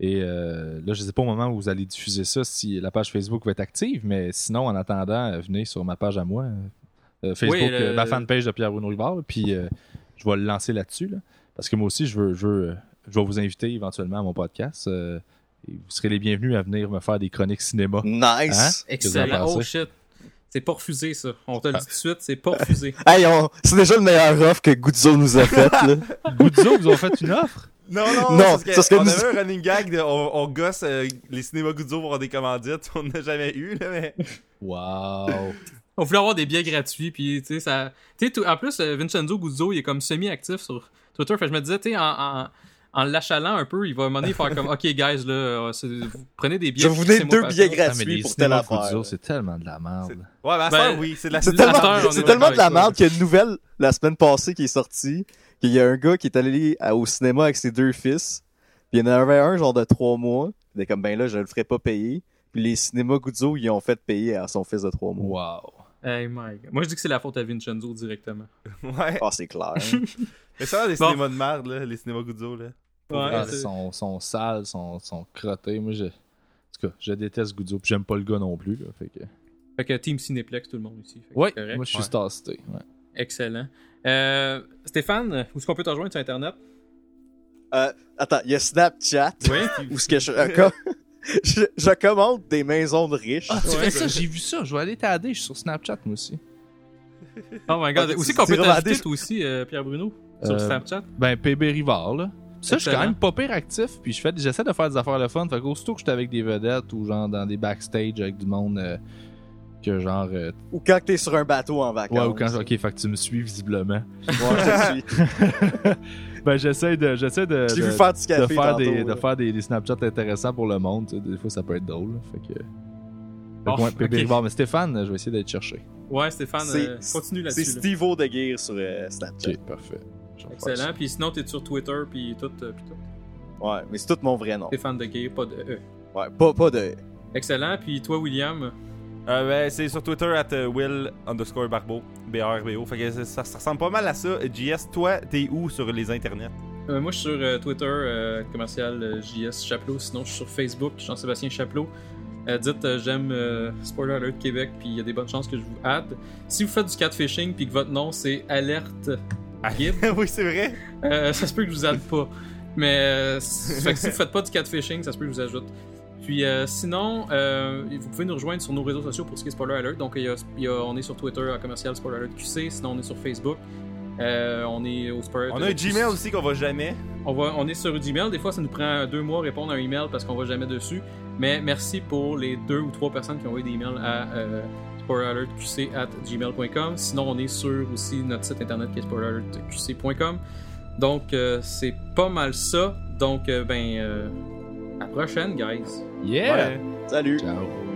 S2: Et euh, là, je sais pas au moment où vous allez diffuser ça si la page Facebook va être active, mais sinon, en attendant, euh, venez sur ma page à moi, euh, Facebook,
S1: Oui, le-
S2: euh, ma fanpage de Pierre Bruno Rivard, puis euh, je vais le lancer là-dessus, là. parce que moi aussi, je veux, je veux, je vais vous inviter éventuellement à mon podcast. euh, et vous serez les bienvenus à venir me faire des chroniques cinéma.
S3: Nice.
S2: Hein?
S1: Excellent. Oh shit. C'est pas refusé, ça. On te le
S2: Ah.
S1: dit tout de suite, c'est pas refusé.
S3: Hey, on- c'est déjà le meilleur offre que Guzzo nous a fait, là.
S2: Guzzo, vous ont fait une offre?
S4: Non, non,
S3: Non,
S4: parce que
S3: c'est ce que
S4: on
S3: nous-
S4: avait un running gag de on, on gosse euh, les cinémas Guzzo pour avoir des commandites. On n'a jamais eu, là, mais.
S2: Wow!
S1: On voulait avoir des billets gratuits, puis tu sais, ça. Tu sais, tout- en plus, euh, Vincenzo Guzzo, il est comme semi-actif sur Twitter. Fait que je me disais, tu sais, en, en, en l'achalant un peu, il va à un moment donné faire comme, OK, guys, là, euh, vous prenez des billets.
S3: Je vous
S1: fixez-moi
S3: deux billets.
S2: Ah,
S3: gratuits pour telle affaire.
S2: C'est tellement de la merde.
S4: Ouais, mais à
S1: Ben,
S4: ça, oui, c'est de la
S3: C'est tellement,
S1: est
S3: c'est tellement de la merde qu'il y a une nouvelle la semaine passée qui est sortie. Qu'il y a un gars qui est allé au cinéma avec ses deux fils. Puis il y en avait un genre de trois mois. Il était comme ben là, je le ferai pas payer. Puis les cinémas Guzzo, ils ont fait payer à son fils de trois mois.
S2: Wow!
S1: Hey, my God. Moi, je dis que c'est la faute à Vincenzo directement.
S4: Ouais.
S3: Ah, c'est clair.
S4: Mais ça, les
S1: Bon.
S4: cinémas de merde, là, les cinémas Guzzo, là.
S1: Ouais,
S2: Ah, sont, sont sales, sont, sont crottés. Moi, je... En tout cas, je déteste Guzzo, puis j'aime pas le gars non plus. Là, fait que...
S1: Fait que Team Cinéplex, tout le monde ici. Correct.
S2: moi, je suis
S1: Ouais.
S2: Star. Ouais.
S1: Excellent. Euh, Stéphane, où est-ce qu'on peut te rejoindre sur Internet?
S3: Euh, attends, il y a Snapchat.
S1: Oui.
S3: Où ce que je, euh, je, je commande des maisons de riches.
S2: Ah, tu
S1: Ouais.
S2: fais ça, j'ai vu ça. Je vais aller t'aider. Je suis sur Snapchat, moi aussi.
S1: Oh my god. C'est
S3: tu-
S1: qu'on peut t'ajouter, toi aussi, euh, Pierre Bruno? Sur
S2: Euh,
S1: Snapchat?
S2: Ben, PB Rivard, là. Ça, je suis quand même pas pire actif, puis je fais, j'essaie de faire des affaires de fun. Fait qu'aussitôt que j'étais avec des vedettes ou genre dans des backstage avec du monde euh, que genre. euh,
S3: Ou quand t'es sur un bateau en vacances.
S2: ouais, ou quand. Ok, fait que tu me suis visiblement.
S3: Ouais, je suis.
S2: ben, j'essaie de. J'essaie de. De-
S3: vu faire du
S2: de faire,
S3: tantôt,
S2: des,
S3: là.
S2: de faire des, des Snapchats intéressants pour le monde. Des fois, ça peut être drôle. Fait que.
S1: Bon,
S2: Fait que ouais, PB
S1: ok.
S2: Rivard. Mais Stéphane, je vais essayer d'aller te chercher.
S1: Ouais, Stéphane,
S3: C'est-
S1: euh, continue
S3: C'est
S1: là-dessus. là.
S3: Steve-O de Gear sur euh, Snapchat.
S2: Ok, parfait.
S1: Excellent. Puis sinon, t'es sur Twitter, puis tout, euh, puis tout.
S3: Ouais, mais c'est tout mon vrai nom.
S1: Stéphane de Gay, pas de E.
S3: Ouais, pas, pas de.
S1: Excellent. Puis toi, William,
S4: Euh, ben, c'est sur Twitter, at euh, Will underscore Barbeau, B-A-R-B-O. Fait que ça, ça- ça ressemble pas mal à ça. JS, toi, t'es où sur les internets?
S1: euh, moi je suis sur euh, Twitter, euh, commercial JS Chaplot. Sinon, je suis sur Facebook, Jean-Sébastien Chaplot. Euh, dites euh, j'aime euh, Spoiler Alert Québec, puis il y a des bonnes chances que je vous add. Si vous faites du catfishing, puis que votre nom c'est Alerte Guide,
S4: oui, c'est vrai.
S1: Euh, ça se peut que je vous aide pas. Mais euh, c- fait que si vous faites pas du catfishing, ça se peut que je vous ajoute. Puis euh, sinon, vous pouvez nous rejoindre sur nos réseaux sociaux pour ce qui est Spoiler Alert. Donc il y a- il y a- on est sur Twitter à commercial Spoiler Alert QC. Sinon on est sur Facebook. On est au Spoiler
S4: On a un Gmail aussi qu'on va jamais.
S1: On, va, on est sur Gmail. Des fois, ça nous prend deux mois à répondre à un email parce qu'on va jamais dessus. Mais merci pour les deux ou trois personnes qui ont envoyé des emails à spoileralertqc@gmail.com. Sinon, on est sur aussi notre site internet qui est spoileralertqc.com. Donc, euh, c'est pas mal ça. Donc, euh, ben, euh, à la prochaine, guys.
S2: Yeah!
S3: Salut!
S2: Ciao!